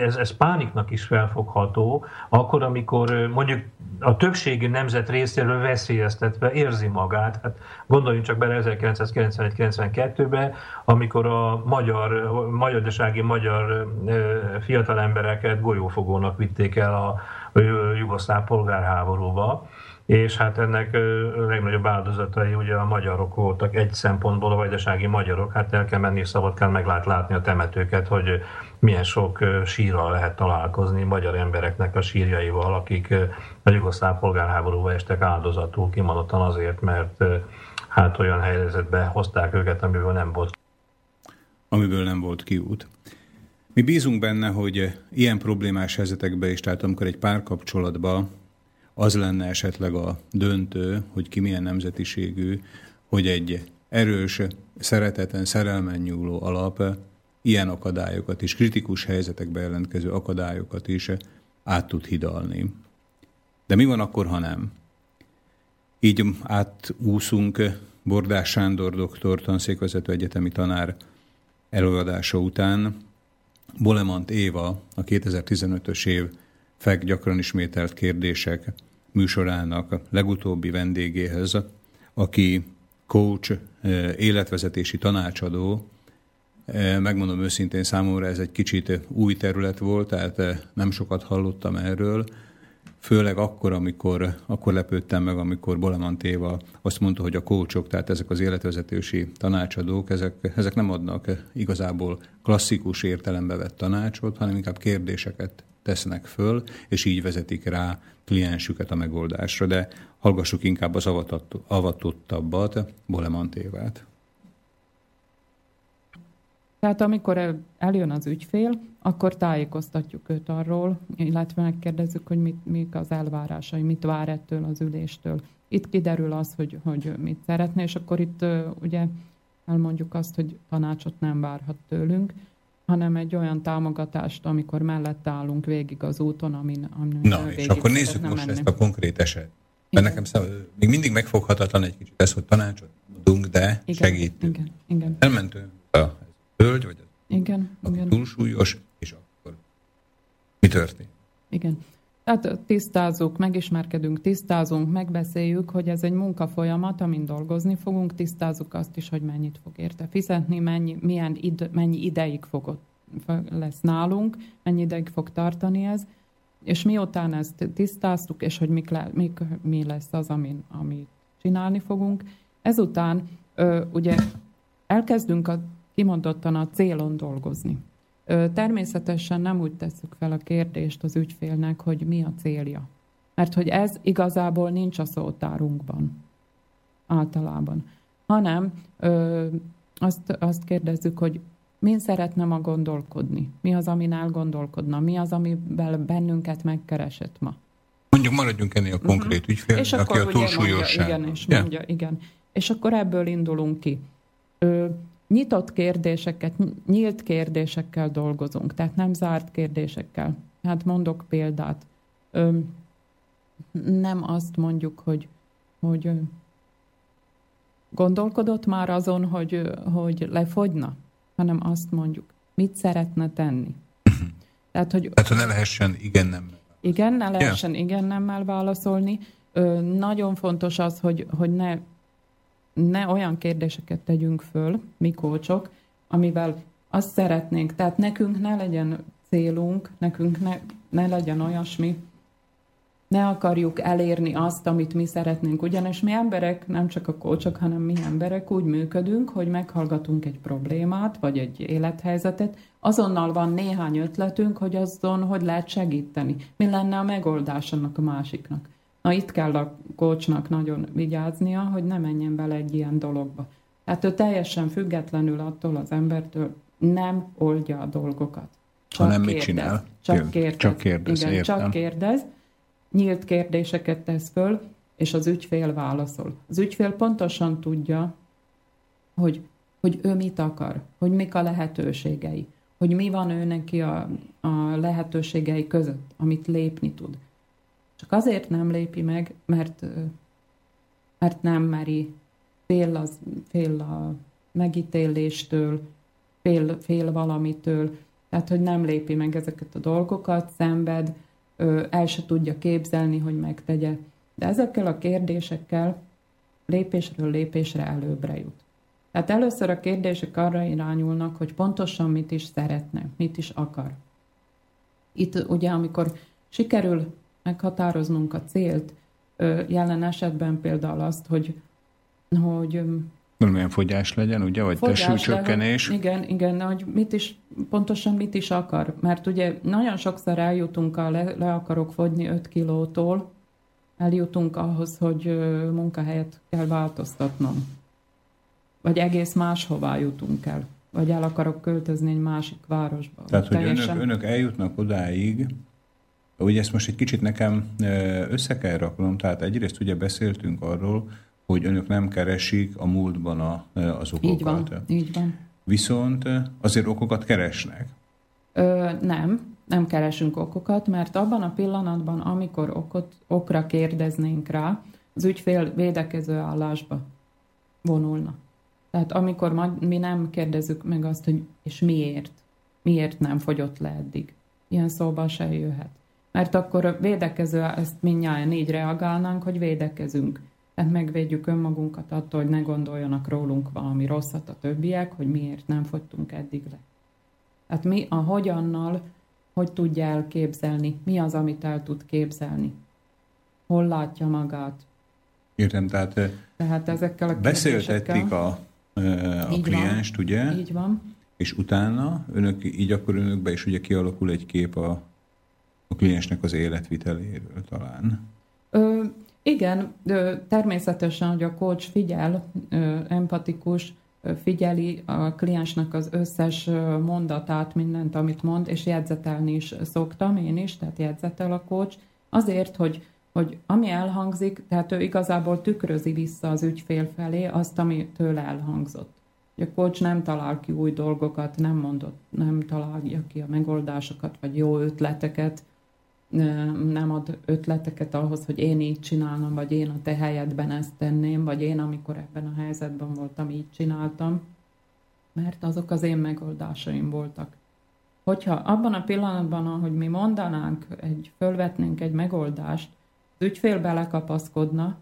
ez, ez pániknak is felfogható, akkor, amikor mondjuk a többségi nemzet részéről veszélyeztetve érzi magát. Hát gondoljunk csak bele 1991-92-ben, amikor a magyar, magyarsági magyar fiatal embereket golyófogónak vitték el a jugoszláv polgárháborúba és hát ennek a legnagyobb áldozatai ugye a magyarok voltak, egy szempontból a vajdasági magyarok, hát el kell menni szabad kell meg lehet látni a temetőket, hogy milyen sok sírral lehet találkozni magyar embereknek a sírjaival, akik a jugoszláv polgárháborúba estek áldozatul kimondottan azért, mert hát olyan helyzetbe hozták őket, amiből nem volt. Amiből nem volt kiút. Mi bízunk benne, hogy ilyen problémás helyzetekben is, tehát amikor egy párkapcsolatban az lenne esetleg a döntő, hogy ki milyen nemzetiségű, hogy egy erős, szereteten, szerelmen nyúló alap ilyen akadályokat is, kritikus helyzetekbe jelentkező akadályokat is át tud hidalni. De mi van akkor, ha nem? Így átúszunk Bordás Sándor doktor, tanszékvezető egyetemi tanár előadása után Bolemant Éva, a 2015-ös év FEG gyakran ismételt kérdések műsorának legutóbbi vendégéhez, aki coach, életvezetési tanácsadó, Megmondom őszintén, számomra ez egy kicsit új terület volt, tehát nem sokat hallottam erről, főleg akkor, amikor, akkor lepődtem meg, amikor Bolemant Éva azt mondta, hogy a kócsok, tehát ezek az életvezetési tanácsadók, ezek, ezek nem adnak igazából klasszikus értelembe vett tanácsot, hanem inkább kérdéseket tesznek föl, és így vezetik rá kliensüket a megoldásra. De hallgassuk inkább az avatottabbat, Bolemant Évát. Tehát amikor el, eljön az ügyfél, akkor tájékoztatjuk őt arról, illetve megkérdezzük, hogy mit, mik az elvárásai, mit vár ettől az üléstől. Itt kiderül az, hogy, hogy mit szeretne, és akkor itt ugye elmondjuk azt, hogy tanácsot nem várhat tőlünk, hanem egy olyan támogatást, amikor mellette állunk végig az úton, amin, amin Na, és akkor nézzük most menni. ezt a konkrét eset. Mert nekem szem, még mindig megfoghatatlan egy kicsit ez, hogy tanácsot adunk, de igen, segítünk. Igen, igen. Elmentünk a hölgy, vagy igen, igen. túlsúlyos, és akkor mi történt? Igen. Tehát tisztázzuk, megismerkedünk, tisztázunk, megbeszéljük, hogy ez egy munkafolyamat, amin dolgozni fogunk, tisztázzuk azt is, hogy mennyit fog érte fizetni, mennyi, milyen id, mennyi ideig fog lesz nálunk, mennyi ideig fog tartani ez, és miután ezt tisztáztuk, és hogy mik le, mik, mi lesz az, amin, amit csinálni fogunk, ezután ö, ugye elkezdünk a kimondottan a célon dolgozni. Természetesen nem úgy tesszük fel a kérdést az ügyfélnek, hogy mi a célja. Mert hogy ez igazából nincs a szótárunkban általában. Hanem ö, azt, azt kérdezzük, hogy min szeretne ma gondolkodni, mi az, amin elgondolkodna, mi az, amivel bennünket megkeresett ma. Mondjuk maradjunk ennél a mhm. konkrét uh-huh. ügyfél, és aki a túlsúlyosság. Igen, és yeah. mondja, igen. És akkor ebből indulunk ki. Ö, nyitott kérdéseket, nyílt kérdésekkel dolgozunk, tehát nem zárt kérdésekkel. Hát mondok példát. Ö, nem azt mondjuk, hogy, hogy gondolkodott már azon, hogy, hogy lefogyna, hanem azt mondjuk, mit szeretne tenni. Tehát, hogy, Tehát, ne lehessen igen nem. Igen, ne lehessen yeah. igen nemmel válaszolni. Ö, nagyon fontos az, hogy, hogy ne, ne olyan kérdéseket tegyünk föl, mi kócsok, amivel azt szeretnénk, tehát nekünk ne legyen célunk, nekünk ne, ne legyen olyasmi, ne akarjuk elérni azt, amit mi szeretnénk. Ugyanis mi emberek, nem csak a kócsok, hanem mi emberek úgy működünk, hogy meghallgatunk egy problémát, vagy egy élethelyzetet, azonnal van néhány ötletünk, hogy azon, hogy lehet segíteni. Mi lenne a megoldás annak a másiknak. Na itt kell a kócsnak nagyon vigyáznia, hogy ne menjen bele egy ilyen dologba. Tehát ő teljesen függetlenül attól az embertől nem oldja a dolgokat. Csak hanem kérdez. mit csinál? Csak kérdez. Csak kérdez, Igen, értem. csak kérdez nyílt kérdéseket tesz föl, és az ügyfél válaszol. Az ügyfél pontosan tudja, hogy, hogy ő mit akar, hogy mik a lehetőségei, hogy mi van ő neki a, a lehetőségei között, amit lépni tud. Csak azért nem lépi meg, mert, mert nem meri, fél, az, fél a megítéléstől, fél, fél valamitől, tehát hogy nem lépi meg ezeket a dolgokat, szenved, el se tudja képzelni, hogy megtegye. De ezekkel a kérdésekkel lépésről lépésre előbbre jut. Tehát először a kérdések arra irányulnak, hogy pontosan mit is szeretne, mit is akar. Itt ugye, amikor sikerül meghatároznunk a célt, jelen esetben például azt, hogy, hogy Valamilyen fogyás legyen, ugye, vagy testsúlycsökkenés. Igen, igen, hogy mit is, pontosan mit is akar. Mert ugye nagyon sokszor eljutunk a le, le akarok fogyni 5 kilótól, eljutunk ahhoz, hogy munkahelyet kell változtatnom. Vagy egész máshová jutunk el. Vagy el akarok költözni egy másik városba. Tehát, hogy teljesen... önök, önök eljutnak odáig, ugye ezt most egy kicsit nekem össze kell raknom, tehát egyrészt ugye beszéltünk arról, hogy önök nem keresik a múltban a, az okokat. Így van, így van. Viszont azért okokat keresnek? Ö, nem, nem keresünk okokat, mert abban a pillanatban, amikor okot, okra kérdeznénk rá, az ügyfél védekező állásba vonulna. Tehát amikor mi nem kérdezzük meg azt, hogy és miért, miért nem fogyott le eddig, ilyen szóba se jöhet. Mert akkor védekező, ezt mindjárt így reagálnánk, hogy védekezünk tehát megvédjük önmagunkat attól, hogy ne gondoljanak rólunk valami rosszat a többiek, hogy miért nem fogytunk eddig le. Tehát mi a hogyannal, hogy tudja elképzelni, mi az, amit el tud képzelni, hol látja magát. Értem, tehát, tehát ezekkel a beszéltették a, a klienst, van, ugye? Így van. És utána önök, így akkor önökbe is ugye kialakul egy kép a, a kliensnek az életviteléről talán. Ö, igen, természetesen, hogy a coach figyel, empatikus, figyeli a kliensnek az összes mondatát, mindent, amit mond, és jegyzetelni is szoktam én is, tehát jegyzetel a coach, azért, hogy, hogy ami elhangzik, tehát ő igazából tükrözi vissza az ügyfél felé azt, ami tőle elhangzott. A coach nem talál ki új dolgokat, nem mondott, nem találja ki a megoldásokat, vagy jó ötleteket, nem ad ötleteket ahhoz, hogy én így csinálom, vagy én a te helyedben ezt tenném, vagy én, amikor ebben a helyzetben voltam, így csináltam, mert azok az én megoldásaim voltak. Hogyha abban a pillanatban, ahogy mi mondanánk, egy, fölvetnénk egy megoldást, az ügyfél belekapaszkodna,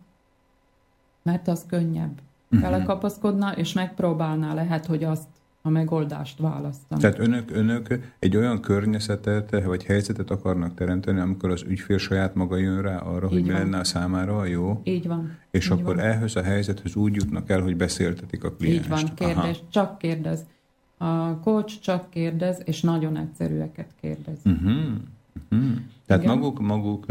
mert az könnyebb. Uh-huh. Belekapaszkodna, és megpróbálná lehet, hogy azt a megoldást választani. Tehát önök, önök egy olyan környezetet vagy helyzetet akarnak teremteni, amikor az ügyfél saját maga jön rá arra, Így hogy van. mi lenne a számára a jó? Így van. És Így akkor van. ehhez a helyzethez úgy jutnak el, hogy beszéltetik a klienst. Így van, kérdés, Aha. csak kérdez. A coach csak kérdez, és nagyon egyszerűeket kérdez. Uh-huh. Uh-huh. Tehát Igen? maguk, maguk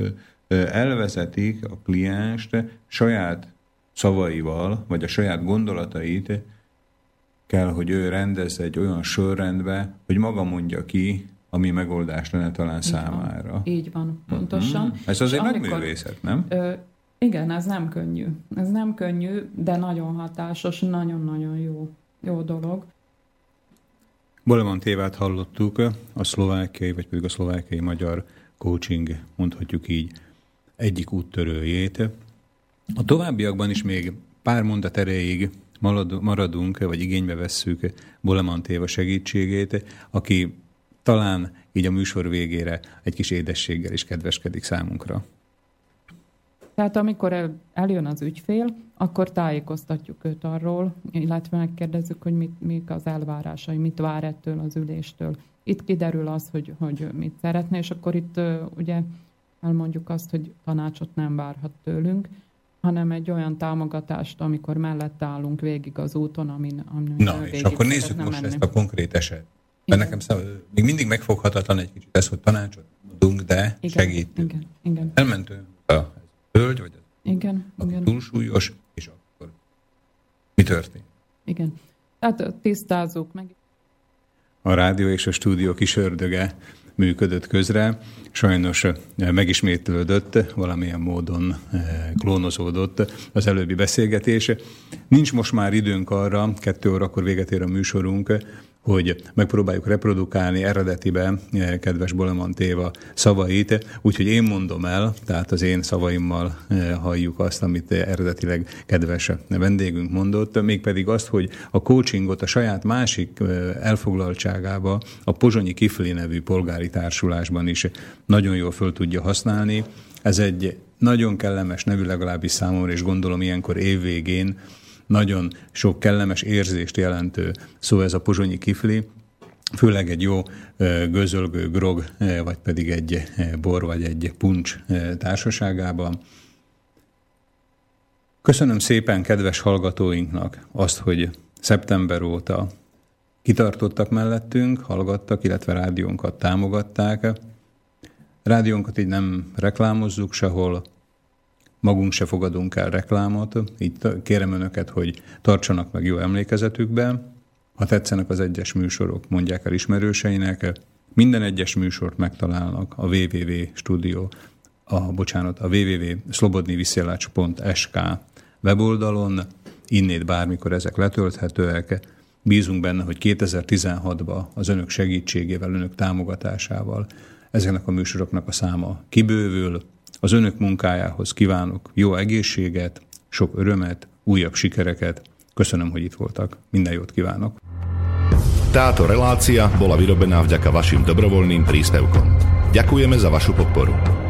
elvezetik a klienst saját szavaival, vagy a saját gondolatait kell, hogy ő rendezze egy olyan sorrendbe, hogy maga mondja ki, ami megoldás lenne talán így számára. Van. Így van, pontosan. Uh-huh. Ez azért amikor, megművészet, nem? Ö, igen, ez nem könnyű. Ez nem könnyű, de nagyon hatásos, nagyon-nagyon jó, jó dolog. Boleman Tévát hallottuk, a szlovákiai, vagy pedig a szlovákiai magyar coaching, mondhatjuk így, egyik úttörőjét. A továbbiakban is még pár mondat erejéig maradunk, vagy igénybe vesszük Boleman Téva segítségét, aki talán így a műsor végére egy kis édességgel is kedveskedik számunkra. Tehát amikor el, eljön az ügyfél, akkor tájékoztatjuk őt arról, illetve megkérdezzük, hogy mit, mik az elvárásai, mit vár ettől az üléstől. Itt kiderül az, hogy, hogy mit szeretne, és akkor itt ugye elmondjuk azt, hogy tanácsot nem várhat tőlünk, hanem egy olyan támogatást, amikor mellett állunk végig az úton, amin, amin Na, végig és akkor nézzük most menni. ezt a konkrét eset. Mert nekem szám, még mindig megfoghatatlan egy kicsit ez, hogy tanácsot adunk, de igen, segítünk. Igen, igen. Elmentünk a hölgy, vagy az igen, igen. túlsúlyos, és akkor mi történt? Igen. Tehát tisztázzuk meg. A rádió és a stúdió kis ördöge működött közre. Sajnos eh, megismétlődött, valamilyen módon eh, klónozódott az előbbi beszélgetés. Nincs most már időnk arra, kettő órakor véget ér a műsorunk, hogy megpróbáljuk reprodukálni eredetibe eh, kedves Boleman Téva szavait, úgyhogy én mondom el, tehát az én szavaimmal eh, halljuk azt, amit eredetileg kedves vendégünk mondott, mégpedig azt, hogy a coachingot a saját másik eh, elfoglaltságába, a Pozsonyi Kifli nevű polgári társulásban is nagyon jól föl tudja használni. Ez egy nagyon kellemes nevű legalábbis számomra, és gondolom ilyenkor évvégén nagyon sok kellemes érzést jelentő szó ez a pozsonyi kifli, főleg egy jó gözölgő grog, vagy pedig egy bor, vagy egy puncs társaságában. Köszönöm szépen kedves hallgatóinknak azt, hogy szeptember óta kitartottak mellettünk, hallgattak, illetve rádiónkat támogatták. Rádiónkat így nem reklámozzuk sehol, magunk se fogadunk el reklámot, így kérem önöket, hogy tartsanak meg jó emlékezetükbe. Ha tetszenek az egyes műsorok, mondják el ismerőseinek. Minden egyes műsort megtalálnak a www studio, a, bocsánat, a www.slobodniviszjelács.sk weboldalon, innét bármikor ezek letölthetőek. Bízunk benne, hogy 2016-ban az önök segítségével, önök támogatásával ezeknek a műsoroknak a száma kibővül, az önök munkájához kívánok jó egészséget, sok örömet, újabb sikereket. Köszönöm, hogy itt voltak. Minden jót kívánok. Táto relácia bola vyrobená vďaka vašim dobrovoľným príspevkom. Ďakujeme za vašu podporu.